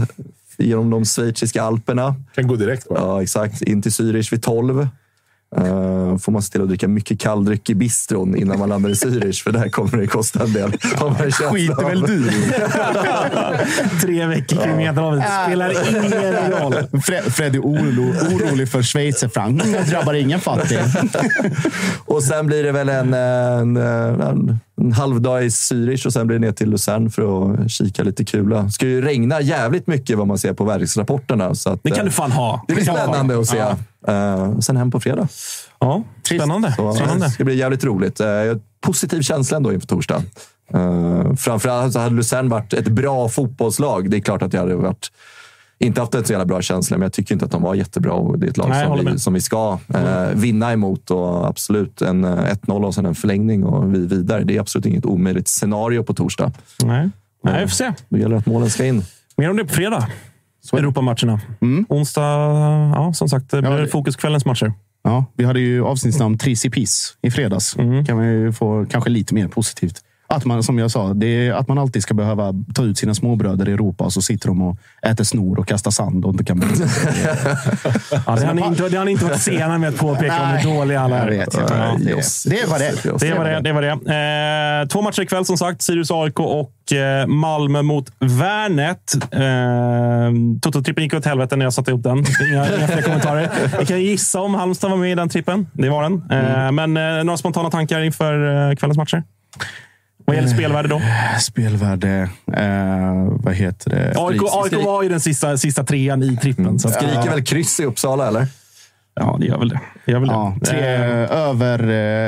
genom de schweiziska alperna. Kan gå direkt bara. Ja, exakt. In till Zürich vid 12. Uh, får man se till att dricka mycket kalldryck i bistron innan man landar i Zürich, för där kommer det kosta en del. Skiter väl du Tre veckor kring Medelhavet. Det spelar ingen roll. Fre- Fred är oro, orolig för schweizerfranc. Det drabbar ingen fattig. Och sen blir det väl en, en, en, en halv dag i Zürich och sen blir det ner till Luzern för att kika lite kula. Det ska ju regna jävligt mycket vad man ser på väderleksrapporterna. Så att, Det kan eh, du fan ha. Det blir spännande att se. Ja. Eh, sen hem på fredag. Ja, spännande. Så, eh, spännande. Det ska bli jävligt roligt. Uh, positiv känsla ändå inför torsdag. Uh, framförallt så hade Luzern varit ett bra fotbollslag. Det är klart att jag hade varit inte haft en så jävla bra känsla, men jag tycker inte att de var jättebra. Och det är ett lag Nej, som, vi, som vi ska eh, vinna emot. Och absolut en eh, 1-0 och sen en förlängning och vi vidare. Det är absolut inget omöjligt scenario på torsdag. Nej, Nej vi får se. Då gäller det att målen ska in. Mer om det på fredag. Europamatcherna. Onsdag, ja, som sagt, det blir det- fokuskvällens matcher. Ja, vi hade ju avsnittsnamn Trissipis i fredags. kan man ju få kanske lite mer positivt. Att man, som jag sa, det är att man alltid ska behöva ta ut sina småbröder i Europa och så sitter de och äter snor och kastar sand och inte kan. Ja, det har ni inte, det har ni inte varit sena med att påpeka om hur dåliga alla är. Jag vet, jag vet. Ja. Det, det var det. Det var det. det, var det. Eh, två matcher ikväll som sagt. Sirius AIK och eh, Malmö mot Värnet. Eh, Toto-trippen gick åt helvete när jag satte ihop den. Inga, inga fler kommentarer. Vi kan gissa om Halmstad var med i den trippen. Det var den. Eh, Men eh, några spontana tankar inför eh, kvällens matcher? Vad gäller spelvärde då? Spelvärde, eh, vad heter det? AIK, AIK var ju den sista, sista trean i trippen. Så att- Skriker väl kryss i Uppsala, eller? Ja, det gör väl det. det, gör väl Ja, det. tre, Eh, över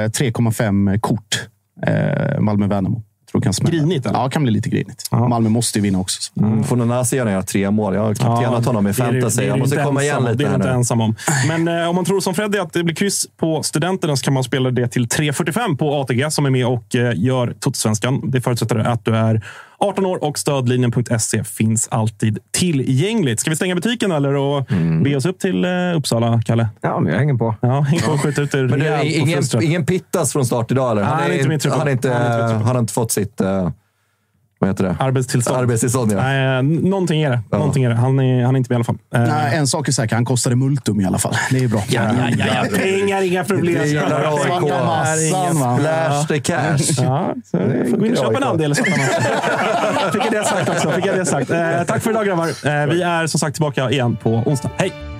eh, 3,5 kort. Eh, Malmö-Värnamo. Tror kan smälla. Grinigt, eller? Ja, kan bli lite grinigt. Malmö måste ju vinna också. så. Mm. Får Nanasi gärna göra tre mål. Jag har kaptenat honom i det är du- fantasy. det är Jag måste komma igen ensam lite Det är du här inte ensam om. Men eh, om man tror som Freddy att det blir kryss på studenterna så kan man spela det till 3.45 på ATG som är med och eh, gör Totosvenskan. Det förutsätter att du är 18 år och stödlinjen.se finns alltid tillgängligt. Ska vi stänga butiken eller och Mm. be oss upp till eh, Uppsala, Kalle? Ja, men jag hänger på. Ja, häng på och skjut ut er Men det rejält är på ingen, ingen Pittas från start idag, eller? Nej, han är inte han, är inte, Han är inte har inte fått sitt... eh, vad heter det? Arbetstillstånd. Arbetstillstånd, ja. Nej, någonting är det. Någonting är det. Han, är, han är inte med i alla fall. Eh, Nej, en sak är säker, han kostade multum i alla fall. Det är bra. Ja, ja, ja, ja. Pengar, inga problem. Det gillar AIK. Massan, va? Splash the cash. Ja, så gå in och köpa en andel. Fick jag det sagt också. Fick jag det sagt. Eh, tack för idag grabbar. Eh, vi är som sagt tillbaka igen på onsdag. Hej!